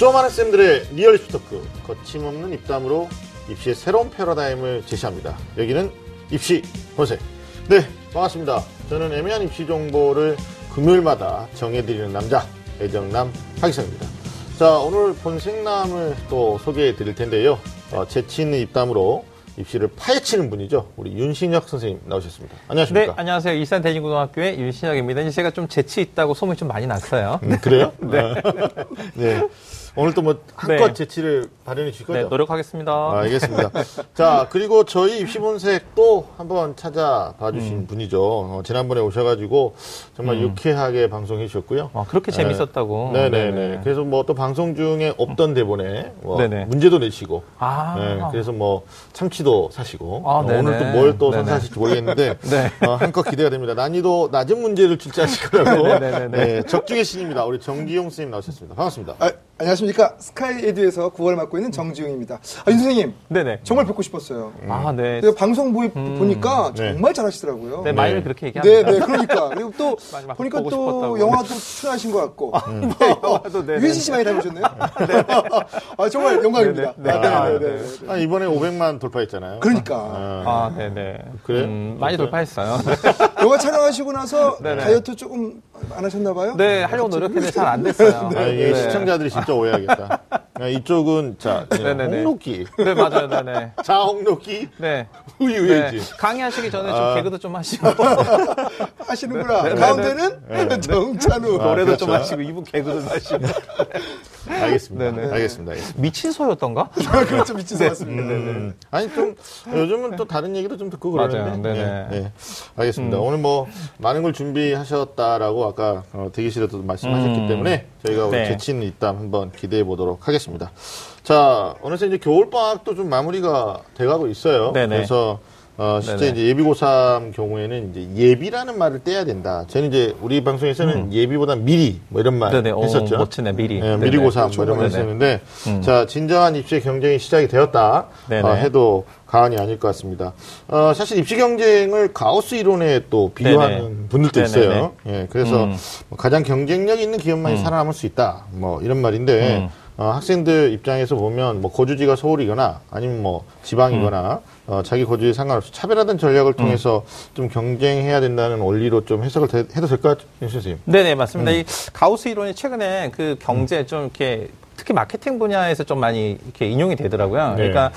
좀 아는 쌤들의 리얼 입시 토크 거침없는 입담으로 입시의 새로운 패러다임을 제시합니다. 여기는 입시 본색. 네, 반갑습니다. 저는 애매한 입시 정보를 금요일마다 정해드리는 남자 애정남 하기성입니다. 자, 오늘 본색남을 또 소개해 드릴 텐데요. 어, 재치 있는 입담으로 입시를 파헤치는 분이죠. 우리 윤신혁 선생님 나오셨습니다. 안녕하십니까? 네, 안녕하세요. 일산 대진고등학교의 윤신혁입니다. 이제 제가 좀 재치 있다고 소문이 좀 많이 났어요. 음, 그래요? 네. 네. 오늘 또 뭐 한껏 네. 재치를 발현해 주실 거죠? 네, 노력하겠습니다. 아, 알겠습니다. 자, 그리고 저희 입시본색 또 한번 찾아봐 주신 음. 분이죠. 어, 지난번에 오셔가지고 정말 유쾌하게 방송해 주셨고요. 아, 그렇게 재밌었다고. 네네네. 네네. 그래서 뭐 또 방송 중에 없던 대본에 뭐. 문제도 내시고. 아, 네, 그래서 뭐 참치도 사시고. 아, 어, 네네. 오늘 또 뭘또 네네. 선사하실지 모르겠는데. 네. 어, 한껏 기대가 됩니다. 난이도 낮은 문제를 출제하실 거라고. 네네네네. 네, 적중의 신입니다. 우리 정기용 선생님 나오셨습니다. 반갑습니다. 아, 안녕하 십니까. 스카이 에듀에서 9월 맡고 있는 정지용입니다. 아, 윤 선생님. 네네. 정말 뵙고 싶었어요. 아, 네. 내가 방송 보이, 보니까 네. 정말 잘하시더라고요. 네, 네, 많이 그렇게 얘기합니다. 네, 그러니까. 그리고 또 보니까 또 싶었다고. 영화도 출연하신 것 같고. 네, 영화도, 네네. 유해진 씨 많이 닮으셨네요. 아, 정말 영광입니다. 네네. 아, 아, 네, 네, 네. 네, 네. 아, 이번에 500만 돌파했잖아요. 그러니까. 아, 아, 네네. 그래요? 음, 많이? 돌파했어요. 영화 촬영하시고 나서 네네. 다이어트 조금 안 하셨나 봐요? 네, 하려고 노력했는데 잘 안 됐어요. 아, 이게 네. 시청자들이 진짜 오해하겠다. 아, 이쪽은 자 네. 홍록기, 네, 맞아요. 네네. 자 홍록기, 네. 우유 네. 강의하시기 전에 좀 아. 개그도 좀 하시고, 하시는구나. 네, 네, 가운데는 정찬우. 아, 노래도 좀 그렇죠. 하시고, 이분 개그도 하시고. 알겠습니다. 네네. 알겠습니다. 알겠습니다. 미친 소였던가? 그렇죠. 미친 것 같습니다. 음, 아니 좀 요즘은 또 다른 얘기도 좀 듣고 맞아요. 그러는데. 네네. 음. 네, 네. 알겠습니다. 오늘 뭐 많은 걸 준비하셨다라고 아까 어, 대기실에도 말씀하셨기 음. 때문에 저희가 네. 재치 있는 입담 한번 기대해 보도록 하겠습니다. 자, 어느새 이제 겨울 방학도 좀 마무리가 돼가고 있어요. 네네. 그래서 어, 실제 네네. 이제 예비고3 경우에는 이제 예비라는 말을 떼야 된다. 저는 이제 우리 방송에서는 예비보다 미리 뭐 이런 말 음. 네네. 오, 했었죠. 멋지네, 미리. 예, 네네. 미리 고3 뭐 이런 말 네네. 했었는데 음. 자, 진정한 입시의 경쟁이 시작이 되었다. 어, 해도 과언이 아닐 것 같습니다. 어, 사실 입시 경쟁을 가우스 이론에 또 비유하는 네네. 분들도. 있어요. 예, 그래서 음. 뭐 가장 경쟁력 있는 기업만이 살아남을 수 있다. 뭐 이런 말인데 음. 어, 학생들 입장에서 보면 뭐 거주지가 서울이거나 아니면 뭐 지방이거나 음. 어, 자기 거주에 상관없이 차별화된 전략을 통해서 좀 경쟁해야 된다는 원리로 좀 해석을 되- 해도 될까요, 윤 선생님? 네네, 음. 맞습니다. 이 가우스 이론이 최근에 그 경제 좀 이렇게 특히 마케팅 분야에서 좀 많이 이렇게 인용이 되더라고요. 네. 그러니까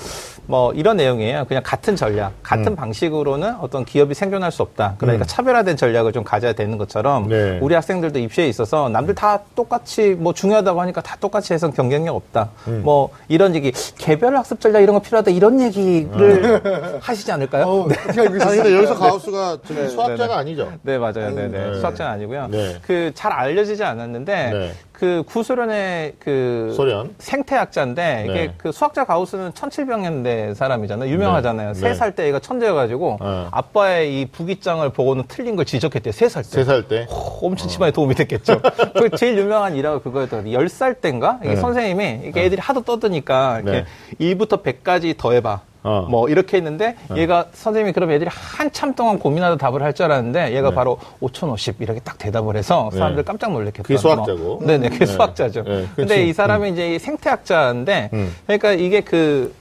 뭐 이런 내용이에요. 그냥 같은 전략, 같은 음. 방식으로는 어떤 기업이 생존할 수 없다. 그러니까 차별화된 전략을 좀 가져야 되는 것처럼 네. 우리 학생들도 입시에 있어서 남들 다 똑같이 뭐 중요하다고 하니까 다 똑같이 해서 경쟁력 없다. 음. 뭐 이런 얘기, 개별 학습 전략 이런 거 필요하다 이런 얘기를 하시지 않을까요? 어, 아니 있었어요? 근데 여기서 가우스가 저기 수학자가 아니죠? 네, 맞아요. 네, 네. 네. 수학자는 아니고요. 네. 그잘 알려지지 않았는데 네. 그 구소련의 그 소련. 생태학자인데 이게 네. 그 수학자 가우스는 1700년대 사람이잖아요. 유명하잖아요. 네. 세살때 얘가 천재여가지고 네. 아빠의 이 부기장을 보고는 틀린 걸 지적했대요. 세 살 때. 세 살 때. 호, 엄청 집안에 도움이 됐겠죠. 그 제일 유명한 일화가 그거였더니 10살 때인가? 이게 네. 선생님이 이게 애들이 하도 떠드니까 이렇게 네. 1부터 100까지 더해봐. 어. 뭐 이렇게 했는데 얘가 선생님이 그럼 애들이 한참 동안 고민하다 답을 할 줄 알았는데 얘가 네. 바로 5050 이렇게 딱 대답을 해서 사람들 네. 깜짝 놀랐겠다. 그게 수학자고. 네네, 그게 네. 수학자죠. 네, 근데 그치. 이 사람이 이제 이 생태학자인데 음. 그러니까 이게 그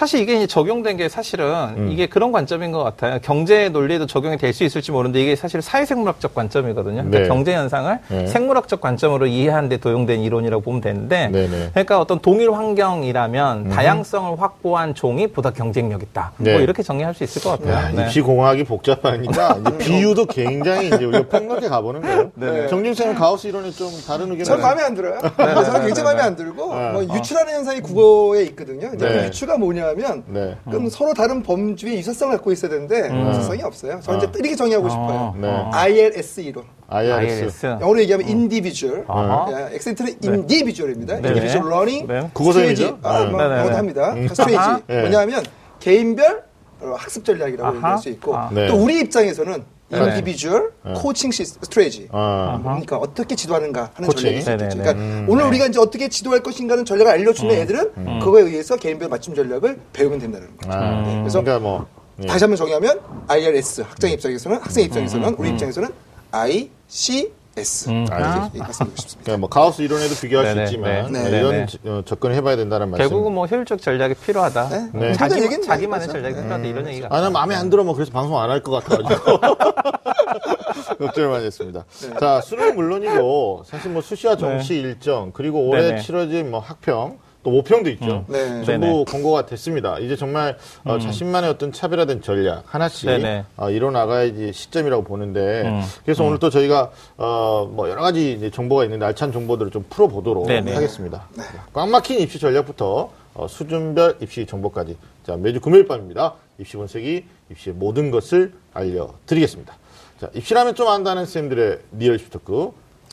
사실 이게 이제 적용된 게 사실은 음. 이게 그런 관점인 것 같아요. 경제 논리에도 적용이 될 수 있을지 모르는데 이게 사실 사회생물학적 관점이거든요. 그러니까 네. 경제 현상을 네. 생물학적 관점으로 이해하는데 도용된 이론이라고 보면 되는데 네네. 그러니까 어떤 동일 환경이라면 다양성을 확보한 종이 보다 경쟁력 있다. 네. 뭐 이렇게 정리할 수 있을 것 같아요. 야, 네. 입시 공학이 복잡하니까 이제 비유도 굉장히 이제 우리가 폭넓게 가보는 거예요. 네. 정진생은 가우스 이론에 좀 다른 의견을 전 마음에 안 들어요. 저는 굉장히 마음에 안 들고 네. 뭐 유추라는 현상이 국어에 있거든요. 네. 그 유추가 뭐냐 면 네. 그럼 서로 다른 범주의 유사성을 갖고 있어야 되는데 유사성이 없어요. 저는 이제 이렇게 정의하고 싶어요. 네. ILS 이론. IRS. ILS. 영어로 얘기하면 individual. 아하. 예, 액센트는 individual입니다. 네네. individual learning. 네. 국어선이죠? 아, 뭐. 영어도 합니다. 아하. 네. 뭐냐면 개인별 어, 학습 전략이라고. 얘기할 수 있고 아. 네. 또 우리 입장에서는 네. individual coaching strategy. 아, 그러니까 어떻게 지도하는가 하는 코칭. 전략이 있겠죠. 그러니까 음, 오늘 네. 우리가 이제 어떻게 지도할 것인가는 전략을 알려주는 애들은 그거에 의해서 개인별 맞춤 전략을 배우면 된다는 거죠. 아, 네, 그래서 그러니까 뭐 예. 다시 한번 정의하면 IRS 학생 입장에서는 학생 입장에서는 우리 입장에서는 I, C, S. 음. 알겠습니다. 예, 말씀드리고 싶습니다. 그러니까 뭐 가우스 이론에도 비교할 네네, 수 있지만 네. 네, 네. 이런 네. 어, 접근을 해봐야 된다는 말씀. 결국은 뭐 효율적 전략이 필요하다. 네. 음, 네. 자기, 얘기는 자기만의. 전략이 필요하다. 이런 얘기가. 아, 나 마음에 안 들어. 뭐, 그래서 방송 안 할 것 같아가지고. 걱정을 많이 했습니다. 네. 자, 수능 물론이고, 사실 뭐 수시와 정시 일정, 그리고 올해 네네. 치러진 뭐 학평, 또 모평도 있죠. 네. 전부 네네. 공고가 됐습니다. 이제 정말 어, 자신만의 어떤 차별화된 전략 하나씩. 어, 이뤄나가야지 시점이라고 보는데 음. 그래서 오늘 또 저희가 어, 뭐 여러 가지 이제 정보가 있는데 알찬 정보들을 좀 풀어보도록 네네. 하겠습니다. 꽉 막힌 입시 전략부터 어, 수준별 입시 정보까지 자 매주 금요일 밤입니다. 입시 본색이 입시의 모든 것을 알려드리겠습니다. 자 입시라면 좀 안다는 쌤들의 리얼 입시 토크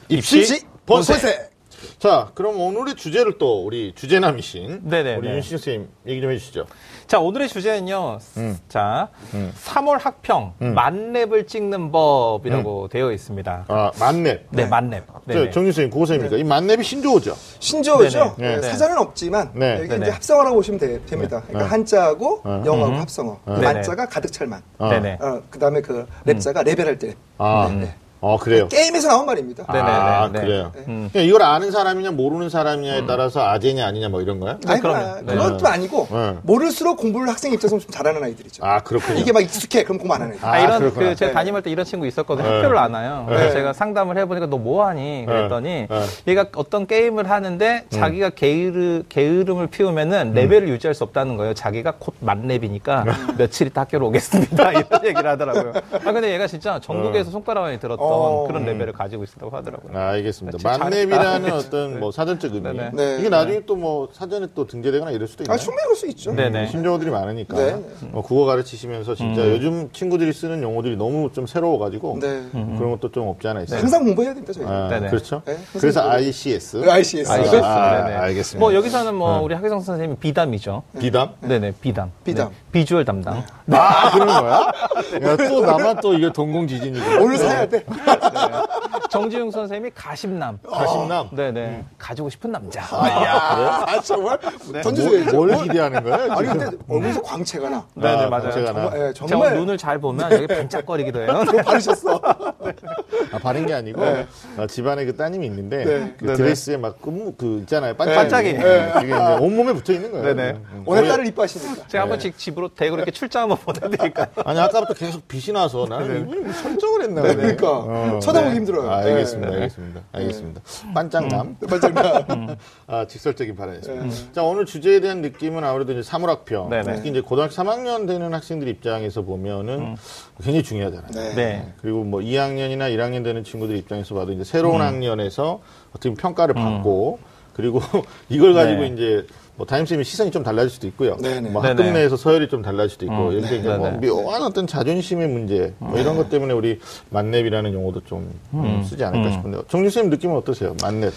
입시, 입시 본색. 본색. 자 그럼 오늘의 주제를 또 우리 주제남이신 네네, 우리 네. 윤신 선생님 얘기 좀 해주시죠. 자, 오늘의 주제는요. 음. 자, 3월 학평 만렙을 찍는 법이라고 되어 있습니다. 아 만렙. 네, 만렙. 저 네네. 정윤 선생님 고생입니까? 이 만렙이 신조어죠. 신조어죠. 네네. 네, 네. 사전은 없지만 네. 여기 네네. 이제 합성어라고 보시면 돼- 됩니다. 그러니까 네. 한자하고 네. 영어하고 합성어. 네네. 만자가 가득 찰 만. 어. 어, 그다음에 그 랩자가 레벨할 때. 아, 네, 네. 어 그래요. 게임에서 나온 말입니다. 네. 아, 네네네. 그래요. 네. 음. 그냥 이걸 아는 사람이냐 모르는 사람이냐에 따라서 아재냐 아니냐 뭐 이런 거야? 아니, 그럼요. 그건 네. 또 아니고 네. 모를수록 공부를 학생 입장에서 좀 잘하는 아이들이죠. 아 그렇군요. 이게 막 익숙해 그럼 공부 안 하는 애들. 아, 아, 이런. 그 제가 네. 담임할 때 이런 친구 있었거든요. 네. 학교를 안 와요. 그래서 네. 제가 상담을 해보니까 너 뭐하니? 그랬더니 네. 얘가 어떤 게임을 하는데 자기가 게으르, 게으름을 피우면은 레벨을 유지할 수 없다는 거예요. 자기가 곧 만렙이니까 며칠 있다 학교로 오겠습니다. 이런 얘기를 하더라고요. 아 근데 얘가 진짜 전국에서 손가락 안에 들었 던 어. 그런 레벨을 가지고 있다고 하더라고요. 아, 알겠습니다. 만렙이라는 잘했다. 어떤 뭐 사전적 의미. 네네. 네. 이게 나중에 또 뭐 사전에 또 등재되거나 이럴 수도 있나요? 아, 충분히 그럴 수 있죠. 네네. 신조어들이 많으니까 네. 뭐 국어 가르치시면서 진짜 요즘 친구들이 쓰는 용어들이 너무 좀 새로워가지고 네. 그런 것도 좀 없지 않아 있어요. 항상 공부해야 됩니다, 저희. 아, 네네. 그렇죠. 네, 그래서. ICS. 네, ICS. 아, 아, 알겠습니다. 아, 네네. 알겠습니다. 뭐 여기서는 뭐 우리 학예성 선생님이 비담이죠. 비담? 네네, 비담. 비담. 네, 비주얼 담당. 아, 그런 거야? 야, 또 나만 또 이게 동공지진이고. 오늘 사야 돼. 정지용 선생님이 가심남. 가심남? 네네. 가지고 싶은 남자. 야, 아, 정말 뭐, 던져줘야죠. 뭘 기대하는 거예요? 아니? 근데 얼굴에서 광채가 나. 네네, 아, 맞아요. 제가 나. 정말, 예, 제가 정말 눈을 잘 보면 여기 반짝거리기도 해요. 바르셨어. 아, 바른 게 아니고, 아, 집안에 그 따님이 있는데, 네. 그 네네. 드레스에 막, 그, 그 있잖아요. 반짝이. 반짝이. 네. 그게 이제 온몸에 붙어 있는 거예요. 네네. 음. 오늘 거의- 딸을 이뻐하시니까. 제가 한번 집, 집으로 대고 이렇게 출장 한번 보내드릴까요? 아니, 아까부터 계속 빛이 나서 나는 이분이 뭐 설정을 했나 네, 보네. 그러니까. 쳐다보기 네. 힘들어요. 아, 알겠습니다. 네. 알겠습니다. 알겠습니다. 반짝남. 반짝나. 아, 직설적인 발언이었습니다. 자, 오늘 주제에 대한 느낌은 아무래도 이제 3월 학평. 네네. 특히 이제 고등학교 3학년 되는 학생들 입장에서 보면은 굉장히 중요하잖아요. 네. 네. 그리고 뭐 2학년이나 1학년 되는 친구들 입장에서 봐도 이제 새로운 학년에서 어떻게 평가를 받고 그리고 이걸 가지고 네. 이제 뭐 담임쌤이 시선이 좀 달라질 수도 있고요. 네네. 뭐 학급 네네. 내에서 서열이 좀 달라질 수도 있고 음. 이렇게 이제 뭐 네네. 묘한 어떤 자존심의 문제 뭐 이런 것 때문에 우리 만렙이라는 용어도 좀 쓰지 않을까 싶은데 정준 쌤 느낌은 어떠세요? 만렙.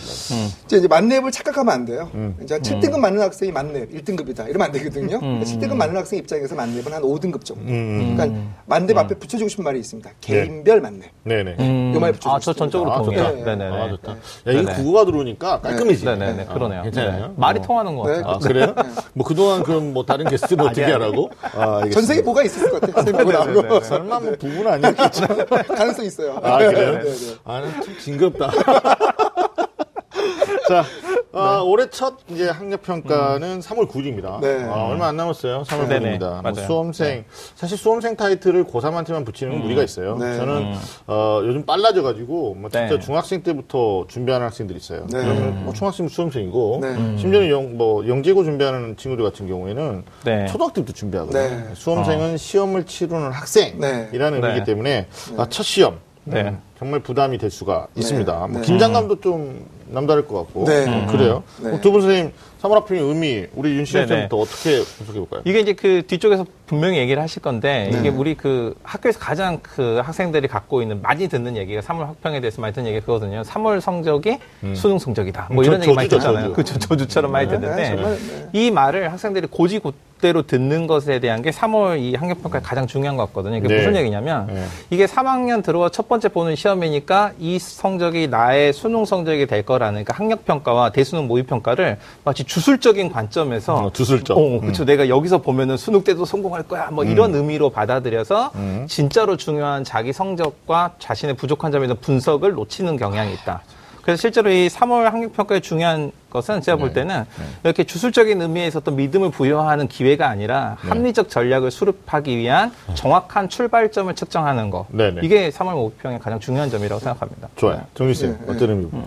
이제 이제 만렙을 착각하면 안 돼요. 음. 이제 7등급 맞는 학생이 만렙 1등급이다. 이러면 안 되거든요. 7등급 맞는 학생 입장에서 만렙은 한 5등급 정도. 음. 그러니까 만렙 앞에 붙여주고 싶은 말이 있습니다. 개인별 만렙. 네네. 음, 요 말이 붙여주고 아, 저 전적으로 아, 동의해요. 좋다. 네네네. 아, 좋다. 야, 이거 네네. 국어가 들어오니까 깔끔해지. 네네네. 아, 그러네요. 괜찮아요? 네. 말이 어. 통하는 것 네. 같아요. 아, 그래요? 뭐 그동안 그럼 뭐 다른 게스트는 어떻게 아니야. 하라고? 아. 전생에 뭐가 있을 것 같아요. 선생님하고 나하고. 네네네. 설마 뭐 부분 아니었겠죠? 가능성 있어요. 아, 그래요? 네, 네. 아, 난좀 징그럽다. 자, 아, 올해 첫 이제 학력 평가는 3월 9일입니다. 네. 아, 얼마 안 남았어요. 3월 네네. 9일입니다. 뭐 맞아요. 수험생 사실 수험생 타이틀을 고3한테만 붙이는 건 무리가 있어요. 네. 저는 어, 요즘 빨라져가지고 뭐 진짜 네. 중학생 때부터 준비하는 학생들이 있어요. 네. 그러면 뭐 중학생 수험생이고 네. 심지어는 영, 뭐 영재고 준비하는 친구들 같은 경우에는 네. 초등학교 때부터 준비하거든요. 네. 수험생은 시험을 치르는 학생이라는 네. 의미이기 네. 때문에 아, 첫 시험 네. 음, 정말 부담이 될 수가 있습니다. 뭐 네. 긴장감도 좀 남다를 것 같고 네. 음, 그래요. 네. 두분 선생님 3월 학평의 의미 우리 네네. 쌤부터 어떻게 분석해 볼까요? 이게 이제 그 뒤쪽에서 분명히 얘기를 하실 건데 네. 이게 우리 그 학교에서 가장 그 학생들이 갖고 있는 많이 듣는 얘기가 3월 학평에 대해서 많이 듣는 얘기가 그거거든요. 3월 성적이 수능 성적이다. 뭐 음, 이런 저- 얘기 많이 듣잖아요. 저주. 그죠 저주처럼 많이 네, 듣는데 네. 이 말을 학생들이 고지 고, 맘대로 듣는 것에 대한 게 3월 이 학력평가에 가장 중요한 것 같거든요. 이게 네. 무슨 얘기냐면 네. 이게 3학년 들어와 첫 번째 보는 시험이니까 이 성적이 나의 수능 성적이 될 거라는 그러니까 학력평가와 대수능 모의평가를 마치 주술적인 관점에서 어, 주술적. 어, 그렇죠. 내가 여기서 보면은 수능 때도 성공할 거야. 뭐 이런 의미로 받아들여서 진짜로 중요한 자기 성적과 자신의 부족한 점에 대한 분석을 놓치는 경향이 있다. 그래서 실제로 이 3월 학력평가의 중요한 것은 제가 볼 때는 이렇게 주술적인 의미에서 어떤 믿음을 부여하는 기회가 아니라 합리적 전략을 수립하기 위한 정확한 출발점을 측정하는 거. 네네. 이게 3월 모의평의 가장 중요한 점이라고 생각합니다. 좋아요. 정리쌤, 네, 어떤 의미고?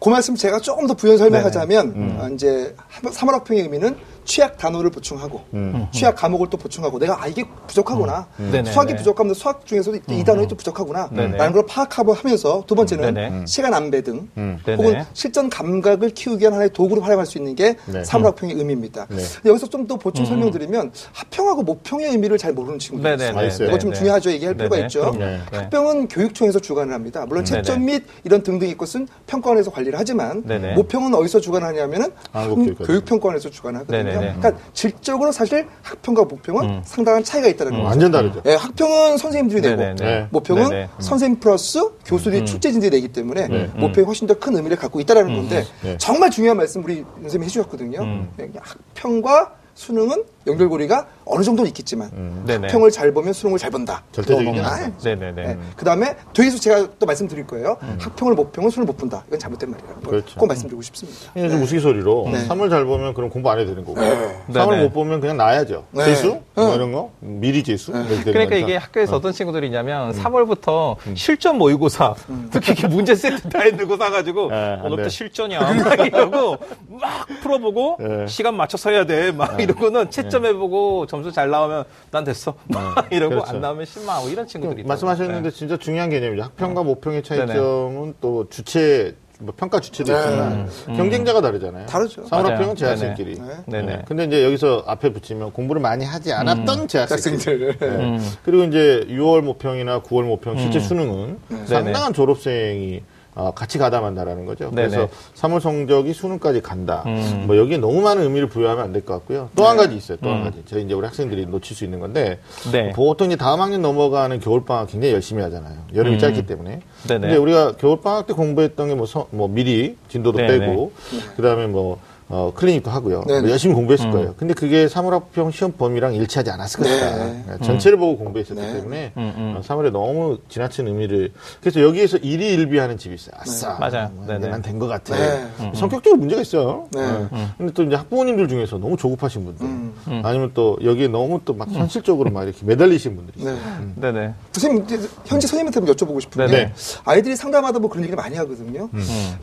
그 말씀 제가 조금 더 부연 설명하자면 어, 이제 3월 학평의 의미는 취약 단어를 보충하고 취약 과목을 또 보충하고 내가 아 이게 부족하구나 네네. 수학이 네. 부족하면 수학 중에서도 이 단어이 또 부족하구나 네네. 라는 걸 파악하고 하면서 두 번째는 네네. 시간 안배 등. 혹은 실전 감각을 키우기 위한 하나의 도구로 활용할 수 있는 게 네. 3월 학평의 의미입니다 네. 여기서 좀 더 보충 설명드리면 합평하고 모평의 의미를 잘 모르는 친구들이 있어요. 아, 있어요? 이거 좀 네네. 중요하죠 얘기할 필요가 네네. 있죠. 네. 네. 학병은 교육청에서 주관을 합니다. 물론 네네. 채점 및 이런 등등의 것은 평가원에서 관리를 하지만 네네. 모평은 어디서 주관하냐면은 한국교육과정. 교육평가원에서 주관하거든요. 네네네. 그러니까 질적으로 사실 학평과 모평은 상당한 차이가 있다는 거죠. 완전 다르죠. 예, 학평은 선생님들이 내고 네네네. 네. 모평은 네네. 선생님 플러스 교수들이 출제진들이 내기 때문에 네. 모평이 훨씬 더 큰 의미를 갖고 있다는 건데 네. 정말 중요한 말씀 우리 선생님이 해주셨거든요. 예, 학평과 수능은 연결고리가 어느 정도는 있겠지만 네네. 학평을 잘 보면 수능을 잘 본다. 절대적이긴 그거 않아요. 아, 네네 네. 그 다음에 뒤에서 제가 또 말씀드릴 거예요. 학평을 모평은 수능을 못 본다. 이건 잘못된 말이라는 걸 그렇죠. 꼭 말씀드리고 싶습니다. 이게 좀 우스갯소리로 네. 3월 잘 보면 그럼 공부 안 해도 되는 거고 네네. 3월 못 보면 그냥 놔야죠. 네. 재수? 뭐 이런 거? 미리 재수? 되는 그러니까 거니까. 이게 학교에서 어. 떤 친구들이 있냐면 3월부터 실전 모의고사 특히 이렇게 문제 세트 다 해두고 사가지고 네, 안 오늘부터 돼. 실전이야 막 이러고 막 풀어보고 네. 시간 맞춰서 해야 돼 막 이러고는 채점해보고 점수 잘 나오면 난 됐어 막 이러고 그렇죠. 안 나오면 실망하고 이런 친구들이 있더라고요. 말씀하셨는데 진짜 중요한 개념이죠. 학평과 모평의 네네. 차이점은 또 주체, 뭐 평가 주체도 있지만 경쟁자가 다르잖아요. 다르죠. 3월 맞아요. 학평은 재학생끼리. 네네. 네. 근데 이제 여기서 앞에 붙이면 공부를 많이 하지 않았던 재학생들. 학생들. 네. 그리고 이제 6월 모평이나 9월 모평 실제 수능은 상당한 졸업생이 어, 같이 가담한다라는 거죠. 네네. 그래서 3월 성적이 수능까지 간다. 음. 뭐 여기에 너무 많은 의미를 부여하면 안 될 것 같고요. 또한 가지 있어요. 또한 가지. 저희 이제 우리 학생들이 놓칠 수 있는 건데 네. 보통 이제 다음 학년 넘어가는 겨울 방학 굉장히 열심히 하잖아요. 여름이 짧기 때문에. 음. 네네. 근데 우리가 겨울 방학 때 공부했던 게뭐 뭐 미리 진도도 네네. 빼고 그다음에 뭐 어, 클리닉도 하고요. 네네. 뭐 열심히 공부했을 음. 거예요. 근데 그게 3월 학평 시험 범위랑 일치하지 않았을 것이다. 네. 그러니까 전체를 보고 공부했었기 네. 때문에 음, 어, 3월에 너무 지나친 의미를 그래서 여기에서 일희일비하는 집이 있어요. 아싸. 맞아요. 네네. 난된 것 같아. 네. 성격적으로 문제가 있어요. 네. 근데 또 이제 학부모님들 중에서 너무 조급하신 분들 음. 아니면 또 여기에 너무 또 막 현실적으로 막 이렇게 매달리신 분들이 있어요. 네. 네네. 선생님, 현재 선생님한테 한번 여쭤보고 싶은 게 네네. 아이들이 상담하다 뭐 그런 얘기를 많이 하거든요.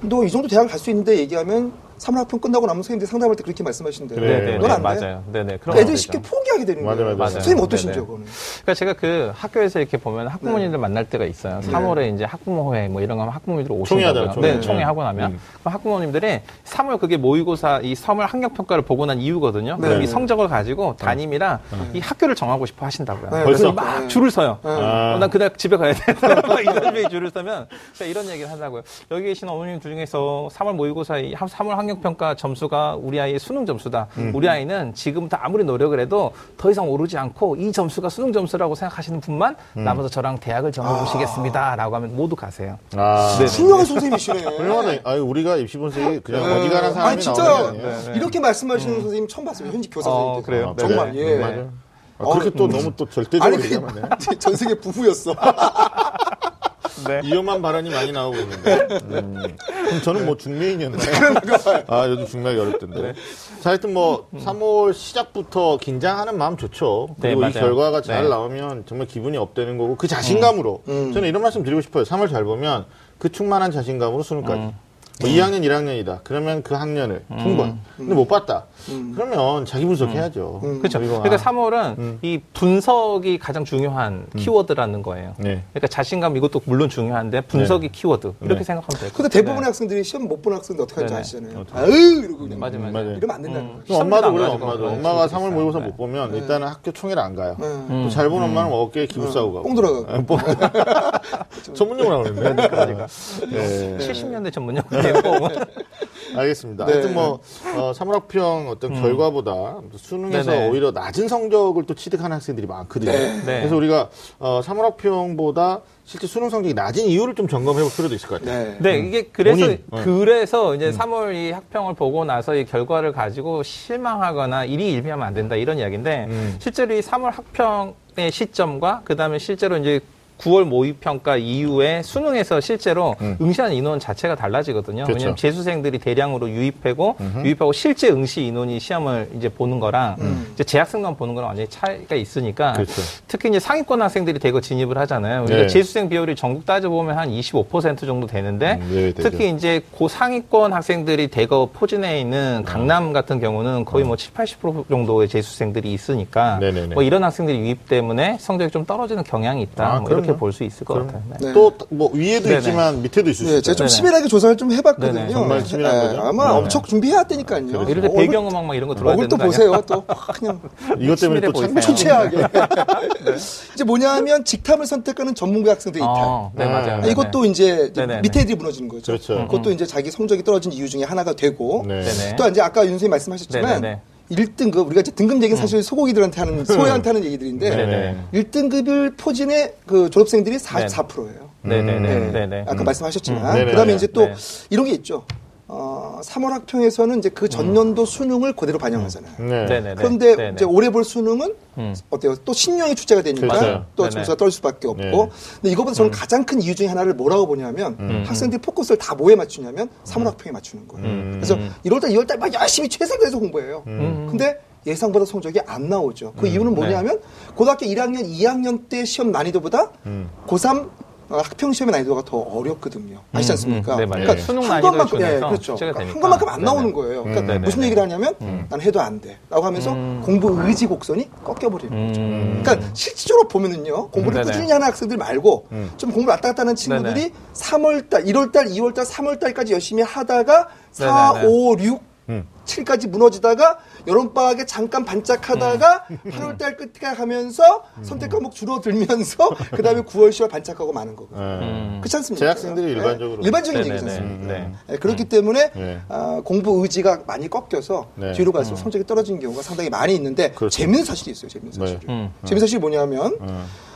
너 이 정도 대학을 갈수 있는데 얘기하면 3월 학평 끝나고 나면 선생님들이 상담할 때 그렇게 말씀하시는데 그래. 네네. 그건 안 돼. 맞아요. 네네. 그런 애들이 거 쉽게. 포기하게 되는 맞아요, 거예요. 맞아요. 선생님. 어떠신지요, 그거는? 그러니까 제가 그 학교에서 이렇게 보면 학부모님들 만날 때가 있어요. 3월에 이제 학부모회 뭐 이런 거 하면 학부모님들 오신다고요. 총회. 네, 총회 하고 나면 음. 그럼 학부모님들이 3월 그게 모의고사 이 3월 학력 평가를 보고 난 이유거든요. 그럼 네. 이 성적을 가지고 담임이랑 이 학교를 정하고 싶어 하신다고요. 네, 그래서 벌써? 막 네. 줄을 서요. 아. 어, 난 그날 집에 가야 돼. 이런 줄을 서면 이런 얘기를 한다고요. 여기 계신 어머님 중에서 3월 모의고사 이 3월 학력 평가 점수가 우리 아이의 수능 점수다. 음. 우리 아이는 지금부터 아무리 노력을 해도 더 이상 오르지 않고 이 점수가 수능 점수라고 생각하시는 분만 음. 남아서 저랑 대학을 정해 보시겠습니다라고 하면 모두 가세요. 아. 훌륭한 선생님이시네. 훌륭하다. 아유, 우리가 입시 본색이 그냥 어지간한 사람이 네. 아니 진짜 게 아니에요. 이렇게 말씀하시는 선생님 처음 봤어요. 현직 교사 어, 선생님. 그래요? 아, 정말? 예. 맞아요. 아, 그렇게 어, 또 너무 또 절대적으로 아니 얘기하면 안. 그전 세계 부부였어. 네. 위험한 발언이 많이 나오고 있는데. 음. 그럼 저는 뭐 중매인이었나요? 아, 요즘 중매하기 어렵던데. 네. 자, 하여튼 뭐, 3월 시작부터 긴장하는 마음 좋죠. 네, 그리고 이 맞아요. 결과가 잘 네. 나오면 정말 기분이 업되는 거고, 그 자신감으로. 음. 저는 이런 말씀 드리고 싶어요. 3월 잘 보면 그 충만한 자신감으로 수능까지. 음. 뭐 2학년, 1학년이다. 그러면 그 학년을 통과. 근데 못 봤다. 음. 그러면 자기 분석해야죠. 그렇죠. 그리고 그러니까 아, 3월은 이 분석이 가장 중요한 키워드라는 거예요. 네. 그러니까 자신감 이것도 물론 중요한데 분석이 키워드 이렇게 네. 생각하면 돼요. 근데 대부분의 학생들이 시험 못 보는 학생들 어떻게 하는지 네네. 아시잖아요. 아유 이러고 그냥 맞아 맞아. 맞아요. 이러면 안 된다는 거예요. 그럼 엄마도 그래요, 엄마도. 엄마가 친구도 3월 있어요. 모의고사 네. 못 보면 일단은 학교 총회를 안 가요. 네. 잘본 엄마는 어깨에 기부 싸고 가고. 뽕 들어가고. 전문용어라고 그랬네. 네. 70년대 전문용어 예요. 알겠습니다. 네. 하여튼 뭐 어, 삼월학평 어떤 결과보다 수능에서 음. 네네. 오히려 낮은 성적을 또 취득하는 학생들이 많거든요. 네. 그래서 우리가 어, 삼월학평보다 실제 수능 성적이 낮은 이유를 좀 점검해 볼 필요도 있을 것 같아요. 네. 네, 이게 그래서 본인, 네. 그래서 이제 3월 이 학평을 보고 나서 이 결과를 가지고 실망하거나 일이 일비하면 안 된다 이런 이야기인데 음. 실제로 이 3월 학평의 시점과 그다음에 실제로 이제 9월 모의평가 이후에 수능에서 실제로 응시하는 인원 자체가 달라지거든요. 음. 그렇죠. 왜냐하면 재수생들이 대량으로 유입하고 유입하고 실제 응시 인원이 시험을 이제 보는 거랑 이제 재학생만 보는 거랑 완전히 차이가 있으니까 음. 그렇죠. 특히 이제 상위권 학생들이 대거 진입을 하잖아요. 우리가 네. 재수생 비율이 전국 따져보면 한 25% 정도 되는데 음, 네, 되죠. 특히 이제 고상위권 학생들이 대거 포진해 있는 강남 같은 경우는 거의 뭐 7, 80% 정도의 재수생들이 있으니까 음. 네네네. 뭐 이런 학생들이 유입 때문에 성적이 좀 떨어지는 경향이 있다. 아, 뭐 이렇게 그럼요. 볼수 있을 것 그럼. 같아요. 네. 네. 또뭐 위에도 네네. 있지만 밑에도 있을 수 네, 있어요. 제가 좀. 치밀하게 조사를 좀 해봤거든요. 네네. 정말 치밀한 네, 거죠? 아마 네네. 엄청 준비해야 되니까요. 그렇죠. 이럴 때 얼굴- 배경음악 막 이런 거 들어야 되는 또거 아니야? 보세요. 또 그냥 이것 때문에 또. 초췌하게. 이제 뭐냐면 직탐을 선택하는 전문가 학생들의 이탈. 어, 네, 아, 맞아요. 아, 이것도 이제 네네네. 밑에 애들이 무너지는 거죠. 그렇죠. 것도 이제 자기 성적이 떨어진 이유 중에 하나가 되고 네. 또 이제 아까 윤 선생님 말씀하셨지만. 1등급 우리가 이제 등급 얘기는 사실 소고기들한테 하는 소외한테 하는 얘기들인데 네네. 1등급을 포진의 그 졸업생들이 44%예요. 네네네. 네네. 아까 음. 말씀하셨지만. 그다음에 이제 또 네. 이런 게 있죠. 어, 3월 학평에서는 이제 그 전년도 수능을 그대로 반영하잖아요. 네. 네네네. 그런데 네네. 이제 올해 볼 수능은 음. 어때요? 또 신형이 출제가 되니까 그렇죠. 또 네네. 점수가 떨 수밖에 없고. 네. 근데 이거보다 저는 가장 큰 이유 중에 하나를 뭐라고 보냐면 학생들이 포커스를 다 뭐에 맞추냐면 3월 학평에 맞추는 거예요. 음. 그래서 1월달, 2월달 막 열심히 최선을 다해서 공부해요. 근데 예상보다 성적이 안 나오죠. 그 이유는 뭐냐면 고등학교 1학년, 2학년 때 시험 난이도보다 고3 어, 학평 시험의 난이도가 더 어렵거든요. 아시지 않습니까? 음, 네, 맞아요. 그러니까 수능 한 것만큼, 예, 그렇죠. 그러니까 한. 것만큼 안 네네. 나오는 거예요. 그러니까 음, 네네. 무슨 얘기를 하냐면 난 해도 안 돼. 라고 하면서 공부 의지 곡선이 꺾여 버리는 거죠. 음. 그러니까 실질적으로 보면은요, 공부를 네네. 꾸준히 하는 학생들 말고 좀 공부를 왔다 갔다 하는 친구들이 네네. 3월 달, 1월 달, 2월 달, 3월 달까지 열심히 하다가 4, 네네네. 5, 6, 음. 7까지 무너지다가 여름방학에 잠깐 반짝하다가 음. 8월달 끝에 가면서 선택 과목 줄어들면서 그 다음에 9월, 10월 반짝하고 마는 거고. 네. 음. 그렇지 않습니까? 재학생들이 네. 일반적으로. 일반적인 네네네. 얘기지 않습니까? 네. 네, 그렇기 때문에 네. 아, 공부 의지가 많이 꺾여서 네. 뒤로 갈수록 성적이 떨어지는 경우가 상당히 많이 있는데 그렇죠. 재밌는 사실이 있어요. 재밌는 사실이. 네. 음. 재밌는 사실이 뭐냐면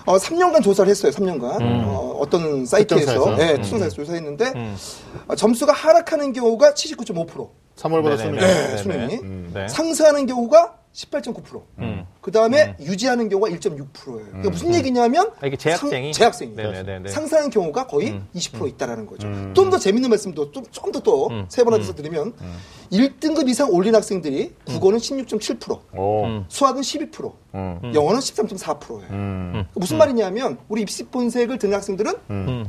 어, 3년간 조사를 했어요. 3년간 어, 어떤 사이트에서 특정사에서? 네, 특정사에서 조사했는데 음. 어, 점수가 하락하는 경우가 79.5%. 3월보다 네네네. 수능. 네. 수능이 음. 네. 상승하는 경우가 18.9%. 음. 그 다음에 유지하는 경우가 1.6%예요. 그러니까 무슨 얘기냐면 아, 이게 재학생이? 상, 재학생이 네네네네. 상승하는 경우가 거의 20% 있다라는 거죠. 좀 더 재밌는 말씀도 좀더또 세번 하셔서 드리면 1등급 이상 올린 학생들이 국어는 16.7%, 오. 음. 수학은 12%, 음. 영어는 13.4%예요. 음. 무슨 말이냐면 우리 입시 본색을 듣는 학생들은 음.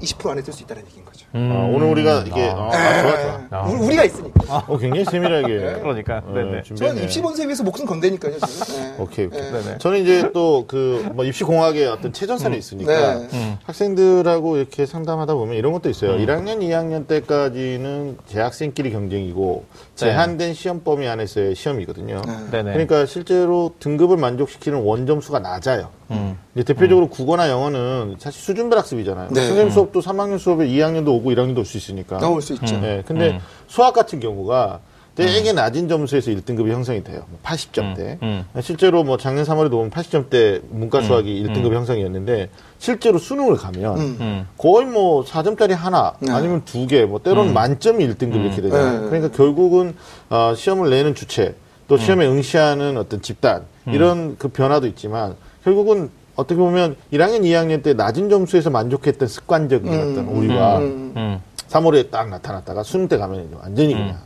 20% 안에 들 수 있다는 얘기인 거죠. 음. 아, 오늘 우리가 이게 아, 아, 좋아 좋아. 아. 우리- 우리가 있으니까. 어, 굉장히 세밀하게. 그러니까. 어, 네네. 준비했네요. 저는 입시 본색에 위해서 목숨 건대니까요. 지금. 네. 오케이, 오케이. 네. 저는 이제 또 그 뭐 입시 공학의 어떤 최전선에 있으니까 네. 음. 학생들하고 이렇게 상담하다 보면 이런 것도 있어요. 1학년, 2학년 때까지는 재학생끼리 경쟁이고 제한된 시험 범위 안에서의 시험이거든요. 그러니까 실제로 등급을 만족시키는 원점수가 낮아요. 음. 대표적으로 국어나 영어는 사실 수준별 학습이잖아요. 네. 선생님 수업도 3학년 수업에 2학년도 오고 1학년도 올 수 있으니까. 나올 수 있죠. 네, 근데 수학 같은 경우가 되게 낮은 점수에서 1등급이 형성이 돼요. 80점대. 음, 실제로 뭐 작년 3월에도 보면 80점대 문과 수학이 1등급 형성이었는데 실제로 수능을 가면 음. 음. 거의 뭐 4점짜리 하나 네. 아니면 두 개, 뭐 때로는 만점이 1등급 이렇게 되잖아요. 네. 그러니까 결국은 어, 시험을 내는 주체 또 시험에 응시하는 어떤 집단 이런 그 변화도 있지만 결국은 어떻게 보면 1학년, 2학년 때 낮은 점수에서 만족했던 습관적인 어떤 우리와 음. 음. 3월에 딱 나타났다가 수능 때 가면 이제 완전히 그냥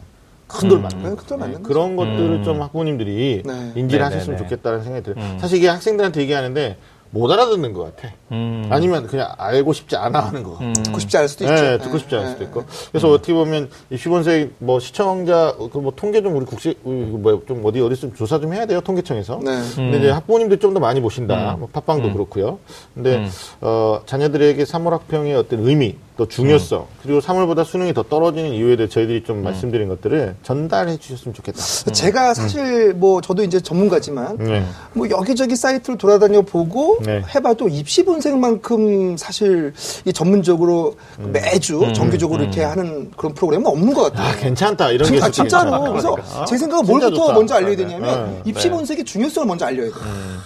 큰돌 맞는 네, 거예요. 큰돌 맞는 그런 것들을 좀 학부모님들이 네. 인지를 네, 하셨으면 네, 네. 좋겠다는 생각이 들어요. 사실 이게 학생들한테 얘기하는데 못 알아듣는 것 같아. 음. 아니면 그냥 알고 싶지 않아 하는 거. 듣고 싶지 않을 수도 있죠. 네, 듣고 싶지 않을 네, 수도 네. 있고. 그래서 어떻게 보면 입시본색 뭐 시청자 그 뭐 통계 좀 우리 국시 뭐좀 어디 어디 좀 조사 좀 해야 돼요 통계청에서. 네. 근데 이제 학부모님들 좀 더 많이 보신다. 뭐 팟빵도 그렇고요. 근데 어 자녀들에게 3월 학평의 어떤 의미 또 중요성 그리고 3월보다 수능이 더 떨어지는 이유에 대해 저희들이 좀 말씀드린 것들을 전달해 주셨으면 좋겠다. 제가 사실 뭐 저도 이제 전문가지만 네. 뭐 여기저기 사이트를 돌아다녀 보고 네. 해봐도 입시 분석만큼 사실 이 전문적으로 매주 정기적으로 이렇게 하는 그런 프로그램은 없는 것 같아요. 아 괜찮다 이런 게때 진짜로. 괜찮아. 그래서 그러니까. 제 생각은 진짜 뭘부터 좋다. 먼저 알려야 네, 되냐면 네. 입시 분석의 중요성을 먼저 알려야 돼요.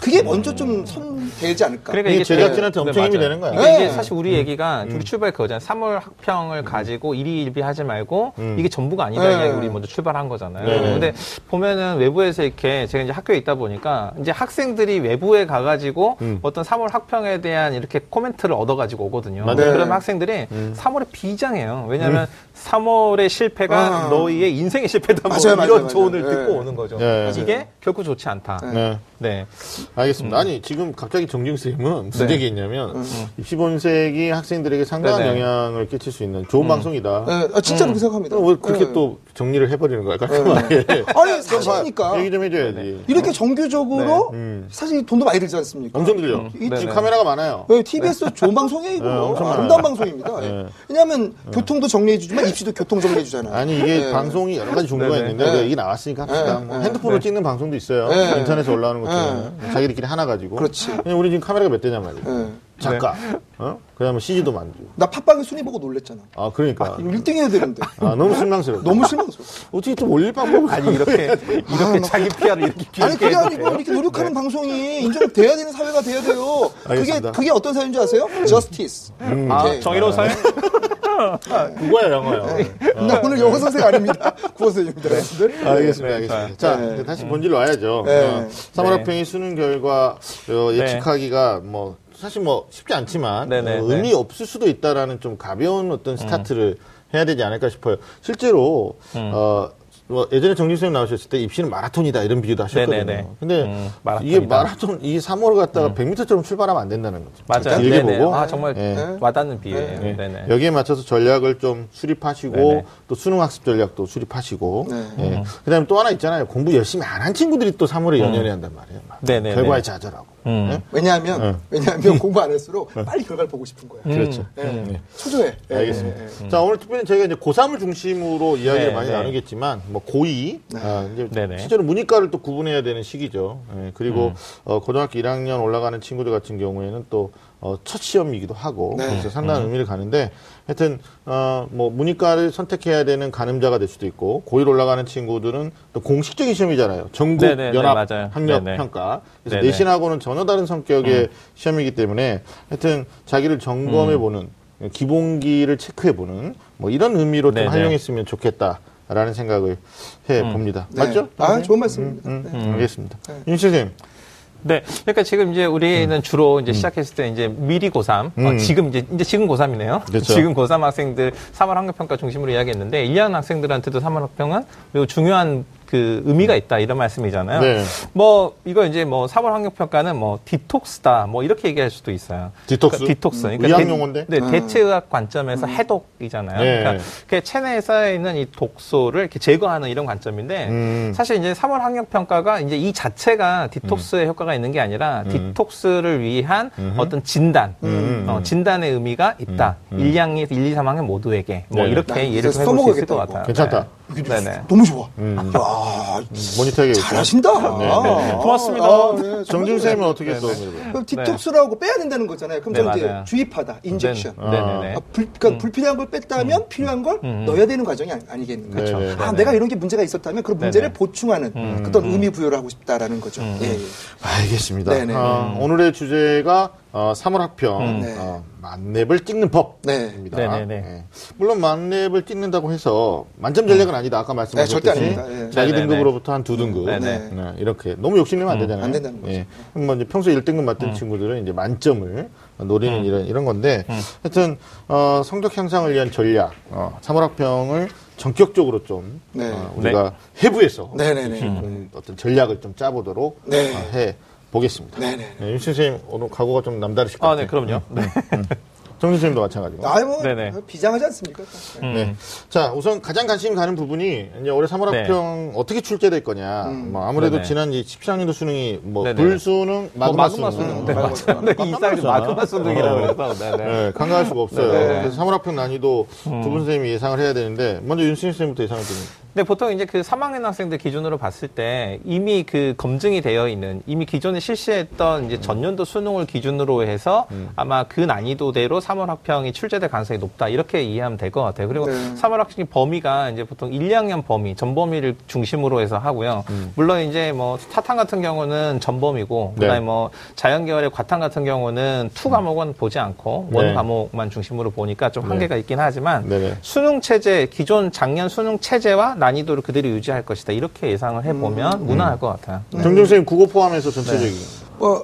그게 먼저 좀손 대지 않을까. 그러니까 이게 제작진한테 네, 엄청 힘이 맞아요. 되는 거야. 이게, 이게 네. 사실 우리 얘기가 우리 출발 그거잖아요. 3월 학평을 가지고 일희일비하지 말고 이게 전부가 아니다. 네. 우리 먼저 출발한 거잖아요. 네. 근데 보면은 외부에서 이렇게 제가 이제 학교에 있다 보니까 이제 학생들이 외부에 가가지고 어떤 3월 학평에 대한 이렇게 코멘트를 얻어가지고 오거든요. 맞아요. 그러면 학생들이 3월에 비장해요. 왜냐하면 3월의 실패가 아. 너희의 인생의 실패다. 뭐 맞아요, 이런 맞아요, 조언을 맞아요. 듣고 네. 오는 거죠. 네. 이게 결코 좋지 않다. 네. 네. 알겠습니다. 아니 지금 갑자기 정진 쌤은 무슨 네. 얘기 했냐면 입시 본색이 학생들에게 상당한 네네. 영향을 끼칠 수 있는 좋은 방송이다. 네, 아, 진짜로 그렇게 생각합니다. 왜 그렇게 네. 또 정리를 해버리는 거야 깔끔하게? 아니 사실이니까 얘기 좀 해줘야지. 이렇게 정규적으로 네. 음. 사실 돈도 많이 들지 않습니까? 엄청 들려. 이- 지금. 카메라가 많아요. 네, TBS 좋은 방송이에요, 이거. 네, 엄청 아름다운. 방송입니다. 예. 네. 왜냐하면 교통도 정리해주지만 입시도 교통 정리해 주잖아요. 아니 이게 네. 방송이 여러 가지 종류가 네네. 있는데 네. 우리가 얘기 나왔으니까 합시다. 네. 뭐 네. 핸드폰으로 찍는 방송도 있어요. 네. 인터넷에 올라오는 것들은 자기들끼리 하나 가지고. 그렇지. 우리 지금 카메라가 몇 대냐 말이야. 예. 작가. 어? 그다음에 CG도 만들고. 나 팟빵의 순위 보고 놀랬잖아. 아 그러니까. 이거 1등 해야 되는데. 아 너무 실망스러워. 너무 실망스러워. 어떻게 좀 올릴 방법을 아니 이렇게 이렇게 자기 PR을 이렇게 길게 아니 그게 아니고? 이렇게 노력하는 방송이 인정돼야 되는 사회가 돼야 돼요. 그게 알겠습니다. 그게 어떤 사회인지 아세요? 저스티스. 아, 정의로운 사회? 국어야 영어요. 나 오늘 영어 선생 아닙니다. 국어 선생님들. 여러분들. 알겠습니다, 네, 알겠습니다. 자, 네. 다시 본질로 와야죠. 네. 어, 3월 학평이 수능 결과 어, 네. 예측하기가 뭐 사실 뭐 쉽지 않지만 네, 네, 어, 네. 의미 없을 수도 있다라는 좀 가벼운 어떤 스타트를 해야 되지 않을까 싶어요. 실제로 음. 어, 뭐 예전에 정진 선생님 나오셨을 때 입시는 마라톤이다 이런 비유도 하셨거든요. 네네네. 근데 음, 마라톤이다. 음. 이게 마라톤 이 3월 갔다가 100m처럼 출발하면 안 된다는 거죠. 맞아요. 길게 네네. 보고 아, 정말 예. 와닿는 비유예요. 네. 네네. 여기에 맞춰서 전략을 좀 수립하시고 네네. 또 수능 학습 전략도 수립하시고 네. 예. 그다음에 또 하나 있잖아요 공부 열심히 안 한 친구들이 또 3월에 연연해 한단 말이에요 막 음. 결과에 좌절하고 음. 예? 왜냐하면 네. 왜냐하면 공부 안 할수록 빨리 결과를 보고 싶은 거야. 그렇죠 예. 네. 초조해. 예, 알겠습니다. 예, 예. 자 오늘 특별히 저희가 이제 고3을 중심으로 이야기를 네, 많이 네. 나누겠지만 뭐 고2 아, 이제 네네. 실제로 문이과를 또 구분해야 되는 시기죠. 예, 그리고 음. 어, 고등학교 1학년 올라가는 친구들 같은 경우에는 또 어, 첫 시험이기도 하고 네. 그래서 상당한 음. 의미를 가는데 하여튼 어, 뭐 문이과를 선택해야 되는 가늠자가 될 수도 있고 고1 올라가는 친구들은 또 공식적인 시험이잖아요. 전국 네네네, 연합 맞아요. 학력 네네. 평가. 그래서 네네. 음. 내신하고는 전혀 다른 성격의 시험이기 때문에 하여튼 자기를 점검해 보는 기본기를 체크해 보는 뭐 이런 의미로 좀 네네. 활용했으면 좋겠다 라는 생각을 해 봅니다. 네. 맞죠? 아, 좋은 말씀입니다. 음, 네. 알겠습니다. 윤 선생님. 네. 그러니까 지금 이제 우리는 주로 이제 시작했을 때 이제 미리 고3, 음. 지금 이제, 이제 지금 고3이네요. 그렇죠. 지금 고3 학생들 3월 학력평가 중심으로 이야기했는데 1년 학생들한테도 3월 학평은 매우 중요한 그 의미가 있다 이런 말씀이잖아요. 네. 뭐 이거 이제 뭐 3월 학력평가는 뭐 디톡스다 뭐 이렇게 얘기할 수도 있어요. 디톡스? 그러니까 디톡스. 음, 의학 대- 용어인데? 네, 대체 의학 관점에서 해독이잖아요. 네. 그러니까 그 체내에 쌓여 있는 이 독소를 이렇게 제거하는 이런 관점인데 음. 사실 이제 3월 학력 평가가 이제 이 자체가 디톡스의 효과가 있는 게 아니라 디톡스를 위한 어떤 진단, 음. 어, 진단의 의미가 있다. 1, 2학년, 1, 2, 3학년 모두에게 뭐 네. 이렇게 나 이해를 이제 좀 해볼 수 있을 것. 같아요. 괜찮다. 네. 네네. 너무 좋아. 음. 야, 모니터에 잘하신다. 네, 네. 아, 고맙습니다. 아, 네, 정준 쌤은 좋아요. 어떻게 또 그럼 디톡스라고 빼야 된다는 거잖아요. 그럼 네, 저는 이제 맞아요. 주입하다, injection. 네, 네네네. 아, 불, 그러니까 불필요한 걸 뺐다면 필요한 걸 넣어야 되는 과정이 아니, 겠는가 그렇죠. 아, 네네. 내가 이런 게 문제가 있었다면 그 문제를 네네. 보충하는 어떤 의미 부여를 하고 싶다라는 거죠. 예, 예. 알겠습니다. 네네. 어, 오늘의 주제가 어, 3월 학평 음. 네. 어, 만렙을 찍는 법입니다. 네. 네네네. 예. 물론 만렙을 찍는다고 해서 만점 전략은 아니다. 아까 말씀하셨듯이 네, 절대 아닙니다. 예. 자기. 등급으로부터 한 두 등급 네네. 네, 이렇게 너무 욕심내면 안 되잖아요. 안 된다는 거죠. 예. 뭐 이제 평소에 1등급 맞던 친구들은 이제 만점을 노리는 이런 이런 건데 하여튼 어, 성적 향상을 위한 전략, 어, 3월 학평을 전격적으로 좀 네. 어, 우리가 해부해서 네네네. 좀 어떤 전략을 좀 짜보도록 네. 어, 해 보겠습니다. 네네. 네, 윤 선생님 오늘 각오가 좀 남다르실 것 아, 같아요. 네, 그럼요. 네. 정신 선생님도 마찬가지고. 아이 뭐 네네. 비장하지 않습니까? 네. 네. 자, 우선 가장 관심 가는 부분이 이제 올해 3월 네. 학평 어떻게 출제될 거냐. 음. 뭐 아무래도 네네. 지난 이 17학년도 수능이 뭐 네네. 불수능, 뭐 마그마 마그마 수능. 수능. 네, 음, 맞아요. 네, 이 사이즈 마그마 수능이라고 그래서. 네, 네. 네, 간과할 수가 없어요. 네. 음. 그래서 3월 학평 난이도 두분 선생님이 예상을 해야 되는데 먼저 윤승희 선생님부터 예상을 드립니다. 근데 보통 이제 그 3학년 학생들 기준으로 봤을 때 이미 그 검증이 되어 있는 이미 기존에 실시했던 이제 전년도 수능을 기준으로 해서 아마 그 난이도대로 3월 학평이 출제될 가능성이 높다 이렇게 이해하면 될 것 같아요. 그리고 네. 3월 학평 범위가 이제 보통 1, 2학년 범위, 전범위를 중심으로 해서 하고요. 물론 이제 뭐 사탐 같은 경우는 전범위고 네. 그다음에 뭐 자연계열의 과탐 같은 경우는 투 과목은 보지 않고 원 네. 과목만 중심으로 보니까 좀 네. 한계가 있긴 하지만 네네. 수능 체제 기존 작년 수능 체제와 난이도를 그대로 유지할 것이다 이렇게 예상을 해보면 음. 무난할 것 같아요. 정정 선생님 국어 포함해서 전체적인. 어,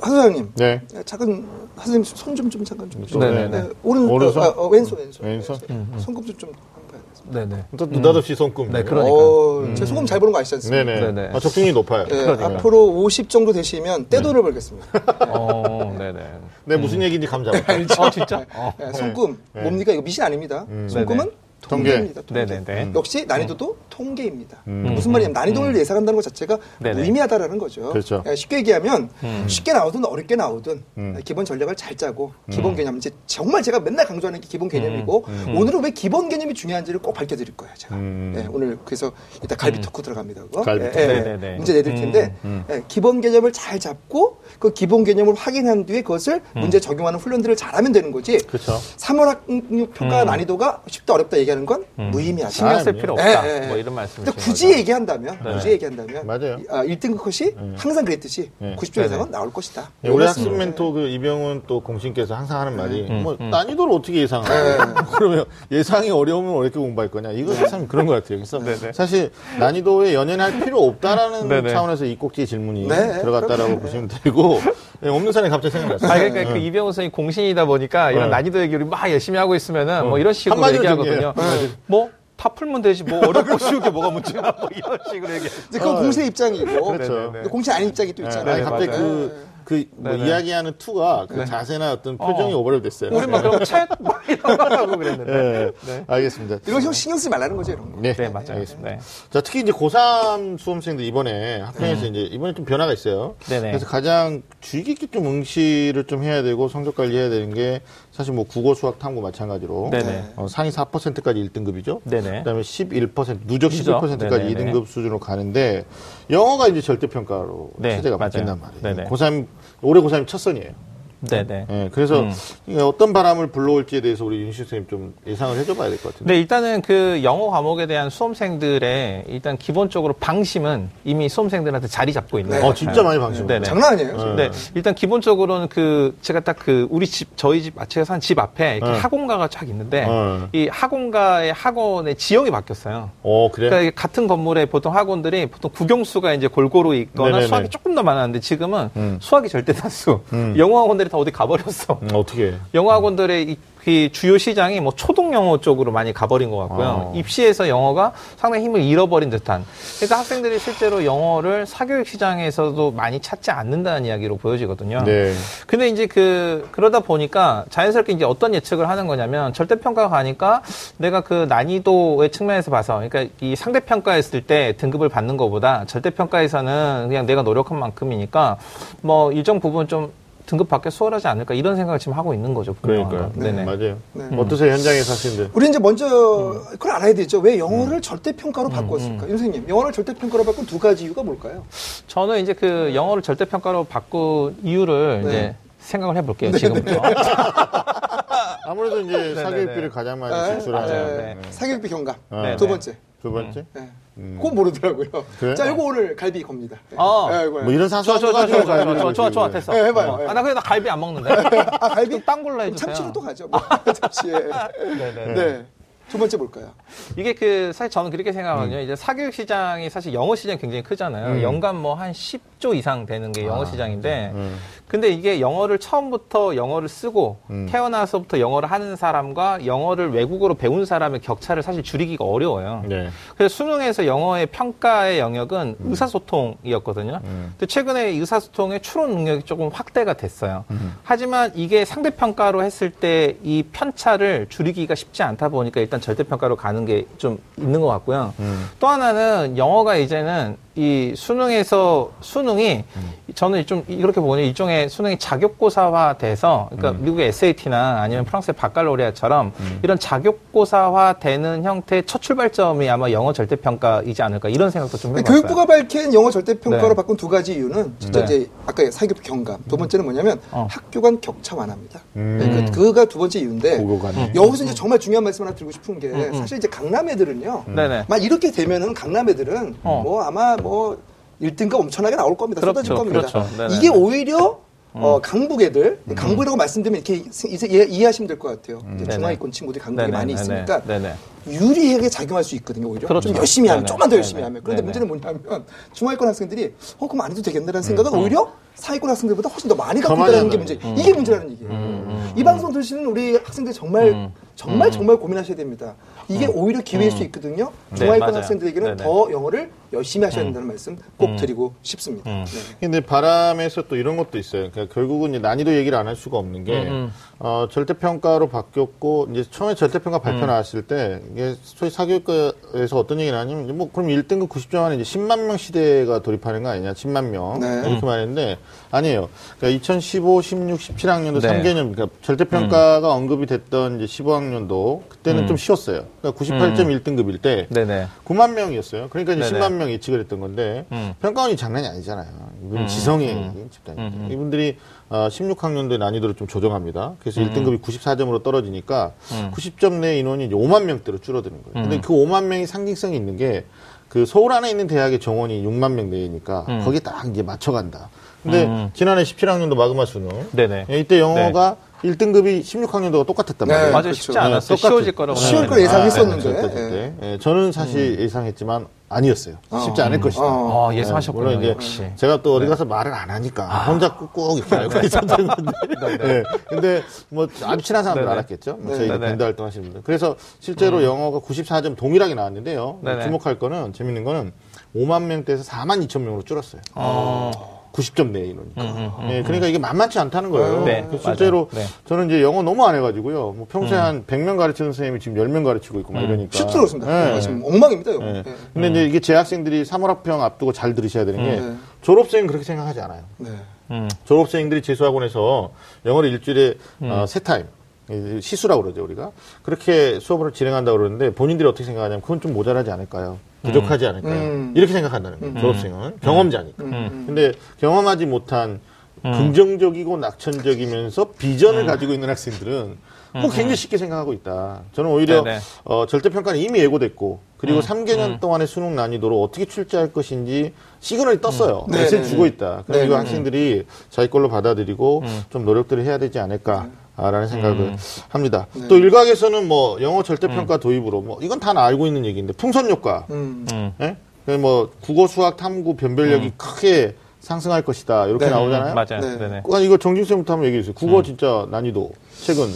한 소장님. 네. 잠깐 선생님 손 좀 좀 잠깐 좀. 좀, 네네네. 네, 오른 오른손? 어, 어, 왼손 왼손. 왼손? 손금 좀 한번 봐야겠습니다. 네네. 또 느닷없이 손금. 네, 그러니까. 어, 제 소금 잘 보는 거 아시지 않습니까? 네네. 네네. 아, 적중이 높아요. 예, 그러니까. 앞으로 50 정도 되시면 떼돈을 벌겠습니다. 어, 네네. 네, 무슨 얘기인지 감 잡았다. 어, 진짜? 어. 예, 손금 네. 뭡니까? 이거 미신 아닙니다. 손금은 네네. 통계입니다. 통계. 네네네. 역시 난이도도 통계입니다. 음. 무슨 말이냐면 난이도를 예상한다는 것 자체가 네네. 무의미하다라는 거죠. 그렇죠. 예, 쉽게 얘기하면 음. 쉽게 나오든 어렵게 나오든 음. 기본 전략을 잘 짜고 기본 개념 이제 정말 제가 맨날 강조하는 게 기본 개념이고 오늘은 왜 기본 개념이 중요한지를 꼭 밝혀드릴 거예요. 제가 음. 예, 오늘 그래서 이따 갈비 토크 들어갑니다. 그거. 갈비 예, 토크. 예, 네네네. 문제 내드릴 텐데 음. 예, 기본 개념을 잘 잡고 그 기본 개념을 확인한 뒤에 그것을 문제 적용하는 훈련들을 잘하면 되는 거지. 그렇죠. 3월 학력 평가 음. 난이도가 쉽다 어렵다 얘기하는 건 무의미하다. 신경 쓸 아, 필요 예, 없다. 예, 예. 뭐 이런 말씀이신 근데 굳이 거죠. 얘기한다면, 네. 굳이 얘기한다면, 맞아요. 아, 1등급 컷이 항상 그랬듯이 네. 90점 네네. 이상은 나올 것이다. 네, 우리. 학습 멘토 그 이병훈 또 공신께서 항상 하는 말이 음, 뭐 음. 난이도를 어떻게 예상하냐 그러면 예상이 어려우면 어렵게 공부할 거냐 이거 참 그런 것 같아요 그래서. 사실 난이도에 연연할 필요 없다라는. 차원에서 이 꼭지의 질문이 네, 들어갔다라고. 보시면 되고 네, 없는 사람이 갑자기 생각났어요 아, 그러니까 네. 그 이병호 선생님 공신이다 보니까 이런 네. 난이도 얘기를 막 열심히 하고 있으면은 뭐 이런 식으로 한마디로 얘기하거든요. 정리해요. 뭐, 다 풀면 되지. 뭐 어렵고 쉬운 게 뭐가 문제야. 뭐 이런 식으로 얘기해. 이제 그건 어, 공세 입장이고, 그렇죠. 공세 아닌 입장이 또 네, 있잖아요. 아니, 갑자기 맞아요. 그, 그, 뭐. 이야기하는 투가 그 자세나 어떤 표정이 어. 오버랩 됐어요. 우리 막 그럼 책? 막 이런 거 하고 그랬는데. 네. 네. 알겠습니다. 이런 거 신경 쓰지 말라는 거죠, 이런 거. 네, 네, 맞아요. 알겠습니다. 네. 자, 특히 이제 고3 수험생들 이번에 학평에서 이제 이번에 좀 변화가 있어요. 음. 네네. 그래서 가장 주의 깊게 좀 응시를 좀 해야 되고 성적 관리해야 되는 게 사실 뭐 국어, 수학, 탐구 마찬가지로 네네. 어, 상위 4%까지 1등급이죠. 네네. 그다음에 11% 누적 누적? 11%까지 네네네. 2등급 수준으로 가는데 영어가 이제 절대 평가로 네, 체제가 맞아요. 바뀐단 말이에요. 네네. 고3 올해 고3이 첫 선이에요. 네네. 예, 그래서 음. 이게 어떤 바람을 불러올지에 대해서 우리 윤시 선생님 좀 예상을 해줘봐야 될 것 같은데. 네, 일단은 그 영어 과목에 대한 수험생들의 일단 기본적으로 방심은 이미 수험생들한테 자리 잡고 있는 네. 것 어. 진짜 많이 방심. 네네. 장난 아니에요. 네, 일단 기본적으로는 그 제가 딱 그 우리 집 저희 집 아치가 산 집 앞에 이렇게 네. 학원가가 쫙 있는데 어. 이 학원가의 학원의 지형이 바뀌었어요. 어, 그래? 그러니까 같은 건물에 보통 학원들이 보통 국영수가 이제 골고루 있거나 네네네. 수학이 조금 더 많았는데 지금은 음. 수학이 절대 다수. 음. 영어 학원들 이 다 어디 가버렸어. 음, 어떻게 해? 영어 학원들의 이, 이 주요 시장이 뭐 초등 영어 쪽으로 많이 가버린 것 같고요. 어. 입시에서 영어가 상당히 힘을 잃어버린 듯한. 그러니까 학생들이 실제로 영어를 사교육 시장에서도 많이 찾지 않는다는 이야기로 보여지거든요. 네. 근데 이제 그 그러다 보니까 자연스럽게 이제 어떤 예측을 하는 거냐면 절대 평가가 가니까 내가 그 난이도의 측면에서 봐서 그러니까 이 상대 평가했을 때 등급을 받는 것보다 절대 평가에서는 그냥 내가 노력한 만큼이니까 뭐 일정 부분 좀 등급 받기 수월하지 않을까 이런 생각을 지금 하고 있는 거죠. 그러니까요. 분명한. 네네. 맞아요. 네. 어떠세요, 현장에 사시는데? 우리 이제 먼저 음. 그걸 알아야 되죠. 왜 영어를 절대 평가로 바꿨을까? 윤 선생님, 영어를 절대 평가로 바꾼 두 가지 이유가 뭘까요? 저는 이제 그 영어를 절대 평가로 바꾼 이유를 네. 이제 생각을 해볼게요. 지금부터. 아무래도 이제 사교육비를 가장 많이 네, 지출하는. 네. 네. 사교육비 경감. 네, 두 네. 번째. 두 번째? 네. 음. 그건 모르더라고요. 그래? 자, 이거 오늘 갈비 겁니다. 네. 아. 네. 뭐 이런 좋아, 사소한 좋아, 거 좋아, 좋아, 좋아, 좋아, 좋아, 좋아, 지금. 됐어. 네, 해봐요. 어. 네. 아, 나 그래, 나 갈비 안 먹는데. 아, 갈비? 좀딴 걸로 해주세요. 참치로 또 가죠. 뭐. 참치에. 네네. 네. 두 번째 볼까요? 이게 그 사실 저는 그렇게 생각하거든요. 이제 사교육 시장이 사실 영어 시장이 굉장히 크잖아요. 음. 연간 뭐 한 10, 10조 이상 되는 게 영어 아, 시장인데 음. 근데 이게 영어를 처음부터 영어를 쓰고 음. 태어나서부터 영어를 하는 사람과 영어를 외국어로 배운 사람의 격차를 사실 줄이기가 어려워요. 네. 그래서 수능에서 영어의 평가의 영역은 의사소통이었거든요. 음. 근데 최근에 의사소통의 추론 능력이 조금 확대가 됐어요. 음. 하지만 이게 상대평가로 했을 때 이 편차를 줄이기가 쉽지 않다 보니까 일단 절대평가로 가는 게 좀 있는 것 같고요. 음. 또 하나는 영어가 이제는 이 수능에서 수능이 음. 저는 좀 이렇게 보거든요. 일종의 수능이 자격고사화 돼서 그러니까 음. 미국의 SAT나 아니면 프랑스의 바칼로리아처럼 이런 자격고사화 되는 형태의 첫 출발점이 아마 영어 절대평가이지 않을까 이런 생각도 좀 해봤어요. 교육부가 밝힌 영어 절대평가로 네. 바꾼 두 가지 이유는 진짜 네. 이제 아까 사교육 경감, 두 번째는 뭐냐면 어. 학교 간 격차 완화입니다. 음. 네, 그, 그가 두 번째 이유인데. 여기서 이제 정말 중요한 말씀 하나 드리고 싶은 게 음, 음. 사실 이제 강남 애들은요. 막 이렇게 되면은 강남 애들은 어. 뭐 아마 뭐 1등급 엄청나게 나올 겁니다. 그렇죠, 쏟아질 겁니다. 그렇죠. 이게 오히려 어, 강북 애들, 강북이라고 말씀드리면 이렇게 이제 이해, 이해하시면 될 것 같아요. 네네. 중하위권 친구들이 강북에 많이 있으니까 네네. 유리하게 작용할 수 있거든요, 오히려. 그렇죠. 좀 열심히 하면, 네네. 조금만 더 열심히 네네. 하면. 그런데. 문제는 뭐냐면, 중하위권 학생들이, 어, 그럼 안 해도 되겠네라는 생각은 오히려 상위권 학생들보다 훨씬 더 많이 더 갖고 있다는 게 문제. 이게 문제라는 얘기예요. 이 방송 들으시는 우리 학생들 정말, 정말, 정말 고민하셔야 됩니다. 이게 오히려 기회일 수 있거든요. 네, 맞아요. 학생들에게는. 더 영어를 열심히 하셔야 된다는 말씀 꼭 드리고 싶습니다. 네. 근데 바람에서 또 이런 것도 있어요. 그러니까 결국은 이제 난이도 얘기를 안 할 수가 없는 게 음, 어, 절대평가로 바뀌었고 이제 처음에 절대평가 발표 음. 나왔을 때 이게 소위 사교육과에서 어떤 얘기를 하냐면 이제 뭐 그럼 1등급 90점 안에 이제 10만 명 시대가 돌입하는 거 아니냐? 10만 명 네. 이렇게 말했는데 아니에요. 그러니까 2015, 16, 17학년도 네. 3개년 그러니까 절대평가가 언급이 됐던 이제 15학년도 그때는 음. 좀 쉬웠어요. 그러니까 98.1등급일 때 네네. 9만 명이었어요. 그러니까 이제 네네. 10만 명 예측을 했던 건데 음. 평가원이 장난이 아니잖아요. 이분 음. 지성의 음. 집단이죠. 음. 이분들이 어, 16학년도의 난이도를 좀 조정합니다. 그래서 1등급이 94점으로 떨어지니까 음. 90점 내 인원이 이제 5만 명대로 줄어드는 거예요. 근데 그 5만 명이 상징성이 있는 게 그 서울 안에 있는 대학의 정원이 6만 명 내니까 음. 거기에 딱 이제 맞춰간다. 근데 음. 지난해 17학년도 마그마 수능 네네. 예, 이때 영어가 1등급이 16학년도가 똑같았단 네. 말이에요. 맞아요. 그렇죠. 쉽지 않았어요. 똑같은- 쉬워질 거라고. 쉬울 생각했는데. 걸 예상했었는데. 아, 네. 예, 저는 사실 예상했지만 아니었어요. 쉽지 않을 것이다. 어. 아, 예상하셨군요. 물론 이제 역시. 제가 또 어디 가서 말을 안 하니까 혼자 꾹꾹 이렇게 알고 있었던 건데. 네. 근데 뭐 아주 친한 사람들. 알았겠죠. 뭐 네. 저희. 밴드 활동하시는 분들. 그래서 실제로 영어가 94점 동일하게 나왔는데요. 네네. 주목할 거는 재밌는 거는 5만 명대에서 4만 2천 명으로 줄었어요. 어. 90점 내에 인원이니까. 음, 음, 예, 그러니까 이게 만만치 않다는 거예요. 네, 그래서 실제로. 네. 저는 이제 영어 너무 안 해가지고요. 뭐 평소에 한 100명 가르치는 선생님이 지금 10명 가르치고 있고 막 이러니까. 쉽지 않습니다. 예. 지금 엉망입니다, 이거. 예. 네. 근데 이제 이게 재학생들이 3월 학평 앞두고 잘 들으셔야 되는 게 음. 졸업생은 그렇게 생각하지 않아요. 네. 음. 졸업생들이 재수학원에서 영어를 일주일에 어, 세 타임 이 시수라고 그러죠 우리가 그렇게 수업을 진행한다고 그러는데 본인들이 어떻게 생각하냐면 그건 좀 모자라지 않을까요? 부족하지 않을까요? 음. 이렇게 생각한다는 거예요. 졸업생은 경험자니까. 음. 근데 경험하지 못한 긍정적이고 낙천적이면서 비전을 가지고 있는 학생들은 뭐 굉장히 쉽게 생각하고 있다. 저는 오히려 네네. 어, 절대평가는 이미 예고됐고 그리고 3개년 동안의 수능 난이도로 어떻게 출제할 것인지 시그널이 떴어요. 네, 메시지 네, 주고 네. 있다. 네, 이거 네, 학생들이 자기 걸로 받아들이고 좀 노력들을 해야 되지 않을까 라는 생각을 합니다. 네. 또 일각에서는 뭐 영어 절대평가 도입으로 뭐 이건 다 알고 있는 얘기인데 풍선 효과, 음. 음. 예? 그뭐 국어, 수학, 탐구 변별력이 크게 상승할 것이다 이렇게 네. 나오잖아요. 맞아요. 네. 네. 네. 아, 이거 정진 쌤부터 한번 얘기해 주세요. 국어 진짜 난이도 최근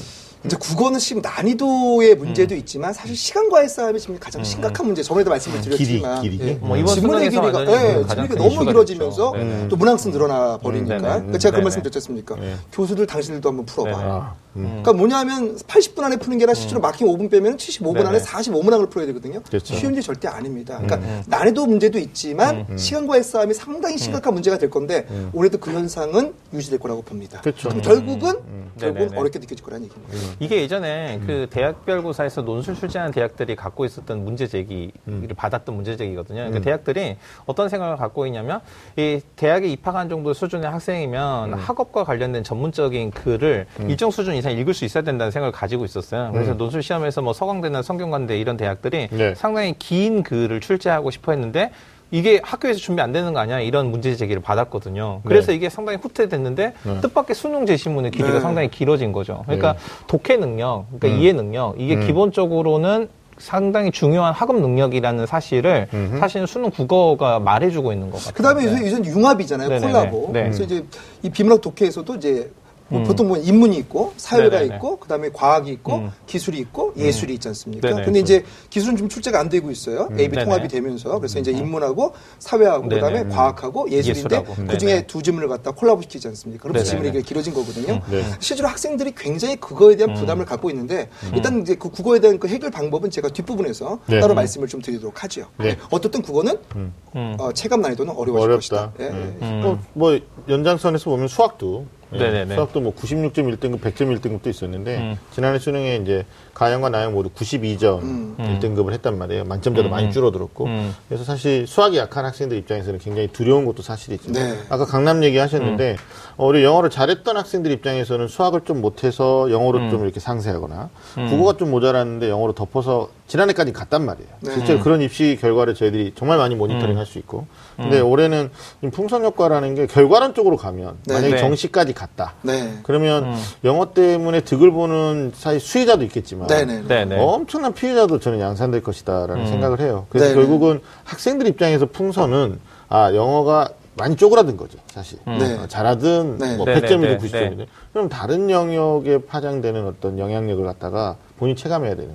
이제 국어는 지금 난이도의 문제도 있지만 사실 시간과의 싸움이 지금 가장 심각한 문제. 저번에도 말씀을 드렸지만 길이, 길이. 예. 뭐 이번 지문의 길이가 예, 지문이 큰 너무 길어지면서. 네네. 또 문항수 늘어나 버리니까 음, 네네. 그러니까 제가 그 네네. 말씀 드렸잖습니까? 네. 교수들 당신들도 한번 풀어봐. 아, 음. 그러니까 뭐냐면 80분 안에 푸는 게 아니라 실제로 마킹 5분 빼면 75분 네네. 안에 45문항을 풀어야 되거든요. 그렇죠. 쉬운 게 절대 아닙니다. 그러니까 난이도 문제도 있지만 시간과의 싸움이 상당히 심각한 문제가 될 건데 올해도 그 현상은 유지될 거라고 봅니다. 그렇죠. 그럼 결국은 결국은 네네네. 어렵게 느껴질 거라는 얘기입니다. 이게 예전에 그 대학별고사에서 논술 출제하는 대학들이 갖고 있었던 문제 제기를 받았던 문제 제기거든요. 그러니까 대학들이 어떤 생각을 갖고 있냐면 이 대학에 입학한 정도 수준의 학생이면 학업과 관련된 전문적인 글을 일정 수준 이상 읽을 수 있어야 된다는 생각을 가지고 있었어요. 그래서 논술 시험에서 뭐 서강대나 성균관대 이런 대학들이 네. 상당히 긴 글을 출제하고 싶어 했는데 이게 학교에서 준비 안 되는 거 아니야? 이런 문제 제기를 받았거든요. 그래서 네. 이게 상당히 후퇴됐는데 뜻밖의 수능 제시문의 길이가 네. 상당히 길어진 거죠. 그러니까 독해 능력, 그러니까 음. 이해 능력 이게 기본적으로는 상당히 중요한 학업 능력이라는 사실을 사실은 수능 국어가 말해주고 있는 것 같아요. 그 다음에 네. 융합이잖아요. 네네네. 콜라보. 네. 그래서 이제 이 비문학 독해에서도 이제 뭐 보통 뭐 인문이 있고 사회가 네네네. 있고 그다음에 과학이 있고 음. 기술이 있고 예술이 있지 않습니까? 네네. 근데 이제 기술은 좀 출제가 안 되고 있어요. AB 네네. 통합이 되면서 그래서 이제 인문하고 사회하고 네네. 그다음에 과학하고 예술인데 예술하고. 그 중에 네네. 두 지문을 갖다 콜라보 시키지 않습니까? 그럼. 지문이 이게 길어진 거거든요. 네. 실제로 학생들이 굉장히 그거에 대한 부담을 갖고 있는데 일단 이제 그 국어에 대한 그 해결 방법은 제가 뒷부분에서 네. 따로 말씀을 좀 드리도록 하죠. 네. 어떻든 국어는 음. 어, 체감 난이도는 어려워질 어렵다. 것이다. 예. 네. 뭐, 뭐 연장선에서 보면 수학도 예, 네네네. 수학도 뭐 96.1등급, 100.1등급도 있었는데 음. 지난해 수능에 이제 가영과 나영 모두 92점 음. 1등급을 했단 말이에요. 만점자도 음, 많이 음. 줄어들었고 음. 그래서 사실 수학이 약한 학생들 입장에서는 굉장히 두려운 것도 사실이죠. 네. 아까 강남 얘기 하셨는데 어, 우리 영어를 잘했던 학생들 입장에서는 수학을 좀 못해서 영어로 음. 좀 이렇게 상세하거나 국어가 좀 모자랐는데 영어로 덮어서 지난해까지 갔단 말이에요. 네. 실제로 그런 입시 결과를 저희들이 정말 많이 모니터링 할 수 있고. 근데 올해는 좀 풍선 효과라는 게 결과론적으로 가면 네. 만약에 네. 정시까지 갔다. 네. 그러면 영어 때문에 득을 보는 사실 수혜자도 있겠지만 네네. 네네. 엄청난 피해자도 저는 양산될 것이다라는 생각을 해요. 그래서 네네. 결국은 학생들 입장에서 풍선은 아 영어가 많이 쪼그라든 거죠, 사실. 네. 어, 잘하든 네. 뭐 네네, 100점이든 네, 90점이든. 네. 그럼 다른 영역에 파장되는 어떤 영향력을 갖다가 본인이 체감해야 되는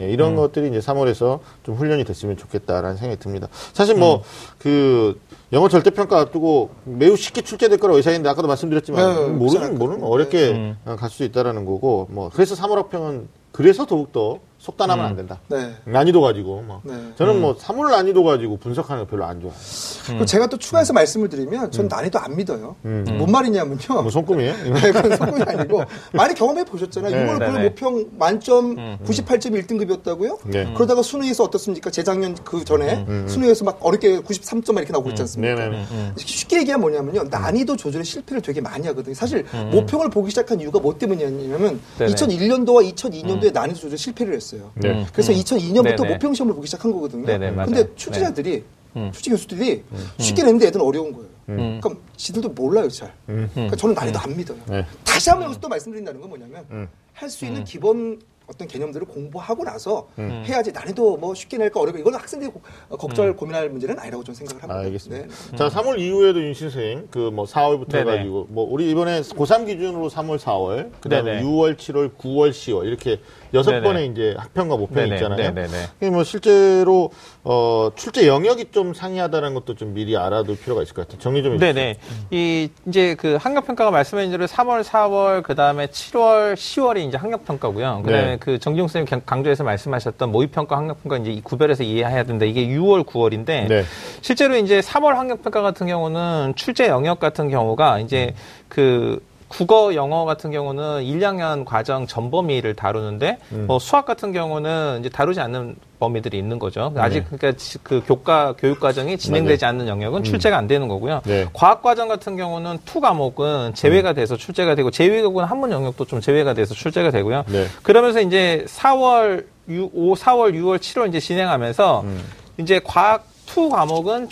예, 이런 것들이 이제 3월에서 좀 훈련이 됐으면 좋겠다라는 생각이 듭니다. 사실 뭐그 영어 절대평가 두고 매우 쉽게 출제될 거라고 예상했는데 아까도 말씀드렸지만 네, 모르는. 모르는 어렵게 음. 어, 갈수 있다라는 거고 뭐 그래서 3월 학평은 그래서 더욱더 속단하면 안 된다. 네. 난이도 가지고 뭐 네. 저는 뭐 3월 난이도 가지고 분석하는 거 별로 안 좋아해요. 그리고 제가 또 추가해서 말씀을 드리면 전 난이도 안 믿어요. 뭔 말이냐면요. 뭐 손금이에요? 네, 그건 성공이 아니고 많이 경험해 보셨잖아요. 네, 6월 네, 9일 네. 모평 만점 98.1등급이었다고요? 네. 그러다가 순위에서 어떻습니까? 재작년 그 전에 순위에서 막 어렵게 93점 이렇게 나오고 있지 않습니까? 네네. 쉽게 얘기하면 뭐냐면요. 난이도 조절에 실패를 되게 많이 하거든요. 사실 모평을 보기 시작한 이유가 뭐 때문이냐면 네네. 2001년도와 2002년도에 난이도 조절 실패를 했어요. 네. 그래서 2002년부터 네네. 모평 시험을 보기 시작한 거거든요. 네네, 맞아요. 근데 출제자들이 출제 교수들이 쉽게 냈는데 애들은 어려운 거예요. 그러니까 지들도 몰라요 잘. 그러니까 저는 난이도 안 믿어요. 네. 다시 한번 여기서 또 말씀드린다는 건 뭐냐면 할 수 있는 기본 어떤 개념들을 공부하고 나서 해야지 난이도 뭐 쉽게 낼까 어렵까 이건 학생들이 고- 어, 걱정할 고민할 문제는 아니라고 저는 생각을 합니다. 알겠습니다. 네. 자, 3월 이후에도 윤 선생님, 그 뭐 4월부터 네네. 해가지고, 뭐 우리 이번에 고3 기준으로 3월, 4월, 그 다음에 네네. 6월, 7월, 9월, 10월, 이렇게 여섯 네네. 번의 이제 학평과 모평이 있잖아요. 이게 뭐 실제로, 어, 출제 영역이 좀 상이하다는 것도 좀 미리 알아둘 필요가 있을 것 같아요. 정리 좀 해주세요. 네네. 이 이제 그 학력 평가가 말씀하신 대로 3월, 4월, 그 다음에 7월, 10월이 이제 학력 평가고요. 그 다음에 네. 그 정지용 선생님 강조해서 말씀하셨던 모의 평가, 학력 평가 이제 이 구별해서 이해해야 된다. 이게 6월, 9월인데 네. 실제로 이제 3월 학력 평가 같은 경우는 출제 영역 같은 경우가 이제 그 국어, 영어 같은 경우는 1, 2학년 과정 전 범위를 다루는데 뭐 수학 같은 경우는 이제 다루지 않는 범위들이 있는 거죠. 아직 그러니까 지- 그 교과 교육 과정이 진행되지 않는 영역은 출제가 안 되는 거고요. 네. 과학 과정 같은 경우는 투 과목은 제외가 돼서 출제가 되고 제2외국어 한문 영역도 좀 제외가 돼서 출제가 되고요. 네. 그러면서 이제 4월, 6, 5, 4월, 6월, 7월 이제 진행하면서 음. 이제 과학 투 과목은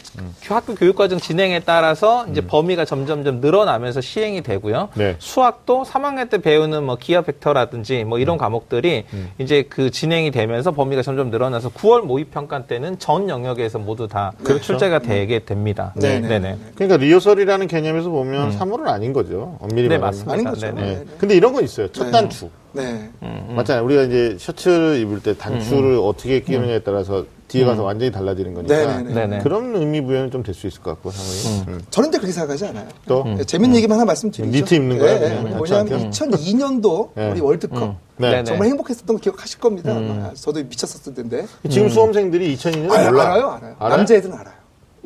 학교 교육과정 진행에 따라서 이제 범위가 점점점 늘어나면서 시행이 되고요. 음. 네. 수학도 3학년 때 배우는 뭐 기하 벡터라든지 뭐 음. 이런 과목들이 이제 그 진행이 되면서 범위가 점점 늘어나서 9월 모의 평가 때는 전 영역에서 모두 다 그렇죠. 출제가 되게 됩니다. 네, 네, 네. 네. 그러니까 리허설이라는 개념에서 보면 3월은 아닌 거죠. 엄밀히 네, 말하면. 맞습니다. 아닌 거죠. 네네. 네. 네. 근데 이런 거 있어요. 첫 네. 단추. 네. 맞잖아요. 우리가 이제 셔츠를 입을 때 단추를 어떻게 끼느냐에 따라서 뒤에 가서 완전히 달라지는 거니까 네네네. 네네. 그런 의미 부여는 좀 될 수 있을 것 같고 상황이 음. 저는 근데 그렇게 생각하지 않아요. 또 네, 재밌는 얘기만 하나 말씀드리죠. 니트 입는 거예요, 네, 그냥? 뭐냐면 단추한테? 2002년도 네. 우리 월드컵 네. 네네. 정말 행복했었던 거 기억하실 겁니다. 아마. 저도 미쳤었을 텐데. 지금 수험생들이 2002년 알, 몰라 알아요, 알아요. 알아요? 남자애들은 알아요.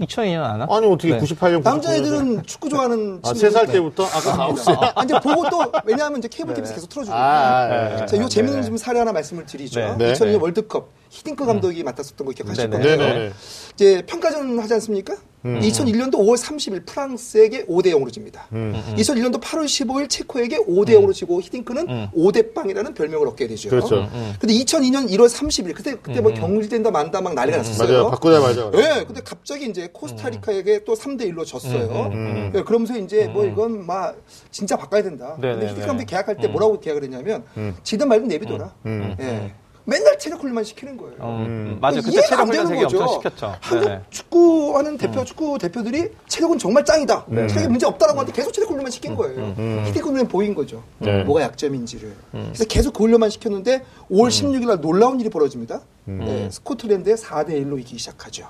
2002년 안 와? 아니 어떻게 네. 98년 남자애들은 축구 좋아하는 아, 친구들 3살 때부터 아까 나왔어요. 아, 아, 이제 보고 또 왜냐하면 이제 케이블 TV에서 계속 틀어주니까. 아, 아, 아, 자, 요 아, 재밌는 네네. 좀 사례 하나 말씀을 드리죠. 네. 네. 2002년 네. 월드컵 히딩크 감독이 맡았었던 거 기억하실. 네네. 이제 평가전 하지 않습니까? 2001년도 5월 30일 프랑스에게 5대 0으로 집니다. 2001년도 8월 15일 체코에게 5대 0으로 지고 히딩크는 5대 빵이라는 별명을 얻게 되죠. 그렇죠. 근데 2002년 1월 30일 그때 그때 뭐 경질된다 만다 막 난리가 났었어요. 맞아요. 바꾸자마자. 예, 근데 갑자기 이제 코스타리카에게 또 3대 1로 졌어요. 예, 그러면서 이제 뭐 이건 막 진짜 바꿔야 된다. 근데 네네네. 히딩크 감독이 계약할 때 뭐라고 계약을 했냐면 지든 말든 내비둬라. 예. 맨날 체력 훈련만 시키는 거예요. 음, 맞아요. 그때 체력 안 되는 훈련 되게 거죠. 엄청 시켰죠. 한국 네네. 음. 축구하는 대표 축구 대표들이 체력은 정말 짱이다. 체력에 문제 없다라고 하는데 계속 체력 훈련만 시킨 거예요. 히딩 훈련 보인 거죠. 네. 뭐가 약점인지를. 그래서 계속 그 훈련만 시켰는데 5월 16일 날 놀라운 일이 벌어집니다. 네, 스코틀랜드에 4대 1로 이기기 시작하죠.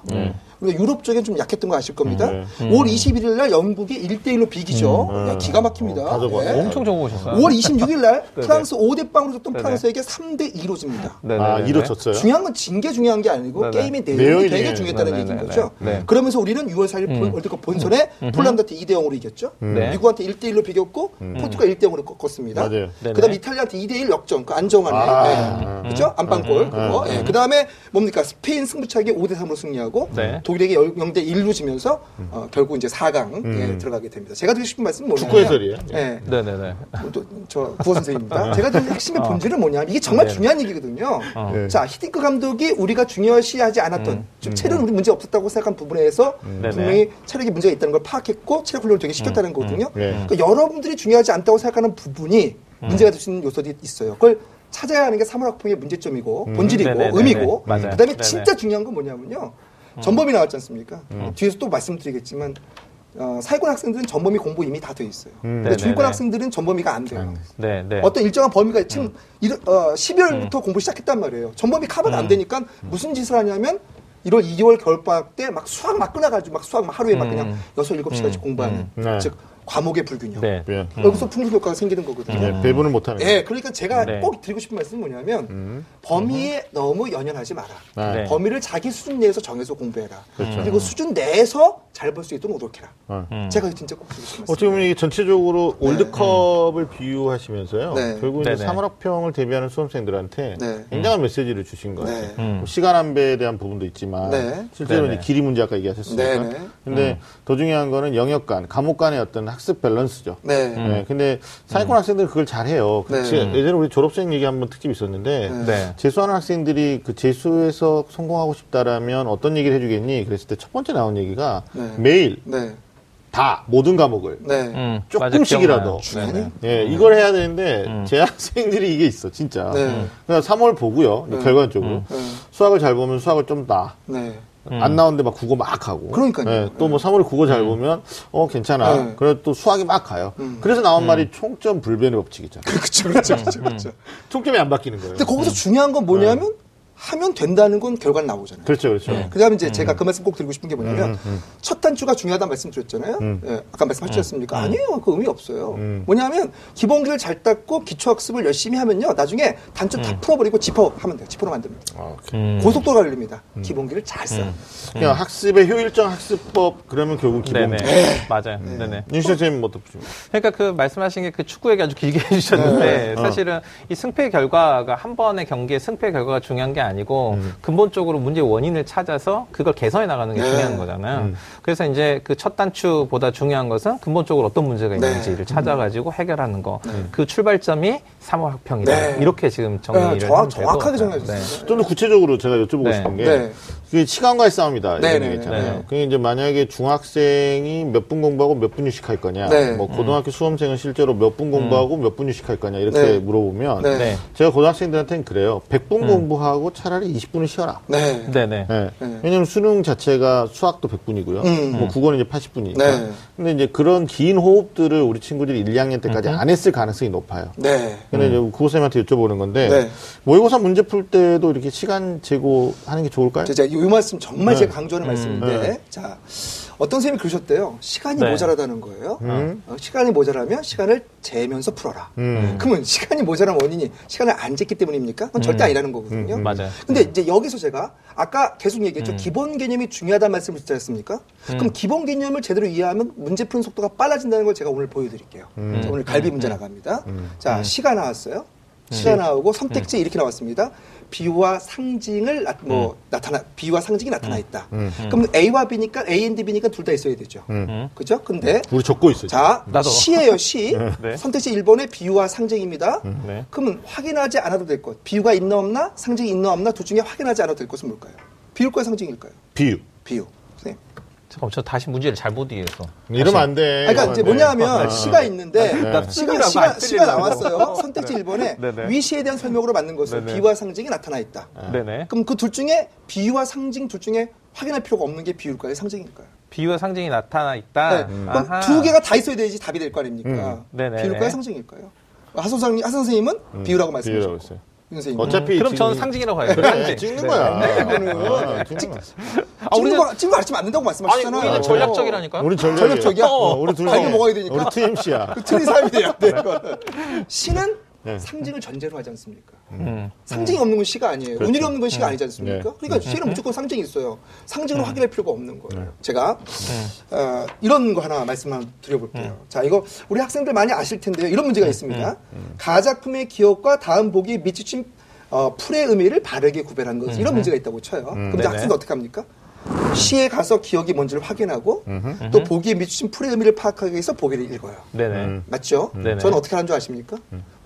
그리고 유럽 쪽엔 좀 약했던 거 아실 겁니다. 네. 5월 21일 날 영국이 1대 1로 비기죠. 야, 기가 막힙니다. 어. 네. 엄청 적어오셨어요. 5월 26일 날. 프랑스 5대 0으로 졌던. 프랑스에게 3대 2로 집니다. 네네네. 아, 이로쳤어요. 중요한 건 진 게 중요한 게 아니고 네네. 게임의 내용이 내용이 되게. 중요했다는. 얘기인 거죠. 네. 그러면서 우리는 6월 4일 본- 월드컵 본선에 폴란드한테 2대 0으로 이겼죠. 네. 미국한테 1대 1로 비겼고 포르투갈 1대 0으로 꺾었습니다. 그다음 이탈리아한테 2대 1 역전. 그 안정환의 아. 네. 그렇죠? 안방골 그거. 예. 그다음 에 뭡니까? 스페인 승부차기 5대 3으로 승리하고 네. 독일에게 0대 1로 지면서 어, 결국 이제 4강에 들어가게 됩니다. 제가 드리고 싶은 말씀은 뭐냐면 축구 해설이에요? 예. 네네 네. 또, 저 구호 선생님입니다. 제가 드린 핵심의 본질은 뭐냐면 이게 정말 네. 중요한 얘기거든요. 어. 네. 자 히딩크 감독이 우리가 중요시하지 않았던 좀 체력은 우리 문제 없었다고 생각한 부분에서 네네. 분명히 체력이 문제가 있다는 걸 파악했고 체력 훈련을 되게 시켰다는 거거든요. 네. 그러니까 여러분들이 중요하지 않다고 생각하는 부분이 문제가 될 수 있는 요소들이 있어요. 그걸 찾아야 하는 게 사물학폭의 문제점이고 본질이고 네네네네. 의미고 맞아요. 그다음에 네네. 진짜 중요한 건 뭐냐면요. 전범이 나왔지 않습니까? 뒤에서 또 말씀드리겠지만 어, 사회권 학생들은 전범위 공부 이미 다 돼 있어요. 근데 네네네. 중위권 학생들은 전범위가 안 돼요. 네, 네. 어떤 일정한 범위가 지금 이르- 어, 12월부터 공부 시작했단 말이에요. 전범위 커버가 안 되니까 무슨 짓을 하냐면 1월, 2월 겨울 방학 때 막 수학 막 끊어가지고 막 수학 막 하루에 막 그냥 6, 7시간씩 공부하는 네. 즉 과목의 불균형. 네. 예. 여기서 풍선 효과가 생기는 거거든요. 예, 배분을 못하는 예, 그러니까 제가 네. 꼭 드리고 싶은 말씀은 뭐냐면 범위에 너무 연연하지 마라. 네. 네. 범위를 자기 수준 내에서 정해서 공부해라. 그렇죠. 그리고 수준 내에서 잘 볼 수 있도록 노력해라. 어. 제가 진짜 꼭 드리고 싶은 말씀. 어떻게 보면 이게 전체적으로 월드컵을 비유하시면서요. 네. 결국 이제. 사물학평을 대비하는 수험생들한테 네. 굉장한 메시지를 주신 거예요. 네. 음. 시간 안배에 대한 부분도 있지만 네. 실제로 길이 문제 아까 얘기하셨으니까. 근데 더 중요한 거는 영역 간, 과목 간의 어떤 학습 밸런스죠. 네. 네, 근데 사회권 학생들 그걸 잘해요. 그 네. 제- 예전에 우리 졸업생 얘기 한번 특집 있었는데 네. 재수하는 학생들이 그 재수에서 성공하고 싶다라면 어떤 얘기를 해주겠니? 그랬을 때 첫 번째 나온 얘기가 네. 매일 네. 다 모든 과목을 네. 음, 조금씩이라도. 예, 이걸 해야 되는데 재학생들이 이게 있어 진짜. 네. 그냥 3월 보고요. 네. 결과적으로 네. 수학을 잘 보면 수학을 좀 나. 네. 안 나오는데 막 국어 막 하고. 그러니까요. 또뭐 3월 국어 잘 보면 어 괜찮아. 네. 그래 또 수학이 막 가요. 그래서 나온 말이 총점 불변의 법칙이잖아. 그렇죠, 그렇죠, 그렇죠, 그렇죠. 총점이 안 바뀌는 거예요. 근데 거기서 중요한 건 뭐냐면 하면 된다는 건 결과는 나오잖아요. 그렇죠, 그렇죠. 그 다음에 이제 제가 그 말씀 꼭 드리고 싶은 게 뭐냐면, 첫 단추가 중요하다는 말씀 드렸잖아요. 예, 아까 말씀하셨지 않습니까? 아니에요. 그 의미 없어요. 뭐냐면, 기본기를 잘 닦고 기초 학습을 열심히 하면요. 나중에 단추 다 풀어버리고 지퍼 하면 돼요. 지퍼로 만듭니다. 아, 오케이. 음. 고속도로가 열립니다. 기본기를 잘 써. 그냥 학습의 효율적 학습법 그러면 결국 기본. 네네. 맞아요. 네네. 윤시 선생님 뭐 보십니까? 그러니까 그 말씀하신 게 그 축구 얘기 아주 길게 해주셨는데 네. 사실은 이 승패 결과가 한 번의 경기의 승패 결과가 중요한 게 아니 고 음. 근본적으로 문제 원인을 찾아서 그걸 개선해 나가는 게 네. 중요한 거잖아요. 음. 그래서 이제 그 첫 단추보다 중요한 것은 근본적으로 어떤 문제가 네. 있는지를 찾아가지고 해결하는 거. 그 출발점이 사모학평이다. 네. 이렇게 지금 정리를 네, 정확-. 정확하게 네. 정리해주셨어요. 좀더 구체적으로 제가 여쭤보고 네. 싶은 게 네. 그게 시간과의 싸움이다 네, 이런 네, 얘기 있잖아요. 네. 그게 이제 만약에 중학생이 몇 분 공부하고 몇 분 휴식할 거냐, 네. 뭐 고등학교 수험생은 실제로 몇 분 공부하고 몇분 휴식할 거냐 이렇게 네. 물어보면 네. 네. 제가 고등학생들한테는 그래요. 100분 공부하고 차라리 20분을 쉬어라. 네. 네네. 네. 네. 왜냐면 수능 자체가 수학도 100분이고요. 음. 뭐 국어는 이제 80분이니까. 네. 근데 이제 그런 긴 호흡들을 우리 친구들이 1, 2학년 때까지 안 했을 가능성이 높아요. 네. 근데 이제 구호쌤한테 여쭤보는 건데 네. 모의고사 문제 풀 때도 이렇게 시간 제고하는 게 좋을까요? 제가 이 말씀 정말 네. 제가 강조하는 말씀인데, 네. 자, 어떤 선생님이 그러셨대요. 시간이 네. 모자라다는 거예요. 음. 어, 시간이 모자라면 시간을 재면서 풀어라. 음. 그러면 시간이 모자란 원인이 시간을 안 쟀기 때문입니까? 그건 절대 아니라는 거거든요. 음, 맞아요. 근데 이제 여기서 제가 아까 계속 얘기했죠. 기본 개념이 중요하다는 말씀을 드렸지 않습니까? 그럼 기본 개념을 제대로 이해하면 문제 푸는 속도가 빨라진다는 걸 제가 오늘 보여드릴게요. 자, 오늘 갈비 문제 나갑니다. 자, 시가 나왔어요. 시가 나오고 선택지 이렇게 나왔습니다. 비유와 상징을 나, 뭐 나타나 비유와 상징이 나타나 있다. 그럼 A와 B니까 A and B니까 둘 다 있어야 되죠. 그죠? 근데 우리 적고 있어요. 자, 나도. 시예요, 시. 네. 선택지 1번의 비유와 상징입니다. 네. 그러면 확인하지 않아도 될 것. 비유가 있나 없나, 상징이 있나 없나, 둘 중에 확인하지 않아도 될 것은 뭘까요? 비유일까요, 상징일까요? 비유. 비유. 선생님. 잠깐 저 다시 문제를 잘못 이해했어. 이러면 안 돼. 그러니까 이제. 뭐냐면 아, 시가 있는데 나 시가 sig이라고 시가 안 시가 들리려고. 나왔어요. 선택지 1번에 네네. 위시에 대한 설명으로 맞는 것은. 비유와 상징이 나타나 있다. 네네. 그럼 그 둘 중에 비유와 상징 둘 중에 확인할 필요가 없는 게 비유일까요? 상징일까요? 비유와 상징이 나타나 있다. 네. 그럼 아하. 두 개가 다 있어야 되지 답이 될 거 아닙니까? 음. 비유일까요? 상징일까요? 하선생님, 하선 선생님은 비유라고 비유라고 말씀하셨고 선생님. 어차피 그럼 저는 상징이라고 해요. 그래, 상징. 찍는 네. 거야. 이거는 아, 찍는 거야. 아, 찍는 우리는 거, 찍는 거 가르치면 안 된다고 말씀하셨잖아요. 아니, 우리는 전략적이라니까. 우리 전략이야. 전략적이야? 어, 우리 둘 자기 중에. 먹어야 되니까. 우리 TMC야. 그 틀린 사람이 돼야 돼. 시는 네. 상징을 전제로 하지 않습니까? 음. 상징이 없는 건 시가 아니에요. 그렇죠. 운율이 없는 건 시가 아니지 않습니까? 네. 그러니까 시는 무조건 상징이 있어요. 상징을 확인할 필요가 없는 거예요. 네. 제가 어, 이런 거 하나 말씀 한번 드려볼게요. 자, 이거 우리 학생들 많이 아실 텐데요. 이런 문제가 있습니다. 가작품의 기억과 다음 보기에 미치친 어, 풀의 의미를 바르게 구별한 것 이런 문제가 있다고 쳐요. 그럼 이제 네네. 학생들 어떻게 합니까? 시에 가서 기억이 뭔지를 확인하고 또 보기에 미치친 풀의 의미를 파악하기 위해서 보기를 읽어요. 네네. 음. 맞죠? 네네. 저는 어떻게 하는 줄 아십니까?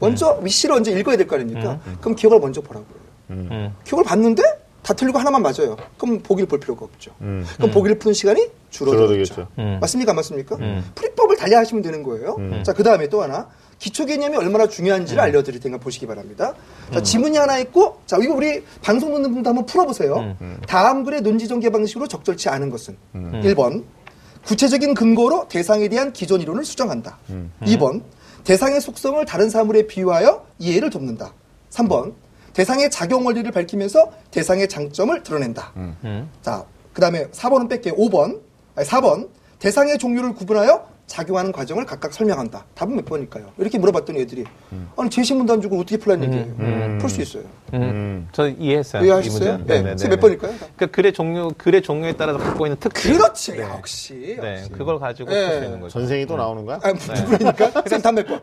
먼저 위시를 먼저 읽어야 될 거 아닙니까? 그럼 기억을 먼저 보라고요. 음. 기억을 봤는데 다 틀리고 하나만 맞아요. 그럼 보기를 볼 필요가 없죠. 음. 그럼 보기를 푸는 시간이 줄어들겠죠. 줄어들겠죠. 음. 맞습니까? 안 맞습니까? 음. 풀이법을 달리 하시면 되는 거예요. 음. 자, 그 다음에 또 하나. 기초 개념이 얼마나 중요한지를 알려드릴 테니까 보시기 바랍니다. 자, 지문이 하나 있고, 자, 이거 우리 방송 듣는 분도 한번 풀어보세요. 다음 글의 논지 전개 방식으로 적절치 않은 것은 1번. 구체적인 근거로 대상에 대한 기존 이론을 수정한다. 2번. 대상의 속성을 다른 사물에 비유하여 이해를 돕는다. 3번. 대상의 작용 원리를 밝히면서 대상의 장점을 드러낸다. 음. 자, 그 다음에 4번은 뺄게요. 5번. 아니, 4번. 대상의 종류를 구분하여 작용하는 과정을 각각 설명한다. 답은 몇 번일까요? 이렇게 물어봤더니 애들이, 아니, 제시문도 안 주고 어떻게 풀란 얘기예요? 음. 풀수 있어요. 음. 음. 저 이해했어요. 이 이해하셨어요? 네. 네네네. 선생님 몇 번일까요? 그러니까 글의 종류, 글의 종류에 따라서 갖고 있는 특징. 그렇지. 네. 역시. 네, 역시. 그걸 가지고 네. 풀수 있는 거죠. 전생이 또 나오는 거야? 아, 누구니까? 선생님 답몇 번?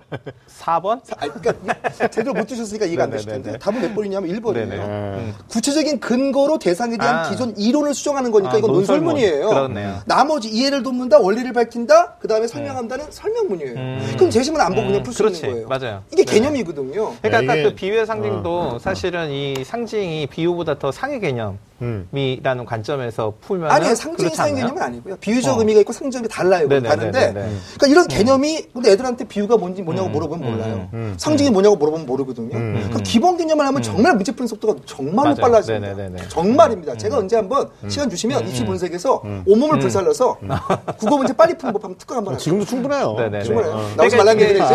4번? 아, 그러니까 제대로 못 들으셨으니까 이해가 안 되실 텐데. 답은 몇 번이냐면 1번이에요. 네네. 음. 구체적인 근거로 대상에 대한 아. 기존 이론을 수정하는 거니까 아, 이건 논설문. 논설문이에요. 그렇네요. 나머지 이해를 돕는다, 원리를 밝힌다, 그 다음에 설 명한다는 설명문이에요. 음. 그럼 제시문 안 보고 그냥 음, 풀 수. 있는 거예요. 맞아요. 이게 네. 개념이거든요. 그러니까 야, 아까 이게- 그 비유의 상징도 사실은 이 상징이 비유보다 더 상위 개념 이라는 음. 관점에서 풀면 아니에요. 상징이 상징 개념은 아니고요. 비유적 어. 의미가 있고 상징이 달라요. 네네네네네. 다른데. 그러니까 이런 개념이 근데 애들한테 비유가 뭔지 뭐냐고 물어보면 음, 몰라요. 음, 상징이 뭐냐고 물어보면 모르거든요. 음, 그러니까 기본 개념을 하면 정말 문제 푸는 속도가 정말로. 빨라집니다. 네네네네. 정말입니다. 제가 언제 한번 시간 주시면 입시 본색에서 온몸을 불살라서 국어 문제 빨리 푸는 법 한번 특강 한번 할게요. 지금도 충분해요. 충분해요. 어. 나오지 그러니까 말라는 이게- 얘기죠.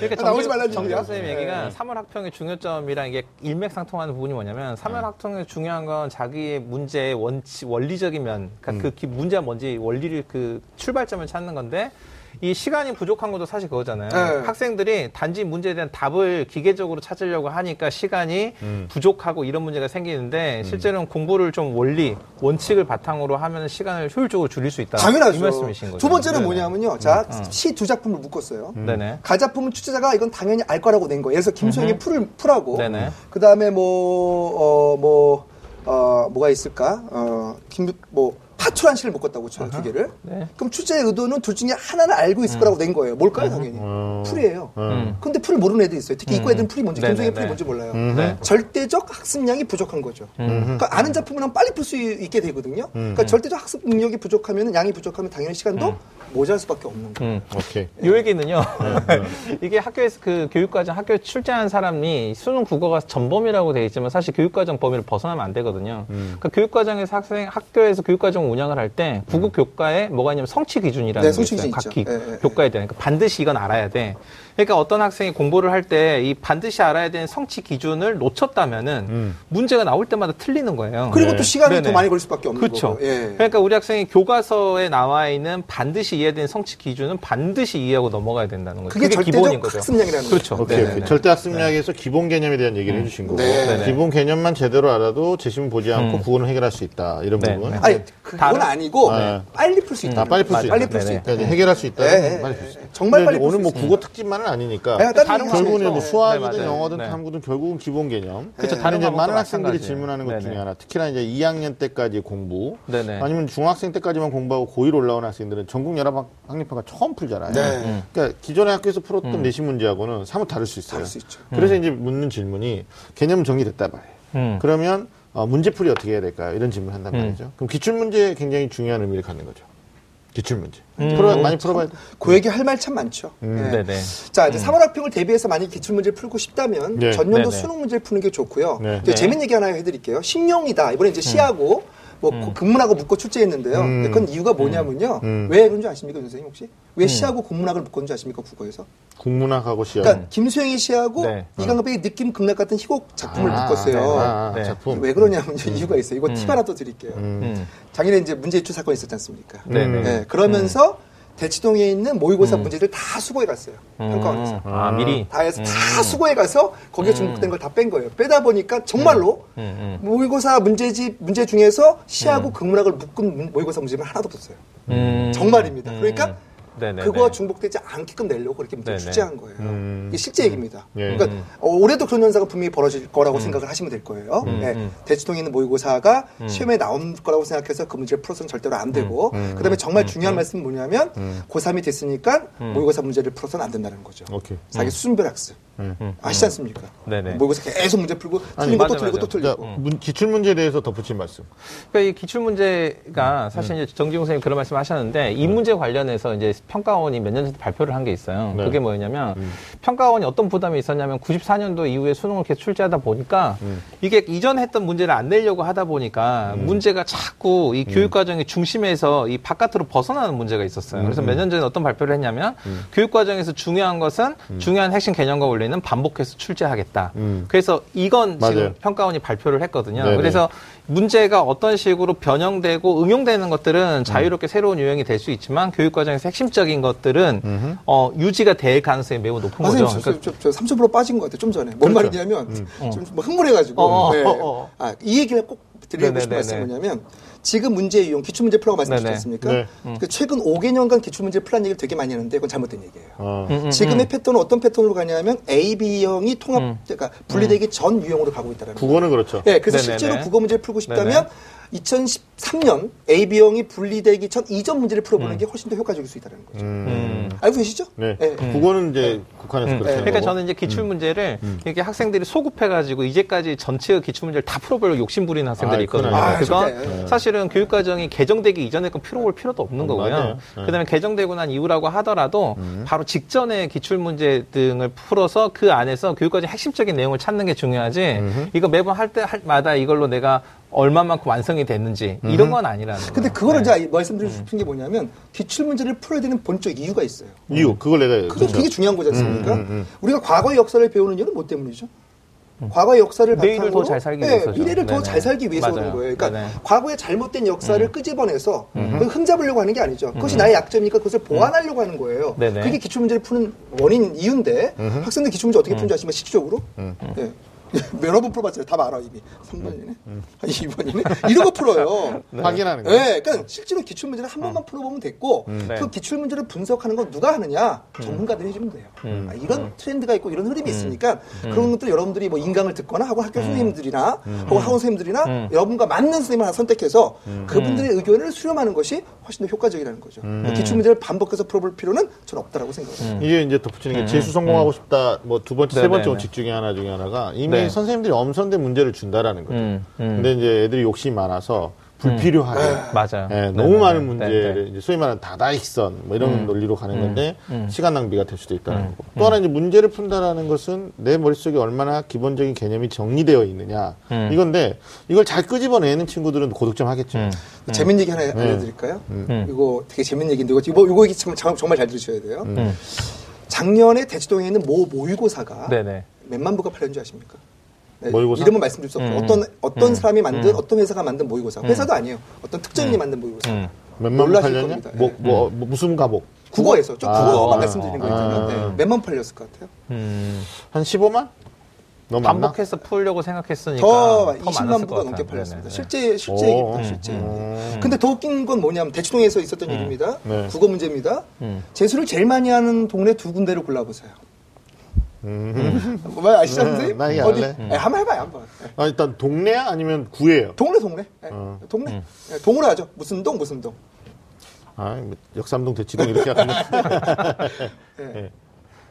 그러니까 나오지 정- 말라는 얘기야. 선생님 네. 얘기가 삼월학평의 중요점이랑 이게 일맥상통하는 부분이 뭐냐면 삼월학평의 중요한 건 자기의 문제의 원치 원리적인 면, 그러니까 그 기- 문제가 뭔지 원리를 그 출발점을 찾는 건데 이 시간이 부족한 것도 사실 그거잖아요. 네. 학생들이 단지 문제에 대한 답을 기계적으로 찾으려고 하니까 시간이 음. 부족하고 이런 문제가 생기는데 실제로는 공부를 좀 원리, 원칙을 바탕으로 하면 시간을 효율적으로 줄일 수 있다. 당연하죠. 이 말씀이신 거죠. 두 번째는 네네. 뭐냐면요. 자, 시두 작품을 묶었어요. 네네. 가작품은 출제자가 이건 당연히 알 거라고 낸 거예요. 그래서 김수영의 풀을 풀하고 네네. 그 다음에 뭐, 어, 뭐, 어, 뭐가 있을까? 어, 김, 뭐, 파출한 시를 묶었다고 쳐요, 두 개를. 네. 그럼 출제의 의도는 둘 중에 하나는 알고 있을 거라고 낸 거예요. 뭘까요, 당연히? 음. 풀이에요. 음. 근데 풀을 모르는 애도 있어요. 특히 이과 애들은 풀이 뭔지. 김수영의 풀이 뭔지 몰라요. 네. 절대적 학습량이 부족한 거죠. 그러니까 아는 작품은 하면 빨리 풀 수 있게 되거든요. 그러니까 절대적 학습 능력이 부족하면 양이 부족하면 당연히 시간도 모자랄 수밖에 없는 거예요. 음. 오케이. 요 얘기는요. 이게 학교에서 그 교육과정 학교에 출제한 사람이 수능 국어가 전범이라고 돼 있지만 사실 교육과정 범위를 벗어나면 안 되거든요. 그러니까 교육과정에서 학생 학교에서 교육과정 운영을 할 때 국어 교과에 뭐가 있냐면 성취 기준이라는 네, 게 성취 있어요. 기준 각 있죠. 기, 예, 예, 교과에 대한 그러니까 반드시 이건 알아야 돼. 그러니까 어떤 학생이 공부를 할 때 이 반드시 알아야 되는 성취 기준을 놓쳤다면은 음. 문제가 나올 때마다 틀리는 거예요. 그리고 네. 또 시간이 네네. 더 많이 걸릴 수밖에 없는 그렇죠. 거고. 예. 그러니까 우리 학생이 교과서에 나와 있는 반드시 이해된 성취 기준은 반드시 이해하고 넘어가야 된다는 거죠. 그게 절대적 기본인 거죠. 학습량이라는 그렇죠. 네네네. 오케이. 절대 학습량에서 기본 개념에 대한 얘기를 해주신 거고 네. 기본 개념만 제대로 알아도 제시문 보지 않고 음. 국어는 해결할 수 있다 이런 네, 부분. 네. 아니, 그건 다른- 아니고 네. 빨리 풀수 있다. 아, 빨리 풀 수 있다. 빨리 풀 수. 있다. 그러니까 해결할 수 있다. 네, 빨리 네, 풀수 있다. 정말 빨리 오늘 풀뭐수 국어 특집만은 아니니까. 네, 다른 결국은. 뭐 네, 수학이든 맞아요. 영어든 네. 탐구든 결국은 기본 개념. 그렇죠. 다른 이제 많은 학생들이. 질문하는 것 네네. 중에 하나, 특히나 이제 2학년 때까지 공부, 네네. 아니면 중학생 때까지만 공부하고 고1 올라오는 학생들은 전국 연합 학력평가 처음 풀잖아요. 네. 그러니까 기존의 학교에서 풀었던 내신 문제하고는 사뭇 다를 수 있어요. 다를 수 있죠. 그래서 이제 묻는 질문이 개념 정리됐다 봐요. 음. 그러면 어, 문제풀이 어떻게 해야 될까요? 이런 질문을 한단 말이죠. 그럼 기출문제에 굉장히 중요한 의미를 갖는 거죠. 기출 문제. 풀어, 많이 풀어봐야 돼. 그 얘기 할 말 참 많죠. 음. 예. 네네. 자, 이제 3월 학평을 대비해서 만약 기출 문제를 풀고 싶다면 네. 전년도 네네. 수능 문제를 푸는 게 좋고요. 네. 이제 네. 재밌는 얘기 하나 해드릴게요. 신용이다. 이번에 이제 시하고 뭐 국문하고 묶고 출제했는데요. 음. 근데 그건 이유가 뭐냐면요. 음. 왜 그런 줄 아십니까, 선생님 혹시? 왜 시하고 국문학을 묶었는 줄 아십니까, 국어에서? 국문학하고 시험. 그러니까 김수영의 시하고 네. 이강백의 느낌 극락 같은 희곡 작품을 아, 묶었어요. 네. 아, 아, 네. 작품. 왜 그러냐면 요 이유가 있어요. 이거 팁 하나 더 드릴게요. 음. 작년에 이제 문제 유출 사건이 있었지 않습니까? 네네. 네, 그러면서 대치동에 있는 모의고사 문제들 다 수고해 갔어요. 평가원에서. 아, 미리. 다 해서 다 수고해 가서 거기에 중복된 걸 다 뺀 거예요. 빼다 보니까 정말로 음, 모의고사 문제집 문제 중에서 시하고 극문학을 묶은 문- 모의고사 문제는 하나도 없었어요. 음. 정말입니다. 음. 그러니까 네네네. 그거 중복되지 않게끔 내려고 그렇게 문제 네네. 출제한 거예요. 음. 이게 실제 얘기입니다. 예. 그러니까 어, 올해도 그런 현상은 분명히 벌어질 거라고 생각을 하시면 될 거예요. 네. 음. 대치동에 있는 모의고사가 시험에 나온 거라고 생각해서 그 문제를 풀어서는 절대로 안 되고 음. 그다음에 정말 중요한 말씀은 뭐냐면 고3이 됐으니까 모의고사 문제를 풀어서는 안 된다는 거죠. 오케이. 자기 수준별 학습. 음. 아시지 않습니까? 네네. 모의고사 계속 문제 풀고 아니, 틀린 거또 틀리고 또. 틀리고. 자, 문- 기출문제에 대해서 덧붙인 말씀. 그러니까 이 기출 문제가 사실 이제 정지용 선생님 그런 말씀 하셨는데 이 문제 관련해서 이제 평가원이 몇 년 전에 발표를 한 게 있어요. 네. 그게 뭐였냐면 평가원이 어떤 부담이 있었냐면 94년도 이후에 수능을 계속 출제하다 보니까 이게 이전 했던 문제를 안 내려고 하다 보니까 문제가 자꾸 이 교육 과정의 중심에서 이 바깥으로 벗어나는 문제가 있었어요. 그래서 몇 년 전에 어떤 발표를 했냐면 교육 과정에서 중요한 것은 중요한 핵심 개념과 원리 는 반복해서 출제하겠다. 음. 그래서 이건 맞아요. 지금 평가원이 발표를 했거든요. 네네. 그래서 문제가 어떤 식으로 변형되고 응용되는 것들은 자유롭게 새로운 유형이 될 수 있지만 교육 과정에서 핵심적인 것들은 어, 유지가 될 가능성이 매우 높은 아, 거죠. 선생님, 그러니까 저, 저, 저 30% 빠진 것 같아요. 좀 전에. 뭔 그렇죠. 말이냐면, 좀, 뭐 흥분해가지고. 어, 어, 네. 어, 어. 아, 이 얘기를 꼭 드리고 싶은. 말씀이 뭐냐면, 지금 문제 유형, 기출문제 풀라고. 않습니까? 네. 그 최근 5개년간 기출문제 풀란 얘기를 되게 많이 하는데, 그건 잘못된 얘기예요. 어. 음, 지금의 패턴은 어떤 패턴으로 가냐면, A, B형이 통합, 그러니까 분리되기 전 유형으로 가고 있다는 거예요. 국어는 그렇죠. 예, 그래서 네네네. 실제로 국어 문제를 풀고 싶다면 네네. 2013년 AB형이 분리되기 전 이전 문제를 풀어보는 게 훨씬 더 효과적일 수 있다는 거죠. 음. 알고 계시죠? 네. 예. 국어는 이제 국한에서 그렇게 하는 그러니까 거고. 저는 이제 기출 문제를 이렇게 학생들이 소급해가지고 이제까지 전체의 기출 문제를 다 풀어보려고 욕심 부리는 학생들이 아, 있거든요. 아니에요. 그건 아, 진짜요? 사실은 교육 과정이 개정되기 이전에 건 풀어볼 필요도 없는 음, 거고요. 네. 그다음에 개정되고 난 이후라고 하더라도 바로 직전에 기출 문제 등을 풀어서 그 안에서 교육 과정 핵심적인 내용을 찾는 게 중요하지. 이거 매번 할 때마다 이걸로 내가 얼마만큼 완성이 됐는지 이런 건 아니라는 거예요. 근데 그거를 네. 제가 말씀드리고 싶은 게 뭐냐면 기출 문제를 풀어야 되는 본적 이유가 있어요. 이유, 그걸 내가. 그게 그렇죠. 되게 중요한 거지 않습니까? 음, 음, 음. 우리가 과거의 역사를 배우는 이유는 뭐 때문이죠? 과거의 역사를 내일을 바탕으로 더잘 살기 네, 위해서죠. 미래를 더. 잘 살기 위해서 맞아요. 그런 거예요. 그러니까 네네. 과거의 잘못된 역사를 끄집어내서 그걸 흠잡으려고 하는 게 아니죠. 그것이 나의 약점이니까 그것을 보완하려고 하는 거예요. 네네. 그게 기출 문제를 푸는 원인 이유인데 학생들 기출 문제 어떻게 푸는지 아시면 실질적으로 예. 여러 번 풀어봤어요. 답 알아 이미. 3번이네. 2번이네. 이런 거 풀어요. 확인하는 거예요. 네, 그러니까 실제로 기출 문제를 한 번만 풀어보면 됐고 네. 그 기출 문제를 분석하는 건 누가 하느냐 전문가들이 해주면 돼요. 아, 이런 트렌드가 있고 이런 흐름이 있으니까 그런 것들 여러분들이 뭐 인강을 듣거나 하고 학교 선생님들이나 혹은 학원 선생님들이나 여러분과 맞는 선생님을 하나 선택해서 그분들의 의견을 수렴하는 것이 훨씬 더 효과적이라는 거죠. 기출 문제를 반복해서 풀어볼 필요는 저는 없다라고 생각해요. 이게 이제 덧붙이는 게 재수 성공하고 싶다, 뭐 두 번째, 세 네네네. 번째 원칙 중에 하나 중에 하나가 이미 네. 선생님들이 엄선된 문제를 준다라는 거죠. 음, 음. 근데 이제 애들이 욕심이 많아서 불필요하게 맞아요. 예, 네네네. 너무 많은 네, 문제를 네. 음. 이제 소위 말하는 다다익선 뭐 이런 논리로 가는 건데 시간 낭비가 될 수도 있다는 거고 또 하나 이제 문제를 푼다라는 것은 내 머릿속에 얼마나 기본적인 개념이 정리되어 있느냐 음. 이건데 이걸 잘 끄집어내는 친구들은 고득점 하겠죠. 음. 재밌는 얘기 하나 알려드릴까요? 이거 되게 재밌는 얘기인데 이거, 이거, 이거 얘기 참- 참- 정말 잘 들으셔야 돼요. 음. 작년에 대치동에 있는 모 모의고사가 네네. 몇만 부가 팔렸는지 아십니까? 네, 모의고사? 이름은 말씀드릴 수 없고 음. 어떤 어떤 음. 사람이 만든 음. 어떤 회사가 만든 모의고사 회사도 아니에요 어떤 특정인이 만든 모의고사 음. 몇만 부 놀라실 팔렸냐? 겁니다. 뭐, 예. 뭐, 뭐 무슨 과목? 국어에서 좀 아. 국어만 아. 말씀드리는 거니까 아. 네. 몇만 팔렸을 것 같아요 음. 한 15만? 너무? 반복해서 풀려고 생각했으니까 더 많았을 20만 것 부가 같아요. 넘게 팔렸습니다 네네네. 실제 실제 오. 얘기입니다 음. 실제 음. 근데 더 웃긴 건 뭐냐면 대치동에서 있었던 일입니다 네. 국어 문제입니다 음. 재수를 제일 많이 하는 동네 두 군데를 골라보세요 음. 뭐 아시죠 선생님? 나 이거 어디? 알래. 예, 한번 해봐요 한번 예. 아, 일단 동네야 아니면 구예요? 동네 동네 예. 어. 동네 예, 동으로 하죠 무슨 동 무슨 동 아, 뭐 역삼동 대치동 이렇게 하는 예. 예.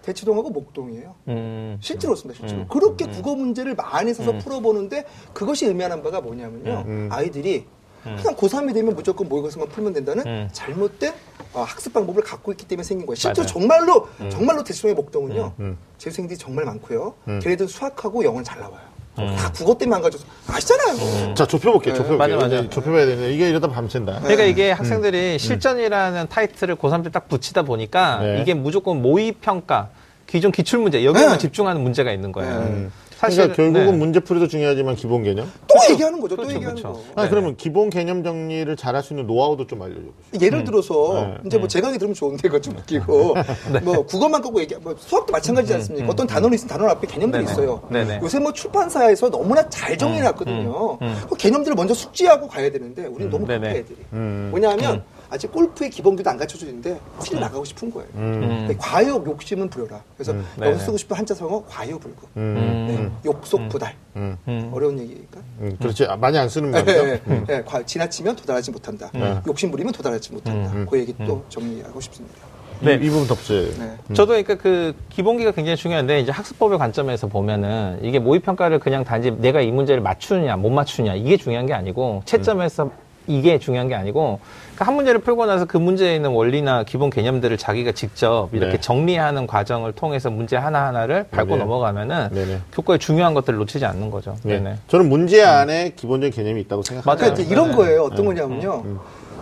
대치동하고 목동이에요. 음. 실제로습니다 실제로. 그렇게 국어 문제를 많이 사서 풀어보는데 그것이 의미하는 바가 뭐냐면요. 아이들이 그냥 고3이 되면 무조건 모의고사만 풀면 된다는 음. 잘못된 어, 학습 방법을 갖고 있기 때문에 생긴 거예요. 실제로 맞아요. 정말로, 정말로 대치동의 목동은요. 음. 재수생들이 정말 많고요. 걔네들 수학하고 영어는 잘 나와요. 다 국어 때문에 안 가져서 아시잖아요. 자, 좁혀볼게요. 좁혀볼게요. 맞아, 맞아. 좁혀봐야 되는데, 이게 이러다 밤샌다. 그러니까 이게 학생들이 실전이라는 타이틀을 고3 때 딱 붙이다 보니까 네. 이게 무조건 모의 평가, 기존 기출 문제 여기에만 네. 집중하는 문제가 있는 거예요. 네. 사실 그러니까 결국은 네. 문제풀이도 중요하지만 기본 개념? 또 얘기하는 거죠. 또 그렇죠, 얘기하는 그렇죠. 거. 아, 네. 그러면 기본 개념 정리를 잘할 수 있는 노하우도 좀 알려줘 보시죠. 예를 들어서 네. 이제 뭐 제가 하기 들으면 좋은데 그거 좀 웃기고 뭐 국어만 갖고 얘기 뭐 수학도 마찬가지지 않습니까? 어떤 단어는 있으면 단어 앞에 개념들이. 있어요. 네네. 요새 뭐 출판사에서 너무나 잘 정리해놨거든요. 그 개념들을 먼저 숙지하고 가야 되는데 우리는 너무. 급해 애들이. 음. 뭐냐면 아직 골프의 기본기도 안 갖춰주는데 필 나가고 싶은 거예요. 근데 과욕 욕심은 부려라. 그래서 여기서 네네. 쓰고 싶은 한자 성어 과욕불급. 음. 네. 욕속 부달. 음. 음. 어려운 얘기니까. 음, 그렇지. 아, 많이 안 쓰는 예, 말이죠. 예, 예. 과- 지나치면 도달하지 못한다. 욕심 부리면 도달하지 못한다. 그 얘기 또 정리하고 싶습니다. 네. 이, 이 부분 덧붙여요. 네. 저도 그러니까 그 기본기가 굉장히 중요한데 이제 학습법의 관점에서 보면은 이게 모의 평가를 그냥 단지 내가 이 문제를 맞추느냐 못 맞추냐 이게 중요한 게 아니고 채점에서 이게 중요한 게 아니고 그러니까 한 문제를 풀고 나서 그 문제에 있는 원리나 기본 개념들을 자기가 직접 이렇게 네. 정리하는 과정을 통해서 문제 하나 하나를 밟고 네. 넘어가면은 네네. 교과에 중요한 것들을 놓치지 않는 거죠. 네. 네네. 저는 문제 안에 기본적인 개념이 있다고 생각합니다. 맞아요. 그러니까 이제 이런 네. 거예요. 어떤 거냐면요.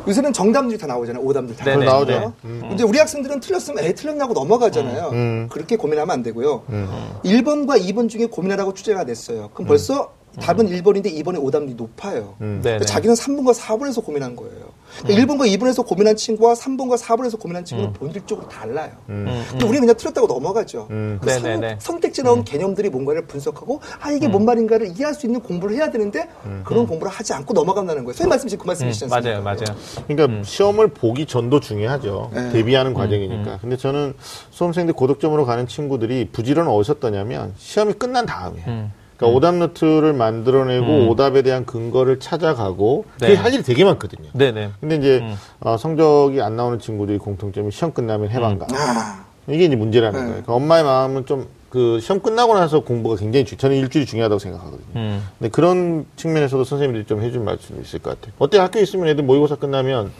요새는 정답들이 다 나오잖아요. 오답들 다. 네네. 나오죠. 네. 근데 우리 학생들은 틀렸으면 에 틀렸냐고 넘어가잖아요. 음. 그렇게 고민하면 안 되고요. 1번과 2번 중에 고민하라고 주제가 냈어요. 그럼 벌써 답은 1번인데 2번의 오답률이 높아요. 네네. 그러니까 자기는 3번과 4번에서 고민한 거예요. 그러니까 1번과 2번에서 고민한 친구와 3번과 4번에서 고민한 친구는 본질적으로 달라요. 근데 우리는 그냥 틀렸다고 넘어가죠. 음. 그 선- 네네네. 선택지 나온 개념들이 뭔가를 분석하고 아 이게 뭔 말인가를 이해할 수 있는 공부를 해야 되는데 그런 공부를 하지 않고 넘어간다는 거예요. 소위 말씀이신 그 말씀이시지 음, 않습니까? 맞아요, 맞아요. 그러니까 시험을 보기 전도 중요하죠. 네. 대비하는 과정이니까. 근데 저는 수험생들 고득점으로 가는 친구들이 부지런은 어디서 떠냐면 시험이 끝난 다음에. 그러니까 오답 노트를 만들어내고 오답에 대한 근거를 찾아가고 그게 네. 할 일이 되게 많거든요. 네네. 근데 이제 어, 성적이 안 나오는 친구들이 공통점이 시험 끝나면 해방감. 아, 이게 이제 문제라는 네. 거예요. 그러니까 엄마의 마음은 좀 그 시험 끝나고 나서 공부가 굉장히 중, 저는 일주일이 중요하다고 생각하거든요. 음. 근데 그런 측면에서도 선생님들이 좀 해준 말씀이 있을 것 같아요. 어때 학교에 있으면 애들 모의고사 끝나면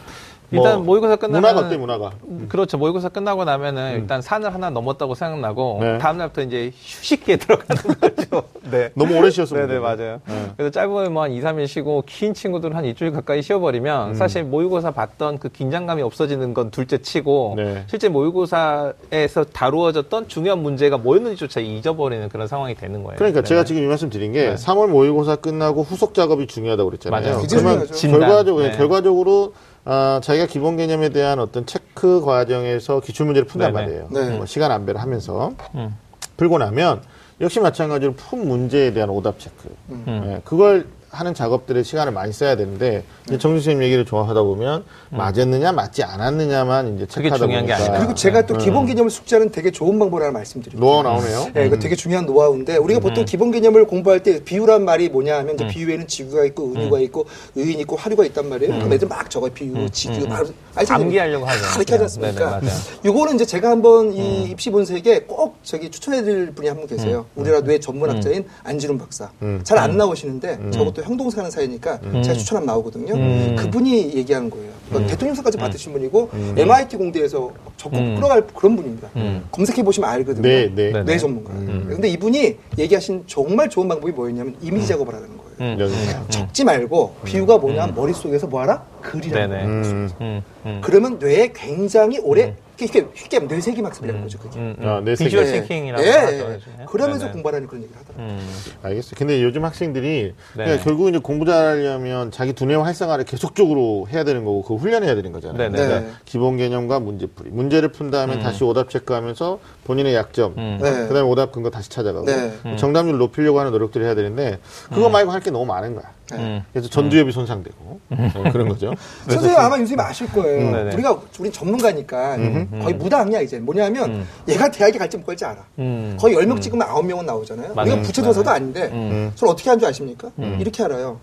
일단 모의고사 끝나면 문화가 어때 문화가? 그렇죠. 모의고사 끝나고 나면은 일단 산을 하나 넘었다고 생각나고 네. 다음 날부터 이제 휴식기에 들어가는 거죠. 네. 너무 오래 쉬었어. 네네 맞아요. 그래서 짧으면 뭐한 2, 3일 쉬고 긴 친구들은 한 일주일 가까이 쉬어 버리면 사실 모의고사 봤던 그 긴장감이 없어지는 건 둘째 치고 네. 실제 모의고사에서 다루어졌던 중요한 문제가 뭐였는지조차 잊어버리는 그런 상황이 되는 거예요. 그러니까 제가 네. 지금 이 말씀 드린 게 네. 3월 모의고사 끝나고 후속 작업이 중요하다고 그랬잖아요. 맞아요. 그러면 중요하죠. 진단. 결과적으로 네. 결과적으로 아, 자기가 기본 개념에 대한 어떤 체크 과정에서 기출 문제를 푼단 네네. 말이에요. 네. 뭐 시간 안배를 하면서 음. 풀고 나면 역시 마찬가지로 푼 문제에 대한 오답 체크. 음. 예, 그걸 하는 작업들에 시간을 많이 써야 되는데 이제 정준 선생님 얘기를 좋아하다 보면 맞았느냐 맞지 않았느냐만 이제 음. 그게 체크하다 중요한 게 보니까 아니라. 그리고 제가 또 기본 개념을 숙지하는 되게 좋은 방법을 하나 말씀드릴게요. 노하우 나오네요. 예, 이거 되게 중요한 노하우인데 우리가 보통 기본 개념을 공부할 때 비유란 말이 뭐냐 하면 이제 비유에는 지구가 있고 은유가 있고 의인이 있고 화류가 있단 말이에요. 그럼 애들 막 적어요. 비유, 지구, 막. 암기하려고 하죠. 다 이렇게 하지 않습니까? 네네. 요거는 이제 제가 한번 이 입시 본색에 꼭 저기 추천해드릴 분이 한 분 계세요. 우리나라 뇌 전문학자인 안지훈 박사. 잘안 나오시는데 저것도 형동생 하는 사이니까 제가 추천하면 나오거든요. 그분이 얘기한 거예요. 그러니까 대통령상까지 받으신 분이고 MIT 공대에서 적극 끌어갈 그런 분입니다. 검색해 보시면 알거든요. 네, 네. 네. 뇌 전문가. 근데 이분이 얘기하신 정말 좋은 방법이 뭐였냐면 이미지 작업을 하는 거 음. 적지 말고 비유가 뭐냐 머릿속에서 뭐하라? 그리라. 네네. 음. 음, 음. 그러면 뇌에 굉장히 오래 이렇게 쉽게 하면 뇌세기 학습이라는 거죠. 그게. 음, 음. 아, 내 비주얼 세계. 싱킹이라고 예, 하죠. 예. 요즘에. 그러면서 네네. 공부하라는 그런 얘기를 하더라고요. 음. 알겠어요. 근데 요즘 학생들이 네. 결국 이제 공부 잘하려면 자기 두뇌 활성화를 계속적으로 해야 되는 거고 그 훈련해야 되는 거잖아요. 네, 네. 그러니까 네. 기본 개념과 문제풀이. 문제를 푼 다음에 다시 오답 체크하면서 본인의 약점, 음. 네. 그다음에 오답 근거 다시 찾아가고 네. 정답률 높이려고 하는 노력들을 해야 되는데 그거 말고 할 게 너무 많은 거야. 음. 그래서 전두엽이 손상되고 어, 그런 거죠. 선생님 아마 요즘 아실 거예요. 음, 네네. 우리가 우린 전문가니까 거의 무당이야 이제. 뭐냐면 얘가 대학에 갈지 못 갈지 알아. 음. 거의 10명 찍으면 9명은 나오잖아요. 맞아요. 우리가 부채도사도. 아닌데 음. 서로 어떻게 하는 줄 아십니까? 이렇게 알아요.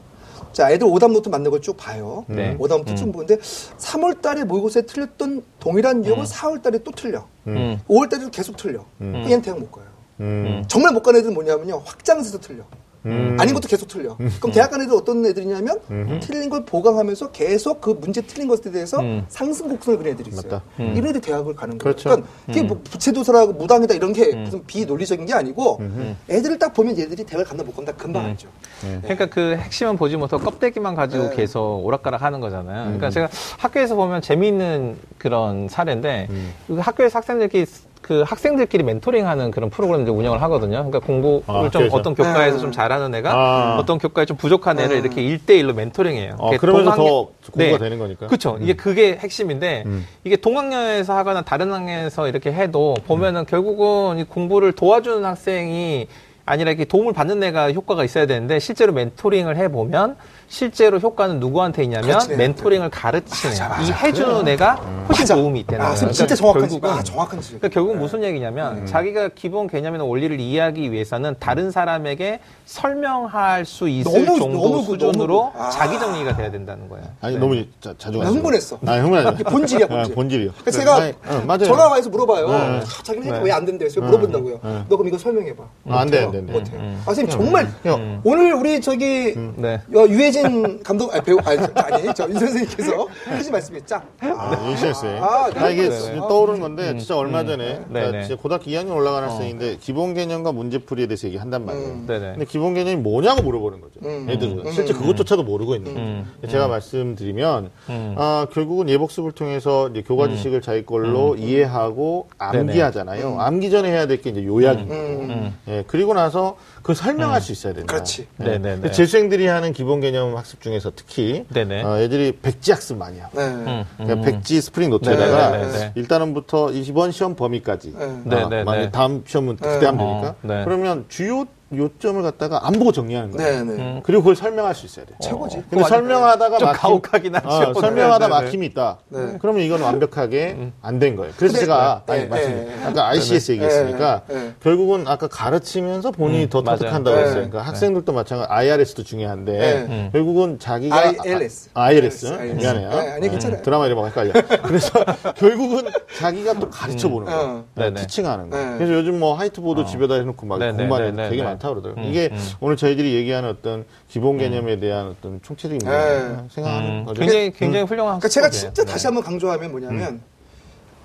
자, 애들 오답 노트 만든 걸 쭉 봐요. 네. 오답 노트 쭉 보는데 3월 달에 모의고사에 틀렸던 동일한 유형을 4월 달에 또 틀려. 음. 5월 달에도 계속 틀려. 그럼 얘는 대학 못 가요. 음. 정말 못 가는 애들은 뭐냐면요. 확장해서 틀려. 음. 아닌 것도 계속 틀려. 그럼 대학 간 애들 어떤 애들이냐면 틀린 걸 보강하면서 계속 그 문제 틀린 것에 대해서 음. 상승 곡선을 그린 애들이 있어요. 맞다. 이런 애들이 대학을 가는 거예요. 그렇죠. 그러니까 그게 뭐 부채도서라고 무당이다 이런 게 무슨 비논리적인 게 아니고 애들을 딱 보면 얘들이 대학을 간다 못 간다 금방 알죠. 그러니까 그 핵심은 보지 못하고 껍데기만 가지고 네. 계속 오락가락 하는 거잖아요. 그러니까 제가 학교에서 보면 재미있는 그런 사례인데 그 학교에서 학생들끼리 그 학생들끼리 멘토링하는 그런 프로그램들 운영을 하거든요. 그러니까 공부를 아, 좀 학교에서? 어떤 교과에서 네. 좀 잘하는 애가 아. 어떤 교과에 좀 부족한 애를 이렇게 일대일로 멘토링해요. 어, 그게 그러면서 동학년- 더 공부가 되는 거니까. 그렇죠. 이게 그게 핵심인데 음. 이게 동학년에서 하거나 다른 학년에서 이렇게 해도 보면은 결국은 이 공부를 도와주는 학생이 아니라 이렇게 도움을 받는 애가 효과가 있어야 되는데 실제로 멘토링을 해 보면 실제로 효과는 누구한테 있냐면 그렇지. 멘토링을 가르치는 맞아, 맞아. 이 해주는 애가 훨씬 맞아. 도움이 있다는 아, 거예요. 선생님 진짜 그러니까 정확한 지 결국은 아, 정확한 지적. 그러니까 결국 은 무슨 얘기냐면 자기가 기본 개념이나 원리를 이해하기 위해서는 다른 사람에게 설명할 수 있을 너무, 정도 너무 그- 수준으로 너무 그- 아. 자기 정리가 돼야 된다는 거예요. 아니 네. 너무 자, 자주 나. 흥분했어. 아, 흥분 아니야. 본질이야, 본질. 아, 본질이요. 그러니까 제가 아니, 어, 맞아요. 전화가 와서 물어봐요. 네. 아, 자기는 네. 왜안 된대? 그래서 물어본다고요. 네. 너 그럼 이거 설명해봐. 아, 안 돼, 못해요. 안 돼, 안 돼. 못해요. 음. 아, 선생님 정말 형. 오늘 우리 저기 네. 어, 유해진 감독 아니, 배우 아니, 저, 아니 저, 이 선생님께서 하신 말씀이 짱. 아, 윤시현 씨. 아, 아, 이게 네, 지금 네. 떠오르는 건데, 진짜 얼마 전에, 네, 나 네. 진짜 고등학교 2학년 올라가는 학생인데, 기본 개념과 문제풀이에 대해서 얘기한단 말이에요. 음. 네네. 근데 기본 개념이 뭐냐고 물어보는 거죠. 음. 애들은. 음. 실제 그것조차도 모르고 있는 거예요. 음. 제가 말씀드리면, 음. 아, 결국은 예복습을 통해서 이제 교과 지식을 자기 걸로 이해하고 암기하잖아요. 암기 전에 해야 될 게 이제 요약입니다. 음. 예, 그리고 나서 그걸 설명할 수 있어야 된다. 그렇지. 예. 네네네. 근데 재수생들이 하는 기본 개념 학습 중에서 특히 네네. 어, 애들이 백지 학습 많이 하고 네. 음, 그러니까 백지 스프링 노트에다가 네네네. 1단원부터 이번 시험 범위까지 네. 아. 만약에 다음 시험은 그때 하면 되니까 어, 네. 그러면 주요 요점을 갖다가 안 보고 정리하는 거예요. 네, 네. 그리고 그걸 설명할 수 있어야 돼요. 최고지. 근데 설명하다가 좀 막힘- 가혹하긴 하죠. 어, 설명하다 네, 네, 네. 막힘이 있다. 네. 그러면 이건 완벽하게 안 된 거예요. 그래서 제가 네, 아니, 네, 말씀. 아까 ICS 얘기했으니까 네, 네. 결국은 아까 가르치면서 본인이 더 맞아요. 터득한다고 네. 했어요. 그러니까 학생들도 마찬가지. IRS도 중요한데 네. 결국은 자기가 ILS. 아, ILS ILS. 미안해요. 네, 아니, 괜찮아요. 드라마 이름 헷갈려. 그래서 결국은 자기가 또 가르쳐 보는 거예요. 어. 네. 티칭하는 거. 네. 그래서 요즘 뭐 화이트보드 집에다 해놓고 막 공부하는 되게 네. 많다 그러더라고요. 음, 이게 음. 오늘 저희들이 얘기하는 어떤 기본 개념에 대한 어떤 총체적인 네. 생각하는 음, 거죠. 굉장히 굉장히 훌륭한 그러니까 제가 학습이에요. 진짜 네. 다시 한번 강조하면 뭐냐면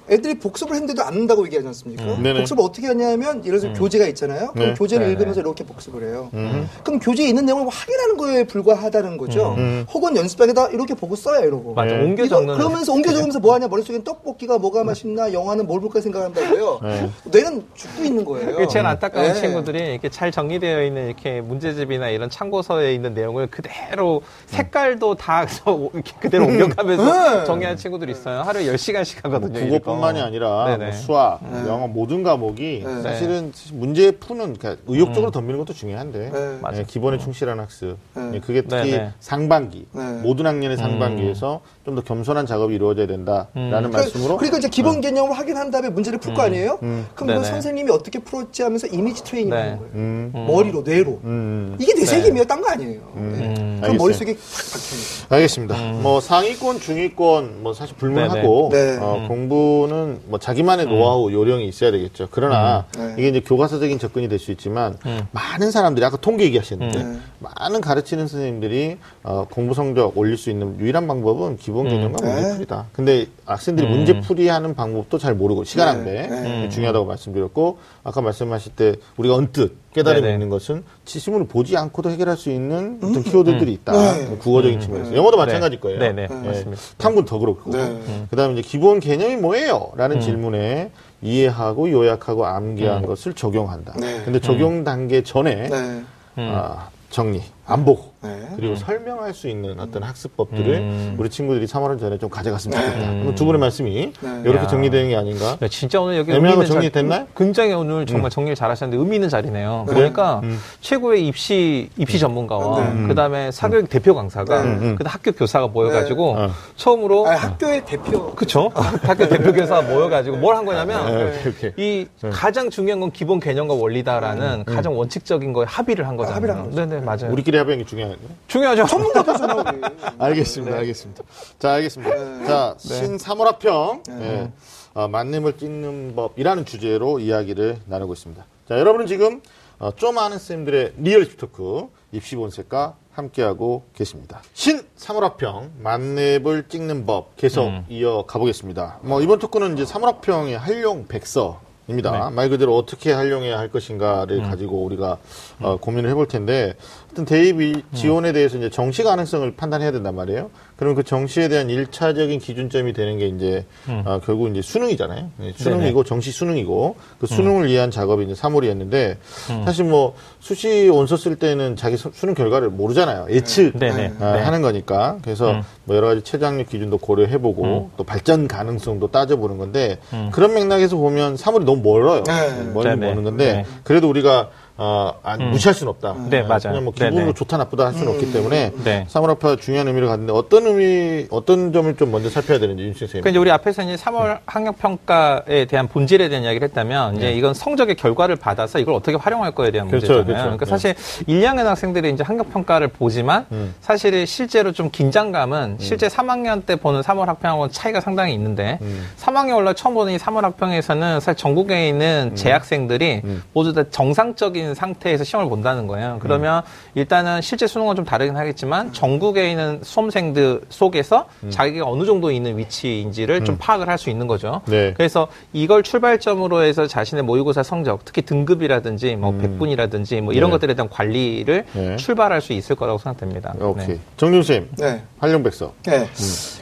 애들이 복습을 했는데도 안 한다고 얘기하지 않습니까? 음. 네네. 복습을 어떻게 하냐면 예를 들어서 교재가 있잖아요. 그럼 네. 교재를 네네. 읽으면서 이렇게 복습을 해요. 음. 그럼 교재에 있는 내용을 확인하는 거에 불과하다는 거죠. 음. 혹은 연습장에다 이렇게 보고 써야 이러고. 맞아. 네. 옮겨 적는 그러면서 옮겨 적으면서 뭐 하냐 머릿속엔 떡볶이가 뭐가 맛있나 영화는 뭘 볼까 생각한다고요. 네. 뇌는 죽고 있는 거예요. 그게 제일 안타까운 네. 친구들이 이렇게 잘 정리되어 있는 이렇게 문제집이나 이런 참고서에 있는 내용을 그대로 색깔도 다 이렇게 그대로 옮겨가면서 네. 정리하는 친구들이 있어요. 하루에 10시간씩 하거든요. 뭐 국어뿐만이 이거. 아니라. 뭐 수학, 영어 모든 과목이 네. 사실은 문제 푸는 그러니까 의욕적으로 덤비는 것도 중요한데 네. 네, 기본에 충실한 학습. 네. 네, 그게 특히. 상반기 네. 모든 학년의 상반기에서 좀더 겸손한 작업이 이루어져야 된다라는 그러니까, 말씀으로 그러니까 이제 기본 개념을 확인한 다음에 문제를 풀 거 아니에요? 음. 그럼 네네. 선생님이 어떻게 풀었지 하면서 이미지 트레이닝 네. 하는 거예요. 음, 머리로, 뇌로. 음, 이게 뇌새김이에요. 딴거 아니에요. 네. 음. 그럼. 머릿속에 팍 박힙니다. 알겠습니다. 뭐 상위권, 중위권 뭐 사실 불문하고. 네. 어, 공부 는 뭐 자기만의 노하우, 요령이 있어야 되겠죠. 그러나 음. 네. 이게 이제 교과서적인 접근이 될 수 있지만 많은 사람들이 아까 통계 얘기하셨는데 음. 많은 가르치는 선생님들이 어, 공부 성적 올릴 수 있는 유일한 방법은 기본 개념과 네. 문제풀이다. 근데 학생들이 문제풀이하는 방법도 잘 모르고 시간 낭비 네. 네. 중요하다고 말씀드렸고 아까 말씀하실 때 우리가 언뜻 깨달음이 네네. 있는 것은 지심을 보지 않고도 해결할 수 있는 어떤 키워드들이 있다. 네. 뭐 국어적인 측면에서 영어도 마찬가지일 거예요. 네네. 예, 맞습니다. 탐구는 더 그렇고. 네. 그다음에 이제 기본 개념이 뭐예요? 라는 질문에 이해하고 요약하고 암기한 것을 적용한다. 네. 근데 적용 단계 전에 네. 아, 정리, 안 보고 네. 그리고 설명할 수 있는 어떤 학습법들을 음. 우리 친구들이 3월 전에 좀 가져갔으면 좋겠다. 음. 그럼 두 분의 말씀이 네. 이렇게 야. 정리되는 게 아닌가? 네, 진짜 오늘 여기 애매한 거 의미 있는 정리됐나요? 자리- 굉장히 오늘 정말 정리를 잘하셨는데 의미 있는 자리네요. 그러니까 최고의 입시 입시 전문가와 네. 그다음에 사교육 대표 강사가 네. 음. 그다음 학교 교사가 모여가지고 어. 처음으로 아, 학교의 대표. 그쵸? 학교 대표 교사가 모여가지고 뭘 한 거냐면 네. 이 가장 중요한 건 기본 개념과 원리다라는 가장 원칙적인 거에 합의를 한 거잖아요. 합의를 한 거죠. 네네 맞아요. 우리끼리 우리끼리 합의한 게 중요해요. 중요하죠. 전문가잖아 우리. 알겠습니다. 알겠습니다. 자, 알겠습니다. 자, 3, 4월 학평 예. 어, 만렙을 찍는 법이라는 주제로 이야기를 나누고 있습니다. 자, 여러분은 지금 어, 좀 아는 쌤들의 real talk 입시 본색과 함께하고 계십니다. 3, 4월 학평 만렙을 찍는 법 계속 이어가 보겠습니다. 뭐 이번 토크는 이제 3, 4월 학평의 활용 백서. 입니다. 말 그대로 어떻게 활용해야 할 것인가를 가지고 우리가 어, 고민을 해볼 텐데, 하여튼 대입 지원에 대해서 이제 정시 가능성을 판단해야 된단 말이에요. 그럼 그 정시에 대한 일차적인 기준점이 되는 게 이제 어, 결국 이제 수능이잖아요. 네, 수능이고 정시 수능이고 그 수능을 위한 작업이 이제 3월이었는데 사실 뭐 수시 원서 쓸 때는 자기 수- 수능 결과를 모르잖아요. 예측 네네. 아, 네. 하는 거니까 그래서 뭐 여러 가지 최장력 기준도 고려해보고 음. 또 발전 가능성도 따져보는 건데 그런 맥락에서 보면 3월이 너무 멀어요. 네. 멀리 네네. 머는 건데 네. 그래도 우리가 어, 안, 무시할 수는 없다. 네, 아, 맞아요. 그냥 뭐 기분으로 네네. 좋다 나쁘다 할 수는 없기 때문에 네. 사물화파 중요한 의미를 갖는데 어떤 의미 어떤 점을 좀 먼저 살펴야 되는지 윤 선생님. 그러니까 이제 우리 앞에서 이제 3월 학력 평가에 대한 본질에 대한 이야기를 했다면 이제 이건 성적의 결과를 받아서 이걸 어떻게 활용할 거에 대한 네. 그렇죠, 문제잖아요. 그렇죠. 그러니까 네. 사실 1, 2학년 학생들이 이제 학력 평가를 보지만 음. 사실 실제로 좀 긴장감은 실제 3학년 때 보는 3월 학평하고는 차이가 상당히 있는데 음. 3학년 올라 처음 보는 이 3월 학평에서는 사실 전국에 있는 음. 재학생들이 모두 다 정상적인 상태에서 시험을 본다는 거예요. 그러면 일단은 실제 수능은 좀 다르긴 하겠지만 전국에 있는 수험생들 속에서 음. 자기가 어느 정도 있는 위치인지를 좀 파악을 할 수 있는 거죠. 네. 그래서 이걸 출발점으로 해서 자신의 모의고사 성적, 특히 등급이라든지 뭐 백분이라든지 뭐 이런 음. 네. 것들에 대한 관리를 네. 출발할 수 있을 거라고 생각됩니다. 오케이. 네. 정윤 선생님. 네. 활용백서. 네.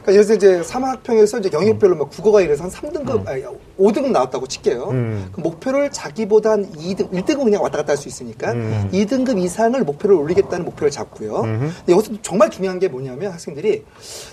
그러니까 예를 들어 이제 사학평에서 이제 영역별로 막 국어가 이래서 한 3등급, 아니, 5등급 나왔다고 칠게요. 음. 그 목표를 자기보다 한 2등, 1등은 그냥 왔다 갔다 할 수 있으니까 음. 2등급 이상을 목표를 올리겠다는 목표를 잡고요. 근데 여기서 정말 중요한 게 뭐냐면 학생들이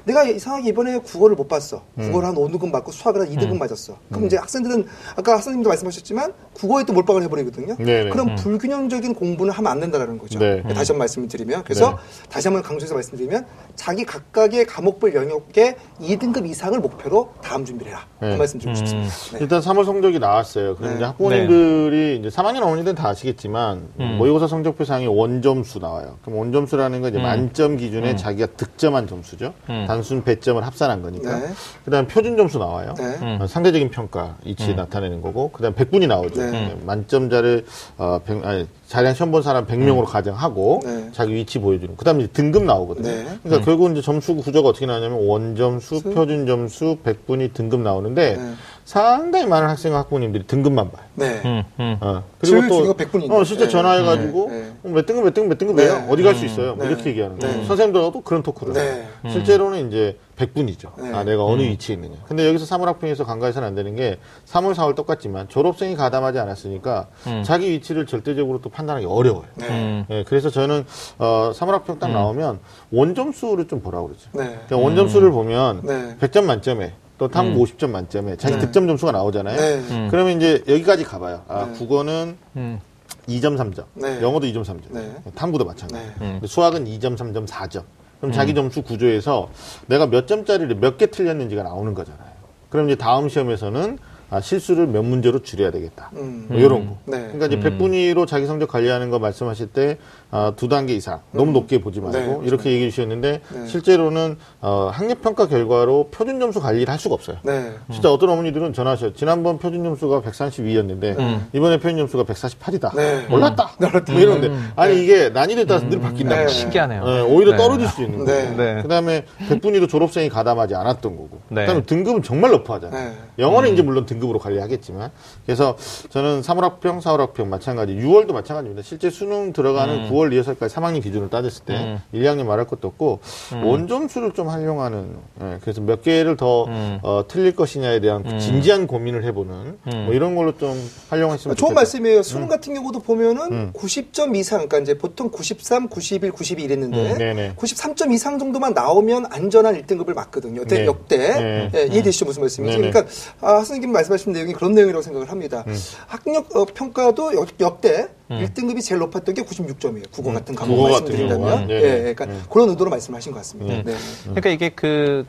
내가 이상하게 이번에 국어를 못 봤어. 음. 국어를 한 5등급 맞고 수학을 한 2등급 맞았어. 그럼 이제 학생들은 아까 학생님도 말씀하셨지만 국어에 또 몰빵을 해버리거든요. 네네. 그럼 불균형적인 공부는 하면 안 된다는 거죠. 네. 다시 한번 말씀을 드리면 그래서 네. 다시 한번 강조해서 말씀드리면 자기 각각의 과목별 영역의 2등급 이상을 목표로 다음 준비를 해라. 네. 그 말씀 드리고 싶습니다. 네. 일단 3월 성적이 나왔어요. 그럼 네. 이제 학부모님들이 이제 3학년 어머니들은 다 아시겠지만 모의고사 성적표상에 원점수 나와요. 그럼 원점수라는 건 이제 만점 기준에 자기가 득점한 점수죠. 단순 배점을 합산한 거니까. 네. 그다음 표준 점수 나와요. 네. 어, 상대적인 평가 이치 나타내는 거고 그다음 100분이 나오죠. 네. 네, 만점자를 어, 100, 아니, 자량 시험 본 사람 100명으로 가정하고 네. 자기 위치 보여주는. 그다음에 이제 등급 나오거든요. 네. 그러니까 결국 이제 점수 구조가 어떻게 나냐면 원점수, 표준 점수, 100분이 등급 나오는데 네. 상당히 많은 학생 학부모님들이 등급만 봐요. 네. 음, 음. 어. 제일 중요한 100분이니까. 어, 실제 네. 전화해가지고 네. 네. 어, 몇 등급 몇 등급 몇 등급이에요. 네. 어디 갈 수 있어요. 뭐 네. 이렇게 얘기하는 거예요. 네. 선생님들하고도 그런 토크를 네. 해요. 실제로는 이제 100분이죠. 네. 아, 내가 어느 위치에 있느냐. 근데 여기서 3월 학평에서 간과해서는 안 되는 게 3월, 4월 똑같지만 졸업생이 가담하지 않았으니까 자기 위치를 절대적으로 또 판단하기 어려워요. 네. 음. 예, 그래서 저는 어, 3월 학평 딱 나오면 원점수를 좀 보라고 그러죠. 네. 그러니까 원점수를 보면 네. 100점 만점에 또 탐구 50점 만점에 자기 득점 점수가 나오잖아요. 네. 그러면 이제 여기까지 가봐요. 아, 네. 국어는 음. 2점 3점. 네. 영어도 2점 3점. 네. 탐구도 마찬가지. 네. 근데 수학은 2점 3점 4점. 그럼 자기 점수 구조에서 내가 몇 점짜리를 몇 개 틀렸는지가 나오는 거잖아요. 그럼 이제 다음 시험에서는 아, 실수를 몇 문제로 줄여야 되겠다. 음. 뭐 이런 거. 네. 그러니까 이제 100분위로 자기 성적 관리하는 거 말씀하실 때, 아, 두 단계 이상, 너무 높게 보지 말고, 네, 그렇죠. 이렇게 얘기해 주셨는데, 네. 실제로는, 어, 학력 평가 결과로 표준 점수 관리를 할 수가 없어요. 네. 진짜 어떤 어머니들은 전화하셔요. 지난번 표준 점수가 132였는데, 이번에 표준 점수가 148이다. 네. 올랐다. 뭐 이런데. 아니, 이게 난이도에 따라서 늘 바뀐다는 네. 거예요. 신기하네요. 네, 오히려 네. 떨어질 수 있는 네. 거고. 네. 그다음에 백분위도 졸업생이 가담하지 않았던 거고. 네. 그다음에 등급은 정말 높아 하잖아요. 네. 영어는 이제 물론 등급으로 관리하겠지만. 그래서 저는 3월 학평, 4월 학평 마찬가지, 6월도 마찬가지입니다. 실제 수능 들어가는 9월 리허설까지 3학년 기준으로 따졌을 때 1, 2학년 말할 것도 없고 원점수를 좀 활용하는 예, 그래서 몇 개를 더 어, 틀릴 것이냐에 대한 진지한 고민을 해보는 뭐 이런 걸로 좀 활용했으면 좋은 좋겠다. 말씀이에요. 수능 같은 경우도 보면은 음. 90점 이상, 그러니까 이제 보통 93, 91, 92 이랬는데 음, 네네. 93점 이상 정도만 나오면 안전한 1등급을 맞거든요. 역대, 네. 역대. 네. 예, 이해되시죠? 무슨 말씀인지. 네네. 음. 그러니까 아, 선생님 말씀하신 내용이 그런 내용이라고 생각을 합니다. 학력 어, 평가도 역, 역대 1등급이 제일 높았던 게 96점이에요. 국어 같은 과목 음. 국어 같은 말씀드린다면. 경우는. 예. 예, 그러니까 네. 그런 의도로 말씀하신 것 같습니다. 네. 그러니까 이게 그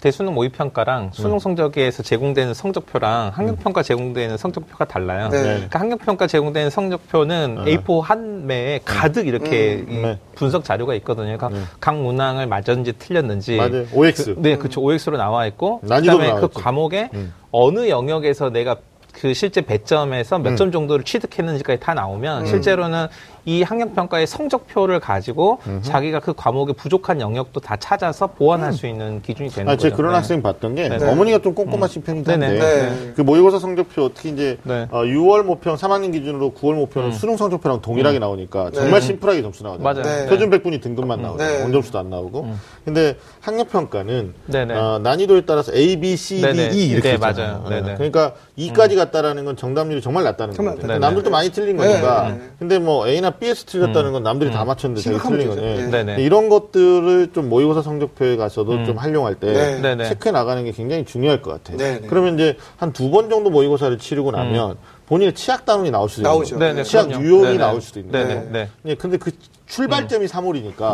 대수능 모의평가랑 수능 성적에서 제공되는 성적표랑 학력평가 제공되는 성적표가 달라요. 네. 그러니까 학력평가 제공되는 성적표는 A4 한 매에 가득 이렇게 이 네. 분석 자료가 있거든요. 그러니까 각 문항을 맞았는지 틀렸는지. 맞아요. OX. 그, 네, 그렇죠. OX로 나와 있고 그다음에 나와 그 있죠. 과목에 어느 영역에서 내가 그 실제 배점에서 몇 점 정도를 취득했는지까지 다 나오면 실제로는 이 학력 평가의 성적표를 가지고 자기가 그 과목에 부족한 영역도 다 찾아서 보완할 수 있는 기준이 되는 아, 거죠. 제가 그런 네. 학생 봤던 게 네. 어머니가 좀 꼼꼼하신 편인데 네네. 네. 그 모의고사 성적표 특히 이제 네. 어, 6월 모평 3학년 기준으로 9월 모평은 수능 성적표랑 동일하게 나오니까 정말 심플하게 점수. 음. 맞아요. 네. 표준 백분위 등급만 나오죠. 네. 원점수도 안 나오고. 근데 학력 평가는. 어, 난이도에 따라서 A, B, C, D, 네네. E 이렇게 네, 있잖아요. 맞아요. 네네. 그러니까 2까지 갔다라는 건 정답률이 정말 낮다는. 낮다. 남들도 많이 틀린 네. 거니까. 네. 근데 뭐 A나 B에서 틀렸다는 건 남들이 다 맞췄는데 자기 틀린. 거죠. 네. 네 네. 이런 것들을 좀 모의고사 성적표에 가서도 좀 활용할 때 네. 네네. 체크해 나가는 게 굉장히 중요할 것 같아요. 네네. 그러면 이제 한 두 번 정도 모의고사를 치르고 나면 본인의 치약 단원이 나올 수도 나오죠. 있는 네네. 거예요. 치약 그럼요. 유형이 네네. 나올 수도 있는 네네. 거예요. 네. 네, 근데 그 출발점이 3월이니까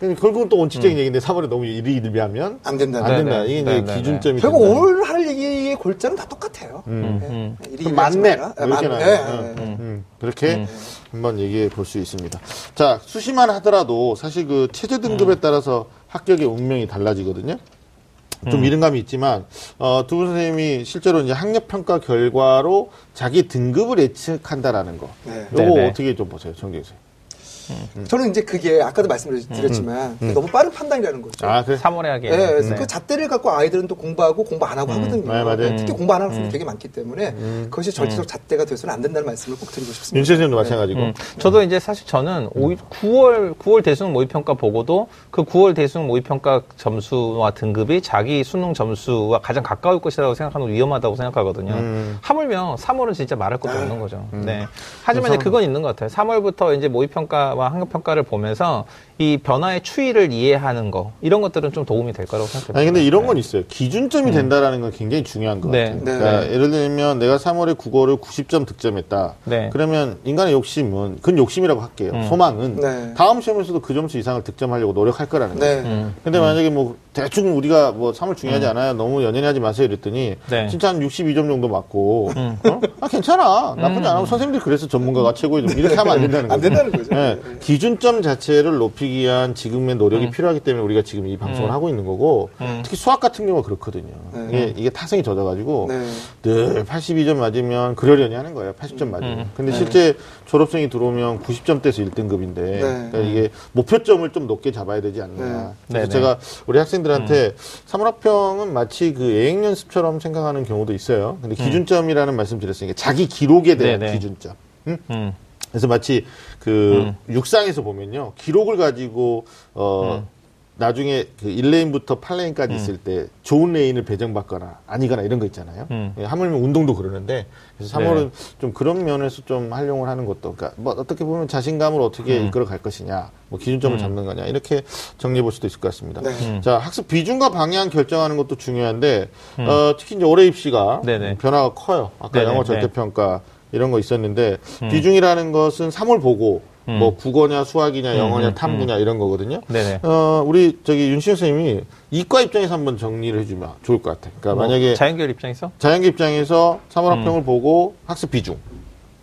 네네. 결국은 또 원칙적인 얘기인데 3월에 너무 일이 일비하면 안 된다. 안 된다. 이게 이제. 기준점이 결국. 오늘 할 얘기의 골자는 다 똑같아요. 음, 네. 음. 일이 그 마라. 이렇게 만- 나요. 네, 음, 네, 네. 음, 그렇게 한번 얘기해 볼 수 있습니다. 자 수시만 하더라도 사실 그 체제 등급에 따라서 합격의 운명이 달라지거든요. 좀 이른감이 있지만 어, 두 분 선생님이 실제로 이제 학력 평가 결과로 자기 등급을 예측한다라는 거. 네. 요거 네네. 어떻게 좀 보세요, 정경 씨. 저는 이제 그게 아까도 말씀드렸지만 너무 빠른 판단이라는 거죠. 아 그래. 3월에 하기에. 예, 그래서 네. 그 잣대를 갖고 아이들은 또 공부하고 공부 안 하고 하거든요. 네, 맞아요. 특히 공부 안 하는 학생들이 되게 많기 때문에 그것이 절대적 잣대가 돼서는 안 된다는 말씀을 꼭 드리고 싶습니다. 윤세 선생님도 마찬가지고. 음, 저도 이제 사실 저는 오 9월 9월 대수능 모의평가 보고도 그 9월 대수능 모의평가 점수와 등급이 자기 수능 점수와 가장 가까울 것이라고 생각하는 건 위험하다고 생각하거든요. 하물며 3월은 진짜 말할 것도 없는 거죠. 네. 하지만 이제 그건 있는 것 같아요. 3월부터 이제 모의평가 와 학력 평가를 보면서 이 변화의 추이를 이해하는 거 이런 것들은 좀 도움이 될 거라고 생각해요. 아니 근데 이런 건 있어요. 기준점이 된다라는 건 굉장히 중요한 것 네. 같아요. 네. 그러니까 예를 들면 내가 3월에 국어를 90점 득점했다. 네. 그러면 인간의 욕심은 그건 욕심이라고 할게요. 소망은 네. 다음 시험에서도 그 점수 이상을 득점하려고 노력할 거라는 거예요. 네. 음. 근데 만약에 뭐 대충 우리가 뭐 3월 중요하지 않아요. 너무 연연히 하지 마세요 이랬더니 네. 진짜 한 62점 정도 맞고 어? 아 괜찮아 나쁘지 않아 선생님들이 그래서 전문가가 최고의 점 이렇게 하면 안 된다는 거죠. 안 된다는 거죠. 네. 기준점 자체를 높이 기 위한 지금의 노력이 필요하기 때문에 우리가 지금 이 방송을 하고 있는 거고 특히 수학 같은 경우가 그렇거든요. 네. 이게, 이게 타성이 젖어가지고 네. 늘 82점 맞으면 그러려니 하는 거예요. 80점 맞으면. 근데 실제 졸업생이 들어오면 90점대에서 1등급인데 그러니까 이게 목표점을 좀 높게 잡아야 되지 않느냐. 네. 그래서 네네. 제가 우리 학생들한테 사물학평은 마치 그 예행 연습처럼 생각하는 경우도 있어요. 근데 기준점이라는 말씀 드렸으니까 자기 기록에 대한. 기준점. 응? 음. 그래서 마치 그 육상에서 보면요 기록을 가지고 어 나중에 그 1레인부터 8레인까지 있을 때 좋은 레인을 배정받거나 아니거나 이런 거 있잖아요. 음. 예, 하물며 운동도 그러는데 그래서 3월은 좀 그런 면에서 좀 활용을 하는 것도 그러니까 뭐 어떻게 보면 자신감을 어떻게 이끌어 갈 것이냐, 뭐 기준점을 잡는 거냐 이렇게 정리해 볼 수도 있을 것 같습니다. 네. 자 학습 비중과 방향 결정하는 것도 중요한데 어, 특히 이제 올해 입시가 네네. 변화가 커요. 아까 네네, 영어 네. 절대평가 이런 거 있었는데 비중이라는 것은 3월 보고 뭐 국어냐 수학이냐 영어냐 탐구냐 이런 거거든요. 네네. 어, 우리 저기 윤시현 선생님이 이과 입장에서 한번 정리를 해주면 좋을 것 같아요. 그러니까 뭐 만약에 자연계열 입장에서 자연계 입장에서 3월 합평을 보고 학습 비중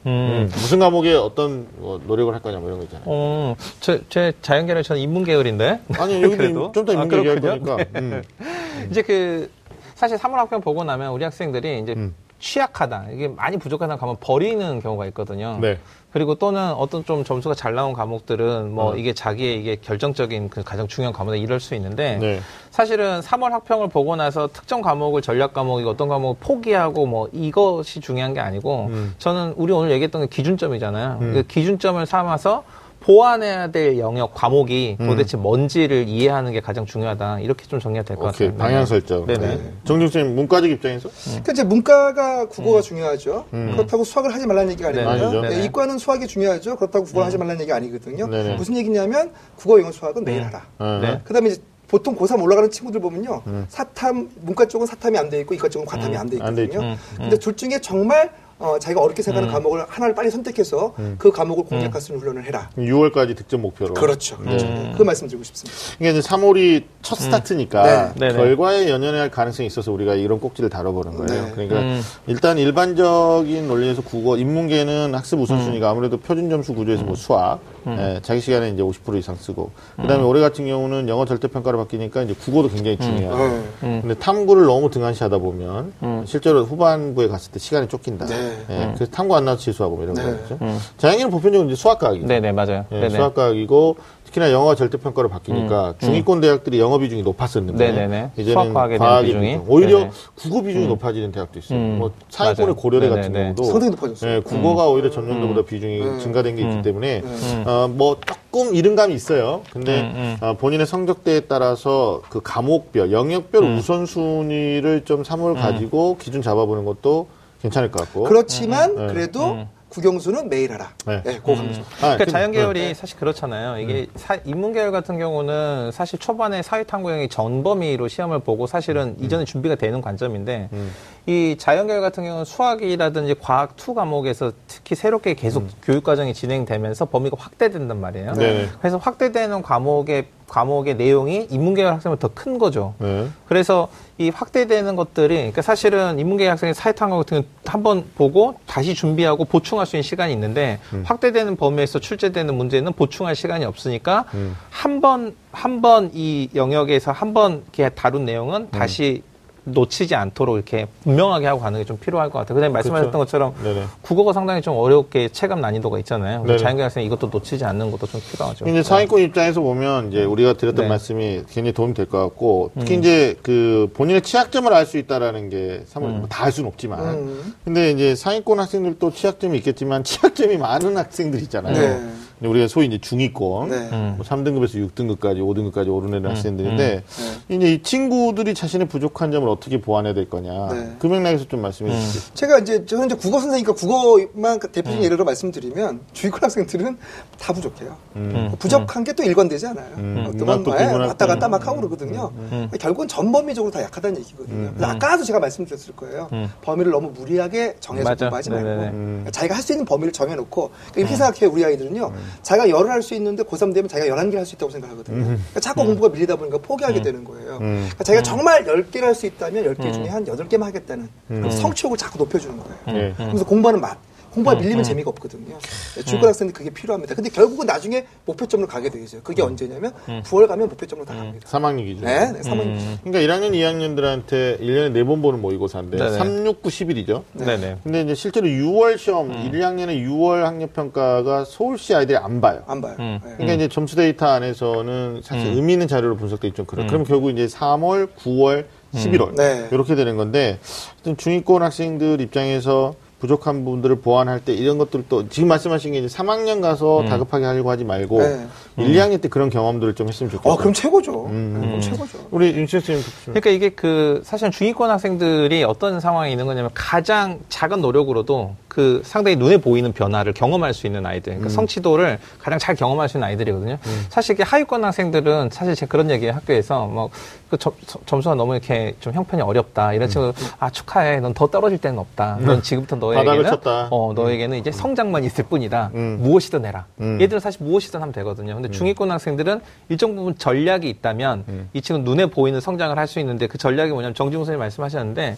음. 음, 무슨 과목에 어떤 뭐 노력을 할 거냐 뭐 이런 거 있잖아요. 어, 제, 제 자연계열은 저는 인문계열인데. 아니 여기도 그래도? 좀더 아, 얘기할. 거니까. 음. 이제 그 사실 3월 학평 보고 나면 우리 학생들이 이제 음. 취약하다 이게 많이 부족하다 가면 버리는 경우가 있거든요. 네. 그리고 또는 어떤 좀 점수가 잘 나온 과목들은 뭐 음. 이게 자기의 이게 결정적인 그 가장 중요한 과목이다 이럴 수 있는데 네. 사실은 3월 학평을 보고 나서 특정 과목을 전략 과목이 어떤 과목을 포기하고 뭐 이것이 중요한 게 아니고 음. 저는 우리 오늘 얘기했던 게 기준점이잖아요. 그 기준점을 삼아서 보완해야 될 영역 과목이 음. 도대체 뭔지를 이해하는 게 가장 중요하다. 이렇게 좀 정리가 될것 오케이 같아요. 방향 네. 설정. 네네. 네. 정중 선생님 문과적 입장에서 그러니까 이제 문과가 국어가 중요하죠. 그렇다고 수학을 하지 말라는 얘기가 네, 아니고요. 아니죠. 네, 네네. 이과는 수학이 중요하죠. 그렇다고 국어를 하지 말라는 얘기가 아니거든요. 네네. 무슨 얘기냐면 국어, 영어, 수학은 매일 하라. 어. 네. 그다음에 이제 보통 고3 올라가는 친구들 보면요. 사탐, 문과 쪽은 사탐이 안 돼 있고 이과 쪽은 과탐이 안돼안돼 있거든요. 있죠. 음, 근데 둘 중에 정말 어, 자기가 어렵게 생각하는 과목을 하나를 빨리 선택해서 그 과목을 공략할 수 있는 훈련을 해라. 6월까지 득점 목표로. 그렇죠. 그렇죠. 네. 그 말씀 드리고 싶습니다. 이게 이제 3월이 첫 스타트니까 네. 네네. 결과에 연연할 가능성이 있어서 우리가 이런 꼭지를 다뤄보는 거예요. 네. 그러니까 음. 일단 일반적인 논리에서 국어, 인문계는 학습 우선순위가 아무래도 표준 점수 구조에서 뭐 수학, 예, 자기 시간에 이제 50% 이상 쓰고, 그다음에 올해 같은 경우는 영어 절대 평가로 바뀌니까 이제 국어도 굉장히 중요해요. 네. 근데 탐구를 너무 등한시하다 보면 실제로 후반부에 갔을 때 시간이 쫓긴다. 네. 예, 그래서 탐구 안 나서 취소하고 뭐 이런 네. 거죠. 자연계는 보편적으로 이제 수학과학이죠. 네네 맞아요. 예, 네네. 수학과학이고 특히나 영어가 절대평가로 바뀌니까 중위권 대학들이 영어 비중이 높았었는데 네네네. 이제는 대한 과학의 비중이. 비중. 오히려 네네. 국어 비중이 높아지는 대학도 있어요. 음. 뭐 상위권의 맞아요. 고려대 같은 네네네. 경우도 상당히 높아졌어요. 예, 국어가 오히려 전년도보다 비중이 음. 증가된 게 있기 때문에 음. 어, 뭐 조금 이른감이 있어요. 근데 음, 음. 어, 본인의 성적대에 따라서 그 과목별, 영역별 음. 우선순위를 좀 3월 가지고 기준 잡아보는 것도 괜찮을 것 같고. 그렇지만 음. 그래도 음. 국영수는 매일 하라. 네. 네, 그거 합니다. 아, 그러니까 자연 계열이 네. 사실 그렇잖아요. 이게 사- 인문 계열 같은 경우는 사실 초반에 사회 탐구 영역이 전범위로 시험을 보고 사실은 이전에 준비가 되는 관점인데 음. 이 자연 계열 같은 경우는 수학이라든지 과학 two 과목에서 특히 새롭게 계속 교육 과정이 진행되면서 범위가 확대된단 말이에요. 네. 그래서 확대되는 과목의 과목의 내용이 인문 계열 학생은 더 큰 거죠. 네. 그래서 이 확대되는 것들이 그러니까 사실은 인문계 학생이 사회탐구 같은 거 한번 보고 다시 준비하고 보충할 수 있는 시간이 있는데 확대되는 범위에서 출제되는 문제는 보충할 시간이 없으니까 음. 한번 한 번 이 영역에서 한 번 다룬 내용은 다시 놓치지 않도록 이렇게 분명하게 하고 가는 게 좀 필요할 것 같아요. 그다음에 말씀하셨던 그렇죠. 것처럼 네네. 국어가 상당히 좀 어렵게 체감 난이도가 있잖아요. 자연계 학생이 이것도 놓치지 않는 것도 좀 필요하죠. 이제 상위권 입장에서 보면 이제 우리가 드렸던 네. 말씀이 굉장히 도움이 될 것 같고 특히 이제 그 본인의 취약점을 알 수 있다라는 게 사실 다알 수는 없지만 음. 근데 이제 상위권 학생들도 취약점이 있겠지만 취약점이 많은 학생들 있잖아요. 네. 우리가 소위 이제 중위권 네. 음. 뭐 3등급에서 6등급까지 5등급까지 오르내는 학생들인데 네. 이제 이 친구들이 자신의 부족한 점을 어떻게 보완해야 될 거냐 네. 그 맥락에서 좀 말씀해 음. 주시죠. 제가 이제 저는 이제 국어 선생이니까 국어만 음. 대표적인 예로 말씀드리면 주위권 학생들은 다 부족해요. 음. 부족한 게 또 일관되지 않아요. 음. 어떤 불문학 왔다 갔다 음. 막 하고 그러거든요. 음. 결국은 전범위적으로 다 약하다는 얘기거든요. 그래서 아까도 제가 말씀드렸을 거예요. 음. 범위를 너무 무리하게 정해서 맞아. 공부하지 말고. 음. 자기가 할 수 있는 범위를 정해놓고 그러니까 이렇게 생각해요. 우리 아이들은요. 자기가 열을 할 수 있는데 고3 되면 자기가 11개를 할 수 있다고 생각하거든요. 그러니까 자꾸 공부가 밀리다 보니까 포기하게 되는 거예요. 음. 그러니까 자기가 정말 10개를 할 수 있다면 10개 중에 한 8개만 하겠다는 그런 성취욕을 자꾸 높여주는 거예요. 예. 그래서 공부하는 맛. 공부가 밀리면 재미가 없거든요. 네, 중고등 학생들 그게 필요합니다. 근데 결국은 나중에 목표점으로 가게 되죠. 그게 언제냐면 9월 가면 목표점으로 다 갑니다. 3학년 기준. 네, 네, 3학 음. 그러니까 1학년, 2학년들한테 1년에 4번 보는 모의고사인데 네네. 3, 6, 9, 10일이죠. 네네. 근데 이제 실제로 6월 시험, 음. 1, 2학년의 6월 학력 평가가 서울시 아이들이 안 봐요. 안 봐요. 음. 네. 그러니까 이제 점수 데이터 안에서는 사실 의미 있는 자료로 분석되기 좀 그래요. 그럼 결국 이제 3월, 9월, 11월 네. 이렇게 되는 건데 하여튼 중위권 학생들 입장에서 부족한 부분들을 보완할 때 이런 것들도 지금 말씀하신 게 이제 3학년 가서 음. 다급하게 하려고 하지 말고 네. 1, 2학년 때 그런 경험들을 좀 했으면 좋겠어요. 어, 그럼 최고죠. 음. 네, 그럼 최고죠. 우리 윤철 선생님 그러니까 이게 그 사실 중위권 학생들이 어떤 상황에 있는 거냐면 가장 작은 노력으로도 그 상당히 눈에 보이는 변화를 경험할 수 있는 아이들, 그러니까 성취도를 가장 잘 경험할 수 있는 아이들이거든요. 사실 이게 하위권 학생들은 사실 제가 그런 얘기예요 학교에서 뭐 그 점수가 너무 이렇게 좀 형편이 어렵다 이런 친구 아 축하해, 넌 더 떨어질 때는 없다. 넌 지금부터 바닥을 너에게는 쳤다. 어 너에게는 이제 성장만 있을 뿐이다. 음. 무엇이든 해라. 음. 얘들은 사실 무엇이든 하면 되거든요. 근데 중위권 학생들은 일정 부분 전략이 있다면 이 친구는 눈에 보이는 성장을 할 수 있는데 그 전략이 뭐냐면 정지웅 선생님 말씀하셨는데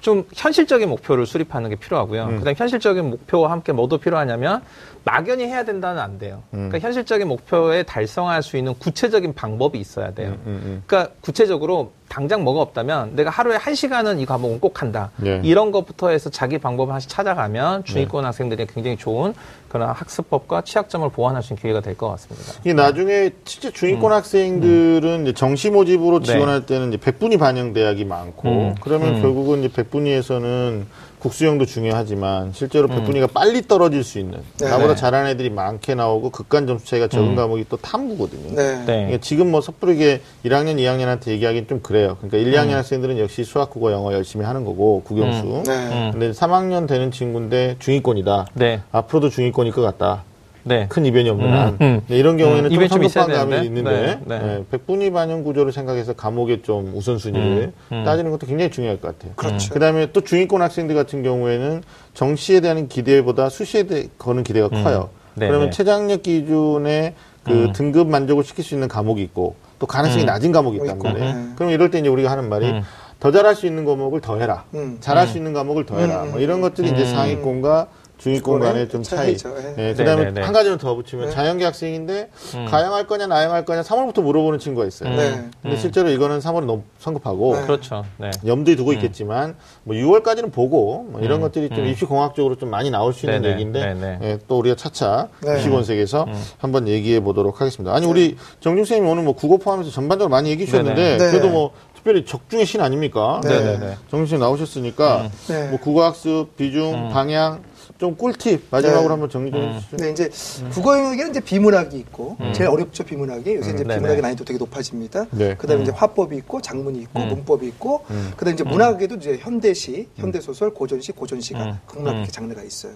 좀 현실적인 목표를 수립하는 게 필요하고요. 그다음 에 현실적인 목표와 함께 뭐도 필요하냐면 막연히 해야 된다는 안 돼요. 그러니까 현실적인 목표에 달성할 수 있는 구체적인 방법이 있어야 돼요. 음, 음. 그러니까 구체적으로 당장 뭐가 없다면 내가 하루에 한 시간은 이 과목은 꼭 한다. 네. 이런 것부터 해서 자기 방법을 하나씩 찾아가면 중위권 학생들이 굉장히 좋은 그런 학습법과 취약점을 보완할 수 있는 기회가 될 것 같습니다. 이게 나중에 실제 중위권 학생들은 이제 정시 모집으로 네. 지원할 때는 이제 백분위 반영 대학이 많고 음. 그러면 음. 결국은 이제 백분위에서는 국수형도 중요하지만 실제로 음. 백분위가 빨리 떨어질 수 있는 네. 나보다 네. 잘하는 애들이 많게 나오고 극간 점수 차이가 적은 음. 과목이 또 탐구거든요. 네. 네. 그러니까 지금 뭐 섣부르게 1학년, 2학년한테 얘기하기는 좀 그래요. 그러니까 1, 2학년 음. 학생들은 역시 수학, 국어, 영어 열심히 하는 거고 국영수. 네. 음. 근데 3학년 되는 친구인데 중위권이다. 네. 앞으로도 중위권일 것 같다. 네. 큰 이변이 없는 음, 한 음. 네, 이런 경우에는 음, 좀 이변이 좀 있어야 성급한 감이 되는데. 있는데 네, 네. 예, 백분위 반영 구조를 생각해서 감옥의 좀 우선순위를 음, 음. 따지는 것도 굉장히 중요할 것 같아요. 그렇죠. 그다음에 또 중위권 학생들 같은 경우에는 정시에 대한 기대보다 수시에 대, 거는 기대가 커요. 네, 그러면 네. 최장력 기준의 그 음. 등급 만족을 시킬 수 있는 과목이 있고 또 가능성이 음. 낮은 과목이 있단 말이에요. 네. 그럼 이럴 때 이제 우리가 하는 말이 음. 더 잘할 수 있는 과목을 더 해라. 음. 잘할 수 있는 과목을 더 해라. 음. 뭐 이런 것들이 이제 음. 상위권과 중위권 그거는 간의 좀 차이. 차이죠. 예. 예, 그다음에 네, 네, 네. 한 가지는 더 붙이면 네. 자연계 학생인데 음. 가양할 거냐 나양할 거냐 3월부터 물어보는 친구가 있어요. 음. 네. 근데 실제로 이거는 3월은 너무 성급하고 네. 그렇죠. 네. 염두에 두고 있겠지만 뭐 6월까지는 보고 뭐 이런 음. 것들이 좀 음. 입시 공학적으로 좀 많이 나올 수 있는 네네. 얘기인데 네네. 예, 또 우리가 차차 네. 입시 본색에서 음. 한번 얘기해 보도록 하겠습니다. 아니 우리 정중 쌤이 오늘 뭐 국어 포함해서 전반적으로 많이 얘기해 주셨는데 네네. 네. 그래도 뭐 특별히 적중의 신 아닙니까? 네. 정중 쌤 나오셨으니까 네. 뭐 국어학습 비중 방향 좀 꿀팁 마지막으로 네. 한번 정리 좀 해주시죠. 네, 이제 국어 영역에는 이제 비문학이 있고 음. 제일 어렵죠 비문학이 요새 이제 음. 비문학의 난이도 되게 높아집니다. 네. 그다음에 음. 이제 화법이 있고 작문이 있고 음. 문법이 있고 음. 그다음에 이제 문학에도 이제 현대시, 현대 소설, 고전시, 고전시가 음. 음. 이렇게 장르가 있어요.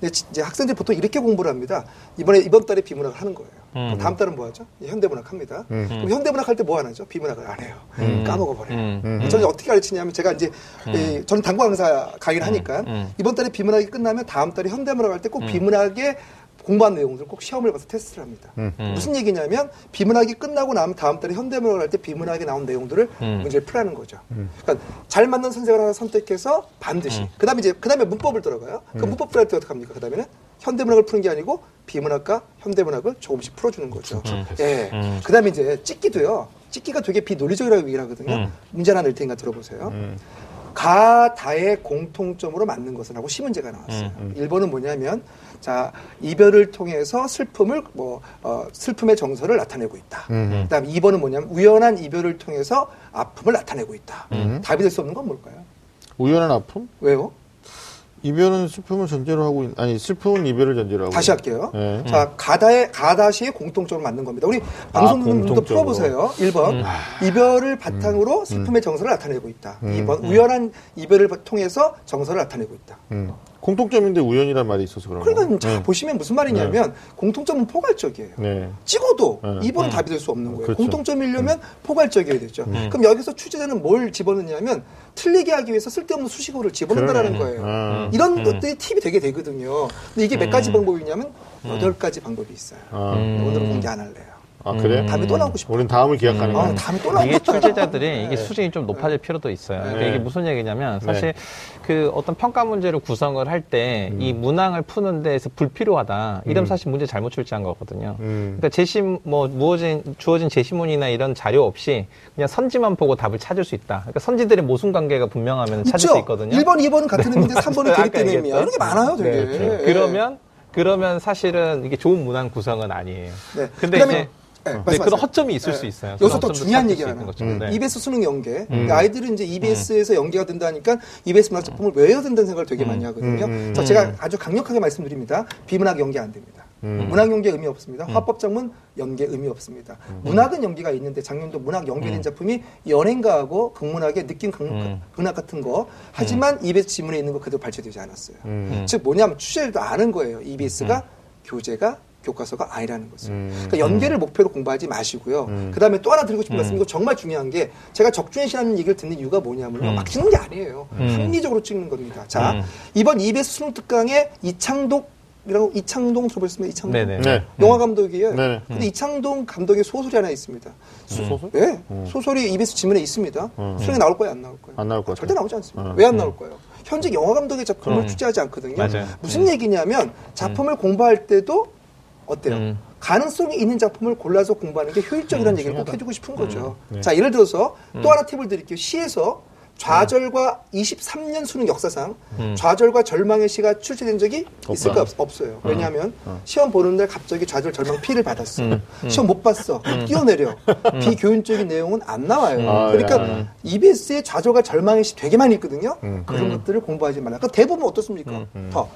근데 지- 이제 학생들이 보통 이렇게 공부를 합니다. 이번에 이번 달에 비문학을 하는 거예요. 그럼 음. 다음 달은 뭐 하죠? 현대문학 합니다. 음. 그럼 현대문학 할 때뭐안 하죠? 비문학을 안 해요. 음. 까먹어 버려요. 음. 음. 저는 어떻게 가르치냐면 제가 이제 이, 저는 당구 강사 강의를 하니까 음. 이번 달에 비문학이 끝나면 다음 달에 현대문학 할 때꼭 음. 비문학의 공부한 내용들 꼭 시험을 봐서 테스트를 합니다. 음. 음. 무슨 얘기냐면 비문학이 끝나고 나면 다음 달에 현대문학을 할 때 비문학에 나온 내용들을 음. 문제를 풀라는 거죠. 그러니까 잘 맞는 선생을 하나 선택해서 반드시. 음. 그다음에 이제 그다음에 문법을 들어가요. 그 문법 들어갈 때 어떻게 합니까? 그다음에는 현대문학을 푸는 게 아니고 비문학과 현대문학을 조금씩 풀어주는 거죠. 음. 예. 음. 그 다음에 이제 찍기도요. 찍기가 되게 비논리적이라고 얘기를 하거든요. 음. 문제 하나 낼 테니까 들어보세요. 음. 가다의 공통점으로 맞는 것은 하고 시문제가 나왔어요. 음, 일 1번은 뭐냐면 자 이별을 통해서 슬픔을 뭐 어, 슬픔의 정서를 나타내고 있다. 음. 그 다음 2번은 뭐냐면 우연한 이별을 통해서 아픔을 나타내고 있다. 음. 답이 될 수 없는 건 뭘까요? 우연한 아픔? 왜요? 이별은 슬픔을 전제로 하고 있, 아니 슬픔은 이별을 전제로 하고 다시 있- 할게요. 네. 자, 가다의, 가다시의 공통점을 맞는 겁니다. 우리 방송분들도 공통점으로. 풀어보세요. 1번. 이별을 바탕으로 슬픔의 정서를 나타내고 있다. 음. 2번. 우연한 이별을 통해서 정서를 나타내고 있다. 음. 공통점인데 우연이란 말이 있어서 그런 그러니까 거. 자, 네. 보시면 무슨 말이냐면 공통점은 포괄적이에요. 네. 찍어도 네. 2번은 답이 될 수 없는 거예요. 그렇죠. 공통점이려면 포괄적이어야 되죠. 그럼 여기서 취재자는 뭘 집어넣냐면 틀리게 하기 위해서 쓸데없는 수식어를 집어넣는다라는. 거예요. 아. 이런 음. 것들이 팁이 되게 되거든요. 근데 이게 몇 가지 방법이 있냐면 여덟 가지 방법이 있어요. 아, 음. 오늘은 공개 안 할래요. 아 그래? 다음에 또 나오고 싶어. 우린 다음을 기약하는 아, 거야. 다음에 또 나오고 이게 싶어. 출제자들이 이게 수준이 좀 높아질 필요도 있어요. 그러니까 네. 이게 무슨 얘기냐면 네. 사실 그 어떤 평가 문제를 구성을 할 때 이 문항을 푸는 데에서 불필요하다. 이러면 사실 문제 잘못 출제한 거거든요. 음. 그러니까 제시 뭐 무어진 주어진 제시문이나 이런 자료 없이 그냥 선지만 보고 답을 찾을 수 있다. 그러니까 선지들의 모순 관계가 분명하면 찾을 수 있거든요. 1번, 2번은 같은 의미인데 3번은 아까 대립된 의미야. 이런 게 많아요, 되게. 네, 그렇죠. 예. 그러면 그러면 사실은 이게 좋은 문항 구성은 아니에요. 네. 근데 그다음에- 이제 네, 네, 말씀하세요. 그런 허점이 있을 네. 수 있어요. 여기서 허점도 중요한. 거죠. 음. 네. EBS 수능 연계. 아이들은 이제 EBS에서 연계가 된다니까 EBS 문학 작품을 외워야 된다는 생각을 되게 많이 하거든요. 음, 음, 자, 제가 아주 강력하게 말씀드립니다. 비문학 연계 안 됩니다. 음. 문학 연계 의미 없습니다. 화법 작문 연계 의미 없습니다. 문학은 연계가 있는데 작년도 문학 연계된 작품이 연행가하고 극문학의 느낌 극, 음. 문학 같은 거. 하지만 EBS 지문에 있는 거 그대로 발췌되지 않았어요. 음. 즉 뭐냐면 취재도 아는 거예요. EBS가 교재가 교과서가 아니라는 것을. 음. 그러니까 연계를 목표로 공부하지 마시고요. 음. 그 다음에 또 하나 드리고 싶은 음. 말씀, 이거 정말 중요한 게 제가 적중해시라는 얘기를 듣는 이유가 뭐냐면요. 음. 막 찍는 게 아니에요. 음. 합리적으로 찍는 겁니다. 자, 음. 이번 EBS 수능 특강에 이창독 이라고 이창동 들어보셨습니까? 이창동. 네네. 네. 영화 감독이에요. 네네. 근데 이창동 감독의 소설이 하나 있습니다. 소설? 네. 음. 소설이 EBS 지문에 있습니다. 음. 수능에 나올 거예요, 안 나올 거예요? 안 나올 것 절대. 나오지 않습니다. 음. 왜안 나올 거예요? 현재 영화 감독의 작품을 음. 출제하지 않거든요. 맞아요. 무슨 음. 얘기냐면 작품을 공부할 때도 어때요? 음. 가능성이 있는 작품을 골라서 공부하는 게 효율적이라는 음, 얘기를 꼭. 해주고 싶은 거죠. 네. 자, 예를 들어서 또 하나 팁을 드릴게요. 시에서 좌절과 23년 수능 역사상 음. 좌절과 절망의 시가 출제된 적이 있을까. 없, 어요 왜냐하면 어. 시험 보는 날 갑자기 좌절, 절망, 피를 받았어. 음. 시험 못 봤어. 뛰어내려. 비교훈적인 내용은 안 나와요. 아, 그러니까 야. EBS의 좌절과 절망의 시 되게 많이 있거든요. 음. 그런 음. 것들을 공부하지 말라. 그러니까 대부분 어떻습니까? 음, 음. 더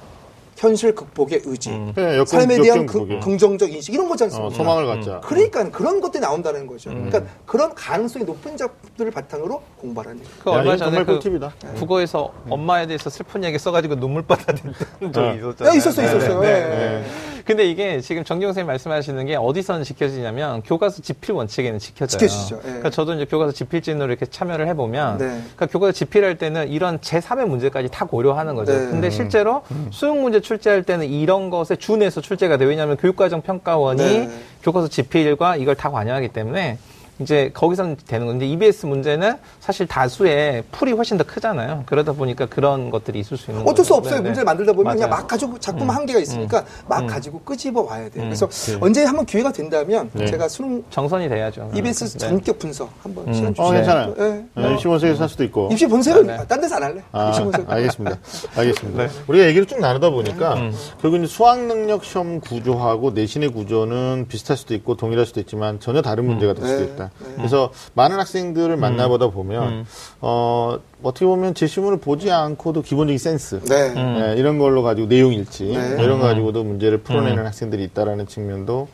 현실 극복의 의지. 음. 네, 삶에 대한 그-. 긍정적 인식 이런 거지 않습니까? 어, 소망을 갖자. 그러니까 그런 것들이 나온다는 거죠. 그러니까 그런 가능성이 높은 작품들을 바탕으로 공부하라는 얘기예요. 그 야, 얼마 전에 그 꿀팁이다. 국어에서 엄마에 대해서 슬픈 얘기 써가지고 눈물 받아냈던 적이 어. 있었잖아요. 야, 있었어, 네, 있었어요. 네, 예, 네. 예. 근데 이게 지금 정경 선생님 말씀하시는 게 어디서는 지켜지냐면 교과서 집필 원칙에는 지켜져요. 지켜지죠. 예. 그러니까 저도 이제 교과서 집필 진으로 이렇게 참여를 해보면, 네. 그러니까 교과서 집필할 때는 이런 제3의 문제까지 다 고려하는 거죠. 네. 근데 실제로 수능 문제 출제할 때는 이런 것에 준해서 출제가 돼요. 왜냐하면 교육과정 평가원이 네. 교과서 집필과 이걸 다 관여하기 때문에 이제 거기서는 되는 건데 EBS 문제는 사실 다수의 풀이 훨씬 더 크잖아요. 그러다 보니까 그런 것들이 있을 수 있는 어쩔 수. 없어요. 네, 네. 문제를 만들다 보면 그냥 맞아요. 막 가지고 작품 한계가 있으니까 막 가지고 끄집어 와야 돼요. 그래서 네. 언제 한번 기회가 된다면 네. 제가 수능 정선이 돼야죠. EBS 네. 전격 분석 한번 시간 어, 주시면 괜찮아요. 네. 네, 입시 본색에서 할 수도 있고. 입시 본색은 네. 딴 데서 안 할래. 아, 입시 본색. 알겠습니다. 알겠습니다. 우리가 얘기를 쭉 나누다 보니까 결국 이제 수학 능력 시험 구조하고 내신의 구조는 비슷할 수도 있고 동일할 수도 있지만 전혀 다른 문제가 될 수도 네, 있다. 그래서 많은 학생들을 만나보다 보면 어, 어떻게 보면 제시문을 보지 않고도 기본적인 센스. 네. 예, 이런 걸로 가지고 내용 일치 네. 뭐 이런 거 가지고도 문제를 풀어내는 학생들이 있다라는 측면도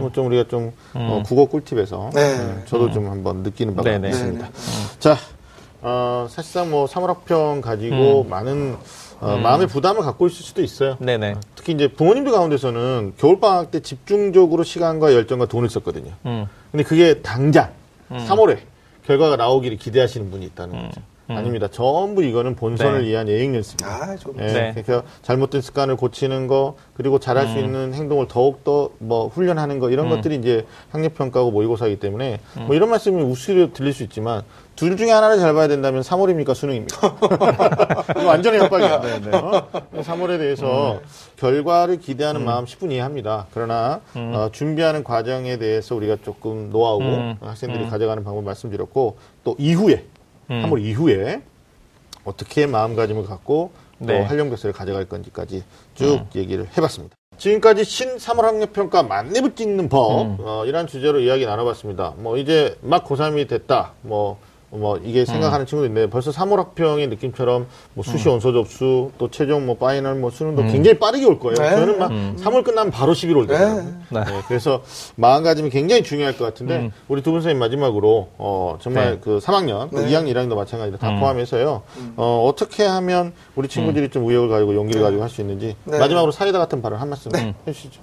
뭐좀 우리가 좀 어, 국어 꿀팁에서 네. 예, 저도 좀 한번 느끼는 바가 네네. 있습니다. 네, 자, 어, 사실상 뭐 사물학평 가지고 많은 어, 마음의 부담을 갖고 있을 수도 있어요. 네네. 특히 이제 부모님들 가운데서는 겨울방학 때 집중적으로 시간과 열정과 돈을 썼거든요. 음. 근데 그게 당장 3월에 결과가 나오기를 기대하시는 분이 있다는 거죠. 아닙니다. 전부 이거는 본선을 네. 위한 예행 연습입니다. 아, 좀. 예, 네. 그러니까 잘못된 습관을 고치는 거 그리고 잘할 수 있는 행동을 더욱 더 뭐 훈련하는 거 이런 것들이 이제 학력 평가고 모의고사이기 때문에 뭐 이런 말씀이 우스려 들릴 수 있지만 둘 중에 하나를 잘 봐야 된다면 3월입니까 수능입니까? 이거 완전히 협박이야. 어? 3월에 대해서 결과를 기대하는 마음 10분 이해합니다. 그러나 어, 준비하는 과정에 대해서 우리가 조금 노하우 음. 학생들이 가져가는 방법 말씀드렸고 또 이후에 음. 3월 이후에 어떻게 마음가짐을 갖고 또 네. 활용교사를 가져갈 건지까지 쭉 얘기를 해봤습니다. 지금까지 신 3월 학력평가 만렙을 찍는 법 어, 이런 주제로 이야기 나눠봤습니다. 뭐 이제 막 고3이 됐다. 뭐 뭐 이게 생각하는 친구도 있는데 벌써 3월 학평의 느낌처럼 뭐 수시 원서 접수 또 최종 뭐 final 뭐 수능도 굉장히 빠르게 올 거예요. 네. 저는 막 3월 끝나면 바로 11월 되더라고요. 네. 네, 그래서 마음가짐이 굉장히 중요할 것 같은데 우리 두 분 선생님 마지막으로 어, 정말 네. 그 3학년, 그 네. 2학년, 1학년도 마찬가지로 다 포함해서요. 어, 어떻게 하면 우리 친구들이 좀 의욕을 가지고 용기를 가지고 할 수 있는지 네. 마지막으로 사이다 같은 발언 한 말씀 해주시죠.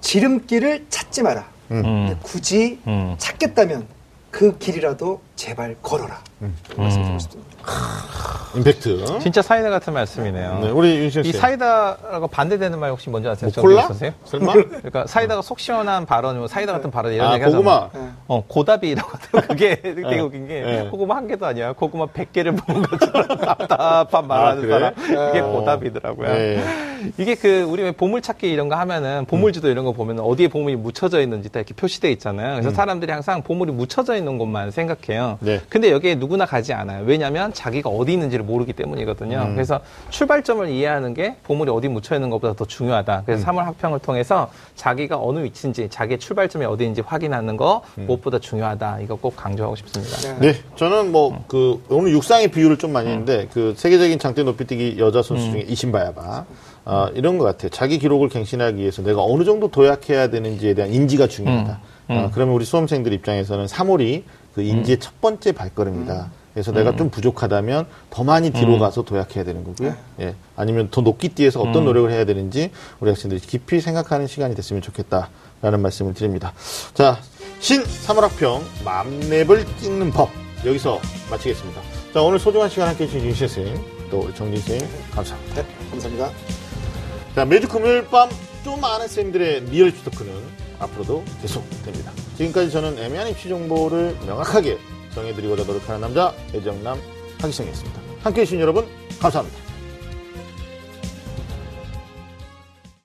지름길을 찾지 마라. 음. 굳이 음. 찾겠다면 그 길이라도 제발 걸어라. 말씀드리고 싶습니다. 임팩트. 진짜 사이다 같은 말씀이네요. 네, 우리 윤신 씨. 이 사이다라고 반대되는 말 혹시 뭔지 아세요? 뭐 콜라? 선생님? 설마? 그러니까 사이다가 속 시원한 발언, 뭐 사이다 같은 발언 이런 아, 얘기 하잖아요. 고구마. 네. 어, 고답이라고 하더라고요. 그게 되게 웃긴 게 네. 고구마 한 개도 아니야. 고구마 100개를 먹은 것처럼 답답한 말하는 그래? 사람. 이게 어. 고답이더라고요. 네. 이게 그 우리 왜 보물찾기 이런 거 하면은 보물지도 이런 거 보면 어디에 보물이 묻혀져 있는지 다 이렇게 표시돼 있잖아요. 그래서 사람들이 항상 보물이 묻혀져 있는 곳만 생각해요. 네. 근데 여기에 누구나 가지 않아요. 왜냐하면 자기가 어디 있는지를 모르기 때문이거든요. 그래서 출발점을 이해하는 게 보물이 어디 묻혀 있는 것보다 더 중요하다. 그래서 삼 3월 학평을 통해서 자기가 어느 위치인지 자기의 출발점이 어디인지 확인하는 거 무엇보다 중요하다. 이거 꼭 강조하고 싶습니다. 네. 네, 저는 뭐, 그, 오늘 육상의 비율을 좀 많이 했는데, 그, 세계적인 장대 높이뛰기 여자 선수 중에 이신바야바. 어, 이런 것 같아요. 자기 기록을 갱신하기 위해서 내가 어느 정도 도약해야 되는지에 대한 인지가 중요하다. 어, 그러면 우리 수험생들 입장에서는 3월이 그 인지의 첫 번째 발걸음이다. 그래서 내가 좀 부족하다면 더 많이 뒤로 가서 도약해야 되는 거고요. 예. 아니면 더 높게 뛰어서 어떤 노력을 해야 되는지 우리 학생들이 깊이 생각하는 시간이 됐으면 좋겠다라는 말씀을 드립니다. 자, 신 3월학평 맘랩을 찍는 법 여기서 마치겠습니다. 자, 오늘 소중한 시간 함께 해주신 윤신 선생님, 또 우리 정진 선생님 감사합니다. 네, 감사합니다. 자, 매주 금요일 밤좀 많은 쌤들의 리얼 슈토크는 앞으로도 계속됩니다. 지금까지 저는 애매한 입시 정보를 명확하게 정해드리고자 노력하는 남자, 애정남 한기성이었습니다. 함께 해 주신 여러분, 감사합니다.